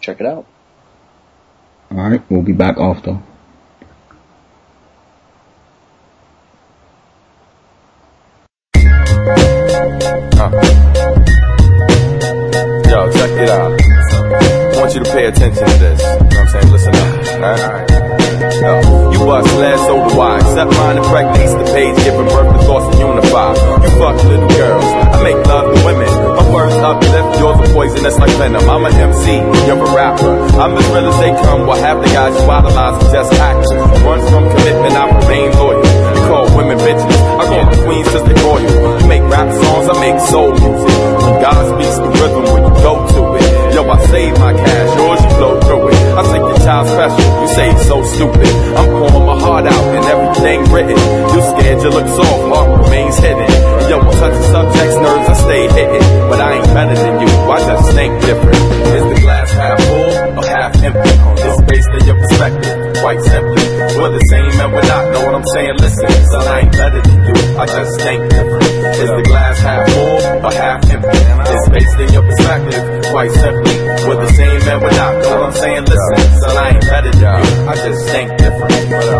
check it out. Alright, we'll be back after. Yo, check it out. I want you to pay attention to this. You know what I'm saying? Listen up. Alright? Yo, you bust last so do I. Except mine impregnate the page, giving birth to thoughts and unify. You fuck little girls. I make love to women. My first uplift, yours are poisonous like venom. I'm an MC, you're a rapper. I'm as real as they come. While half the guys you idolize are just actors. Run from commitment, I remain loyal. You call women bitches. I call the queens cause they royal. You make rap songs, I make soul music. God speaks the rhythm, when you go to. Yo, I save my cash, yours you blow through it. I take your child special, you say it's so stupid. I'm calling my heart out and everything written. You scared you look soft, heart remains hidden. Yo, I'm touching subjects, nerves, I stay hitting. But I ain't better than you, I just think different. Is the glass half full or half empty? It's based on your perspective, quite simply. We're the same and we're not, know what I'm saying? Listen, son, I ain't better than you, I just think different. Is the glass half full or half empty? It's based on your perspective, quite simply. We're the same and we're not, know what I'm saying? Listen, son, I ain't better you, I just think different.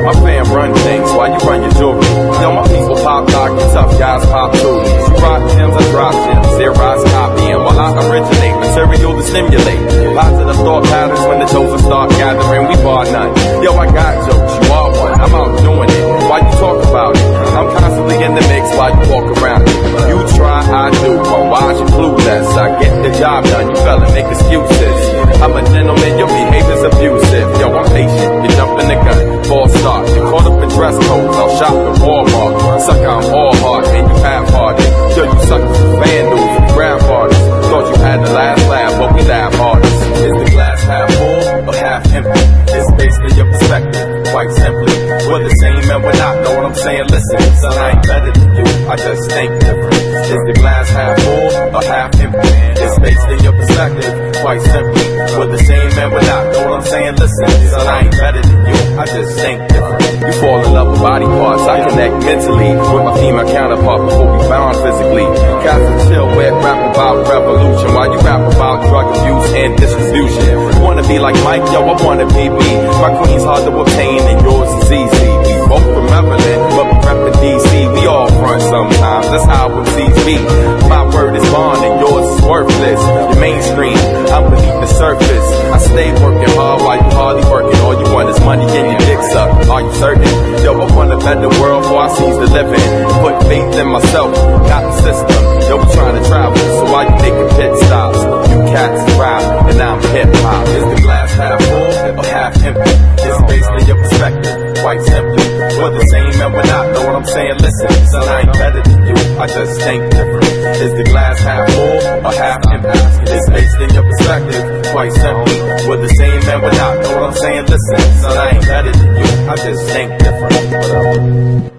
My fam run things while you run your jewelry. Yo, my people pop lock, you tough guys pop too. You rock gems, I drop gems. Xerox copying while I originate material to stimulate. Positive thought patterns when the chosen start gathering. We bar none. Yo, I got jokes, you. I'm out doing it. Why you talk about it? I'm constantly in the mix while you walk around it. You try, I do. But why's you clueless? I get the job done. You fella make excuses. I'm a gentleman, your behavior's abusive. Yo, I'm patient. You jump in the gun, false start. You caught up in dress codes. I'll shop at Walmart. Suck, I'm all heart and you half-hearted. Yo, you suck vandals and grandfathers. Thought you had the last laugh, but we laugh hardest. Is the glass half full or half empty? It's based on your perspective, quite simply. We're the same and we're not, know what I'm saying? Listen, son, I ain't better than you, I just think different. Is the glass half full or half empty? Perspective, quite simply. We're the same and we're not, know what I'm saying? Listen, son, I ain't better than you, I just think different. You fall in love with body parts, I connect mentally with my female counterpart before we bound physically. Cats are chill with rap about revolution while you rap about drug abuse and distribution. Wanna be like Mike, yo, I wanna be me. My queen's hard to obtain and yours is easy. Both from Maryland, but we rep the DC. We all front sometimes, that's how it sees me. My word is bond and yours is worthless. You're mainstream, I'm beneath the surface. I stay working hard while you hardly working. All you want is money and your dicks up. Are you certain? Yo, I want a better world before I seize the living. Put faith in myself, got the system. Yo, we trying to travel, so why you making pit stops? You cats rap, and I'm hip hop. Is the glass half full or half empty? It's based on your perspective, quite simply. We're the same and we're not, know what I'm saying? Listen, son, I ain't better than you, I just think different. Is the glass half full or half empty? It's based on your perspective, quite simply. We're the same and we're not, know what I'm saying? Listen, son, I ain't better than you, I just think different.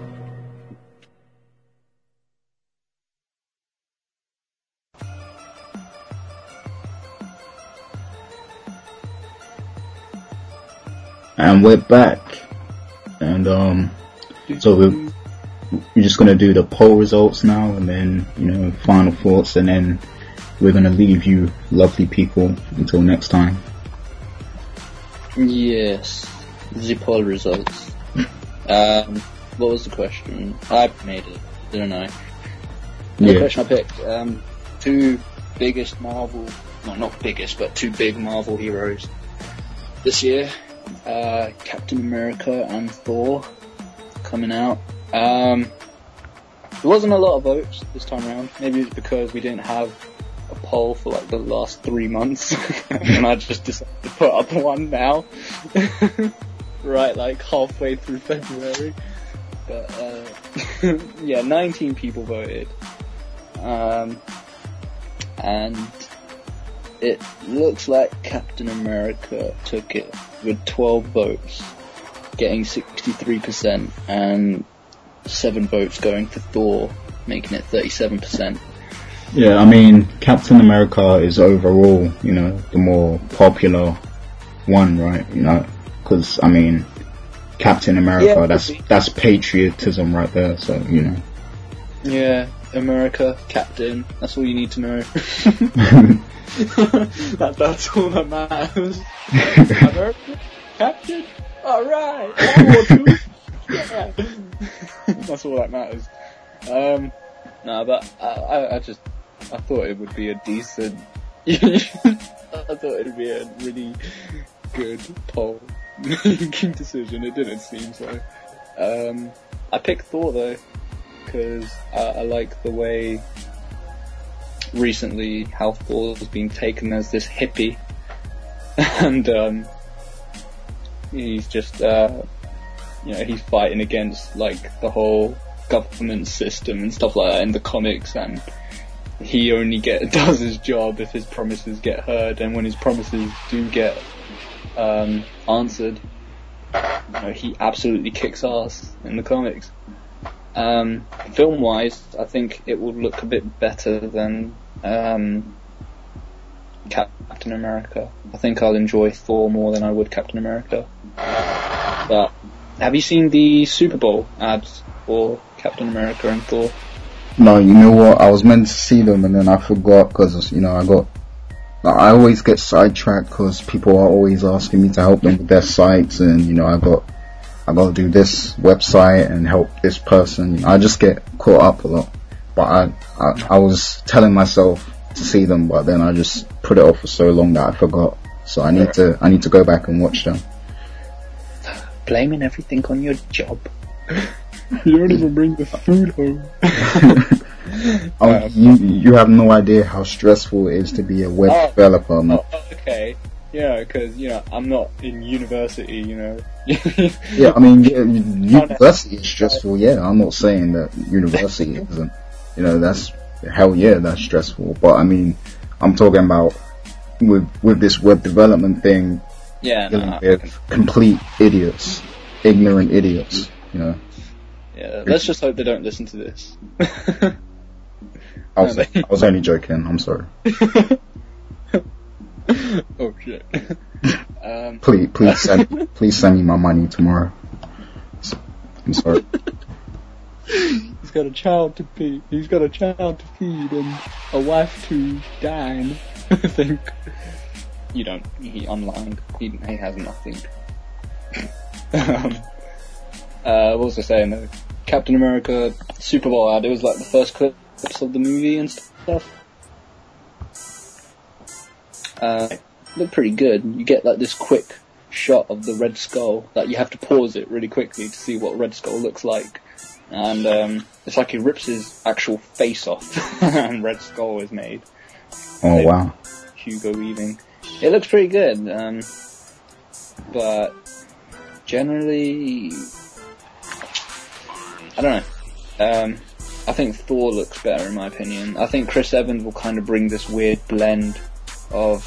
And we're back. And um, so we're, we're just gonna do the poll results now, and then you know final thoughts, and then we're gonna leave you, lovely people, until next time. Yes, the poll results. um, what was the question? I made it, didn't I? The Yeah. question I picked. Um, two biggest Marvel, well not biggest, but two big Marvel heroes this year. Uh, Captain America and Thor coming out. Um, there wasn't a lot of votes this time around. Maybe it's because we didn't have a poll for like the last three months, and I just decided to put up one now. right, like halfway through February. But uh, yeah, 19 people voted, um, and it looks like Captain America took it with 12 votes, getting 63%, and seven votes going for Thor, making it 37%. Yeah, I mean, Captain America is overall, you know, the more popular one, right? You know, because I mean, Captain America, Yeah, that's that's patriotism right there. So you know, Yeah, America, Captain, that's all you need to know. that, that's all that matters. Captain, alright, World War II. yeah. That's all that matters. Um, no, but I, I, I just, I thought it would be a decent, I thought it would be a really good poll making decision. It didn't seem so. Um, I picked Thor though, because I, I like the way recently Thor has been taken as this hippie, and um, he's just, uh, you know, he's fighting against like the whole government system and stuff like that in the comics, and he only get does his job if his promises get heard, and when his promises do get um, answered, you know, he absolutely kicks ass in the comics. Um, film wise, I think it will look a bit better than um, Captain America. I think I'll enjoy Thor more than I would Captain America. But have you seen the Super Bowl ads for Captain America and Thor? No, you know what? I was meant to see them and then I forgot because you know I got. I always get sidetracked because people are always asking me to help them with their sites, and you know I got I got to do this website and help this person. I just get caught up a lot. But I, I I was telling myself to see them, but then I just put it off for so long that I forgot. So I need to I need to go back and watch them. Blaming everything on your job. you don't even bring the food home. Oh, you you have no idea how stressful it is to be a web Oh. developer. Man. Oh, okay. Yeah, because you know I'm not in university. You know. Yeah, I mean, yeah, university is stressful. Yeah, I'm not saying that university isn't. You know, that's hell yeah, that's stressful. But I mean, I'm talking about with with this web development thing, yeah. No, with complete idiots, ignorant idiots. You know, yeah. Let's just hope they don't listen to this. I was I was only joking. I'm sorry. oh shit. um, Please, please send please send me my money tomorrow. I'm sorry. he's got a child to feed. He's got a child to feed and a wife to dine. I think. You don't. He online. He, he has nothing. um, uh, what was I saying though? Captain America Super Bowl ad. It was like the first clips of the movie and stuff. Uh, pretty good. You get like this quick shot of the Red Skull. Like you have to pause it really quickly to see what Red Skull looks like. And um, it's like he rips his actual face off, and Red Skull is made. Oh wow. Hugo Weaving. It looks pretty good, um, but generally, I don't know. Um, I think Thor looks better in my opinion. I think Chris Evans will kind of bring this weird blend of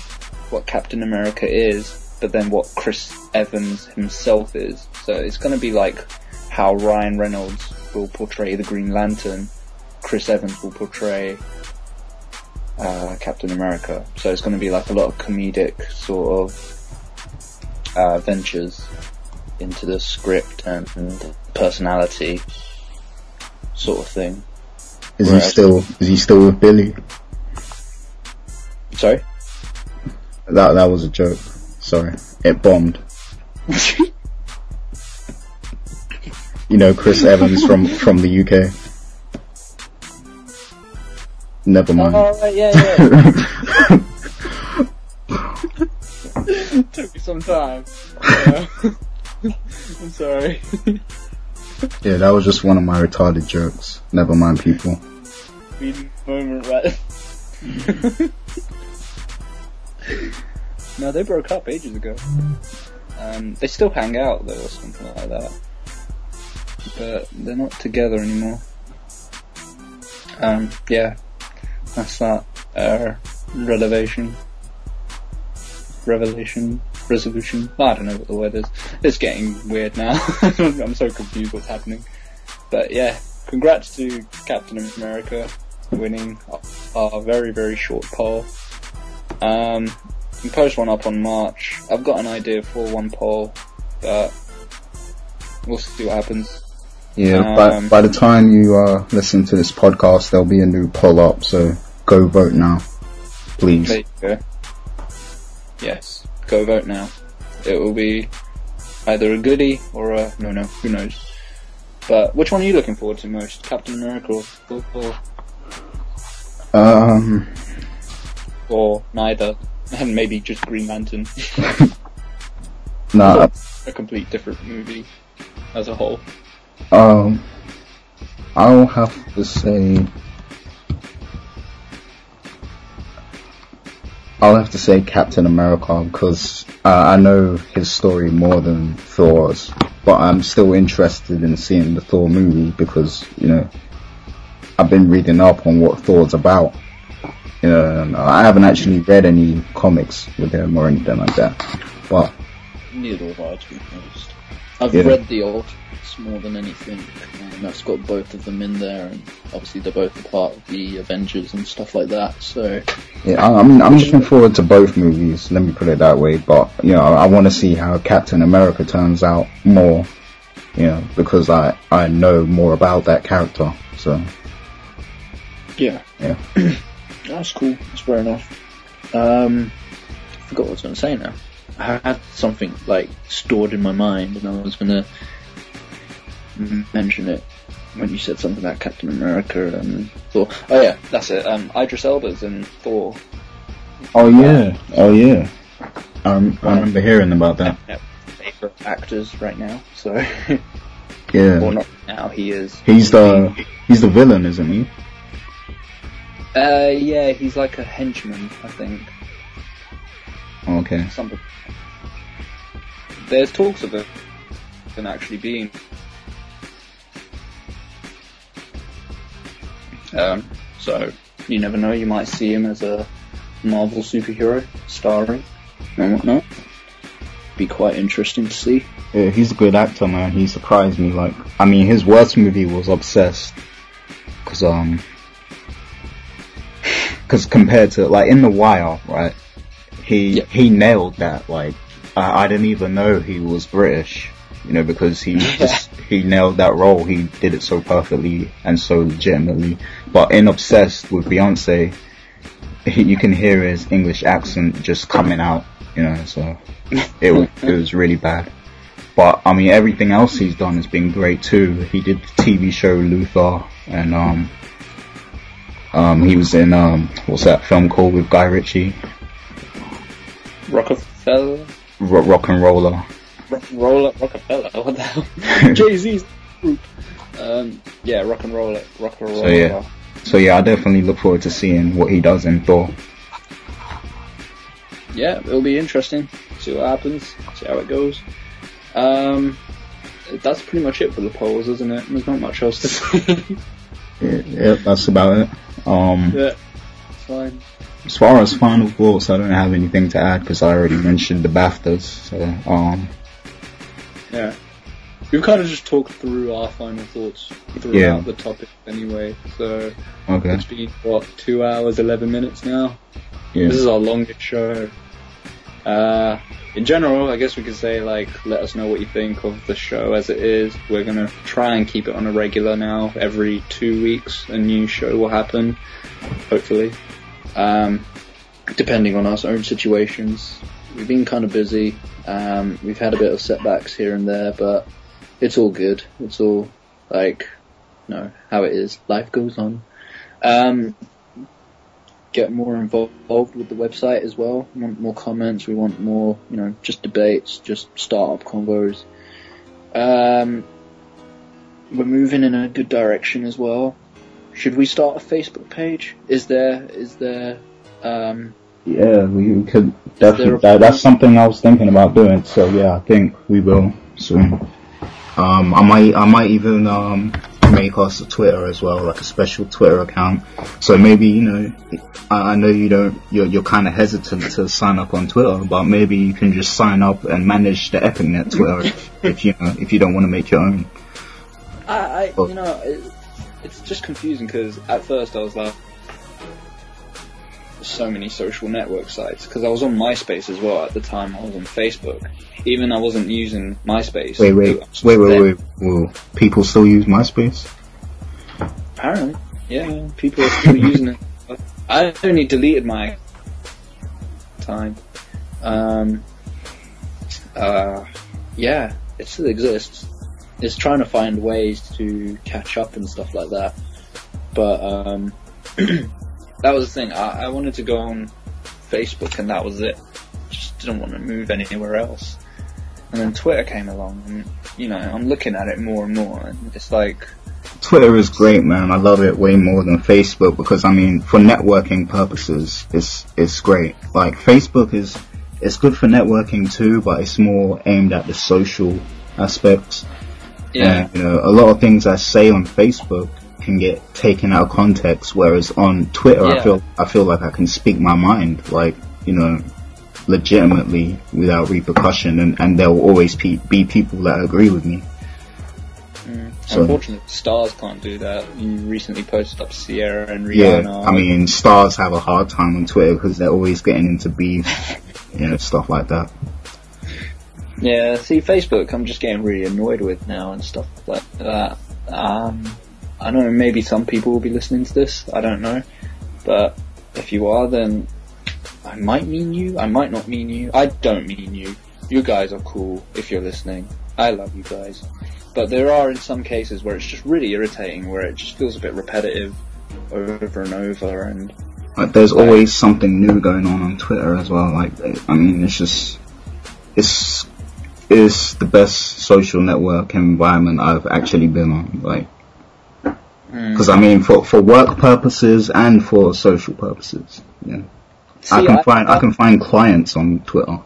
what Captain America is, but then what Chris Evans himself is. So it's going to be like how Ryan Reynolds will portray the Green Lantern, Chris Evans will portray uh, Captain America. So it's going to be like a lot of comedic sort of uh, ventures into the script and, and personality sort of thing. Is he still is he still with Billie? Sorry? That that was a joke. Sorry, it bombed. You know, Chris Evans from from the UK. Never mind. Oh, right, yeah, yeah. Took me some time. I'm sorry. yeah, that was just one of my retarded jokes. Never mind, people. Moment, right? Mm-hmm. No, they broke up ages ago. Um, they still hang out though, or something like that. But they're not together anymore. Um, yeah, that's that. Uh, revelation, revelation, resolution. I don't know what the word is. It's getting weird now. I'm so confused what's happening. But yeah, congrats to Captain America winning our, very very short poll. Um, post one up on March. I've got an idea for one poll, but we'll see what happens. Yeah, by Um, by the time you uh listen to this podcast, there'll be a new poll up. So go vote now, please. Go. Yes, go vote now. It will be either a goodie or a no no, who knows. But which one are you looking forward to most? Captain America or, Um, or neither? And maybe just Green Lantern. nah, a complete different movie as a whole. Um, I'll have to say, I'll have to say Captain America because uh, I know his story more than Thor's, but I'm still interested in seeing the Thor movie because you know I've been reading up on what Thor's about. You know, and I haven't actually read any comics with him or anything like that, but neither have I, to be honest. I've Yeah. read the Ultimates more than anything, and that's got both of them in there, and obviously they're both a part of the Avengers and stuff like that. So Yeah, I, I'm I'm just looking forward to both movies. Let me put it that way. But you know, I want to see how Captain America turns out more. You know, because I I know more about that character. So yeah, yeah. that's cool. That's fair enough. Um, I forgot what I was going to say now. I had something like stored in my mind, and I was going to mention it when you said something about Captain America and Thor. Oh yeah, that's it. Um, Idris Elba's in Thor. Oh yeah. Oh yeah. I, I remember hearing about that. Yeah, favorite actors right now. So, Yeah. well, not now. He is. He's the he's the villain, isn't he? Uh, yeah, he's like a henchman, I think. Okay. Something. There's talks of it than actually being. Um, so you never know. You might see him as a Marvel superhero starring and whatnot. Be quite interesting to see. Yeah, he's a good actor, man. He surprised me. Like, I mean, his worst movie was Obsessed, cause um, cause compared to like in The Wire, right? He Yeah. he nailed that. Like, I, I didn't even know he was British, you know, because he just he nailed that role. He did it so perfectly and so legitimately. But in Obsessed with Beyonce, he, you can hear his English accent just coming out, you know. So it was it was really bad. But I mean, everything else he's done has been great too. He did the TV show Luther, and um, um, he was in um, what's that film called with Guy Ritchie, Rockefeller, Ro- Rock and Roller. Rock, Roller, Rockefeller. What the hell? Jay Z's group. Um, yeah, rock and roll it, rock and roll. So yeah, so yeah, I definitely look forward to seeing what he does in Thor. yeah, it'll be interesting. See what happens. See how it goes. Um, that's pretty much it for the polls, isn't it? There's not much else to say. Yeah, yeah, that's about it. Um, yeah, fine. as far as final thoughts, I don't have anything to add because I already mentioned the BAFTAs. So um, Yeah. We've kind of just talked through our final thoughts throughout Yeah. the topic anyway. So okay, it's been what two hours, eleven minutes now. yeah, This is our longest show. Uh, in general, I guess we could say like, let us know what you think of the show as it is. We're gonna try and keep it on a regular now. Every two weeks, a new show will happen. Hopefully, um, depending on our own situations. We've been kind of busy. Um, we've had a bit of setbacks here and there, but it's all good. It's all like, you know, how it is. Life goes on. Um, get more involved with the website as well. We want more comments. We want more, you know, just debates, just startup convos. Um, we're moving in a good direction as well. Should we start a Facebook page? Is there, is there, um, yeah, we could definitely. That, that's something I was thinking about doing. So yeah, I think we will soon. Um, I might, I might even um make us a Twitter as well, like a special Twitter account. So maybe you know, I, I know you don't, you're you're kind of hesitant to sign up on Twitter, but maybe you can just sign up and manage the EpicNet Twitter if you know if you don't want to make your own. I, I Oh. you know, it, it's just confusing because at first I was like, so many social network sites because I was on MySpace as well at the time. I was on Facebook, even I wasn't using MySpace. Wait, wait, wait, wait, wait. Will people still use MySpace? Apparently, yeah, people are still using it. I only deleted my time. Um, uh, yeah, it still exists. It's trying to find ways to catch up and stuff like that. But um, that was the thing. I, I wanted to go on Facebook, and that was it. Just didn't want to move anywhere else. And then Twitter came along, and you know, I'm looking at it more and more, and it's like, Twitter is great, man. I love it way more than Facebook because I mean, for networking purposes, it's it's great. Like Facebook is it's good for networking too, but it's more aimed at the social aspects. yeah, And, you know, a lot of things I say on Facebook can get taken out of context, whereas on Twitter, I feel I feel like I can speak my mind. Like you know, legitimately without repercussion, and, and there will always pe- be people that agree with me. So- Unfortunately, stars can't do that. You recently posted up Ciara and Rihanna. Yeah, I mean, stars have a hard time on Twitter because they're always getting into beef, you know, stuff like that. Yeah, see, Facebook, I'm just getting really annoyed with now and stuff like that. Um, I know maybe some people will be listening to this. I don't know, but if you are, then I might mean you. I might not mean you. I don't mean you. You guys are cool if you're listening. I love you guys. But there are in some cases where it's just really irritating, where it just feels a bit repetitive over and over, and Like, there's always something new going on on Twitter as well. Like, I mean, it's just, it's, it's the best social network environment I've actually been on. Like, Mm. because I mean, for for work purposes and for social purposes, yeah. I See, can find I can find clients on Twitter.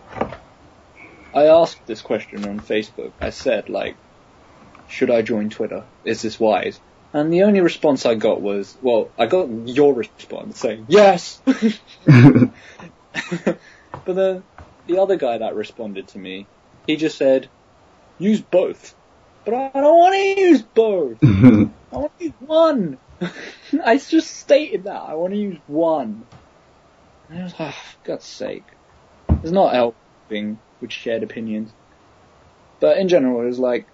I asked this question on Facebook. I said, like, should I join Twitter? Is this wise? And the only response I got was, well, I got your response saying, yes! but then the other guy that responded to me, he just said, use both. But I don't want to use both. I want to use one. I just stated that. I want to use one. And I was like, for God's sake. It's not helping with shared opinions. But in general, it was like,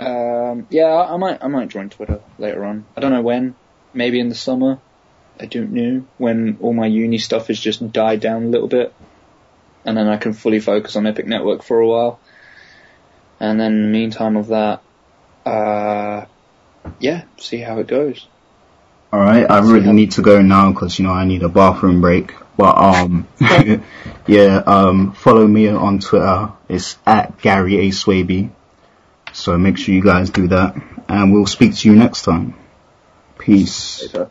um, yeah, I I might, I might join Twitter later on. I don't know when. Maybe in the summer. I don't know. When all my uni stuff has just died down a little bit. And then I can fully focus on Epic Network for a while. And then in the meantime of that, uh, yeah, see how it goes. All right, I really need to go now because you know I need a bathroom break. But um, yeah, um, follow me on Twitter. It's at Gary A Swaby. So make sure you guys do that, and we'll speak to you next time. Peace. Later.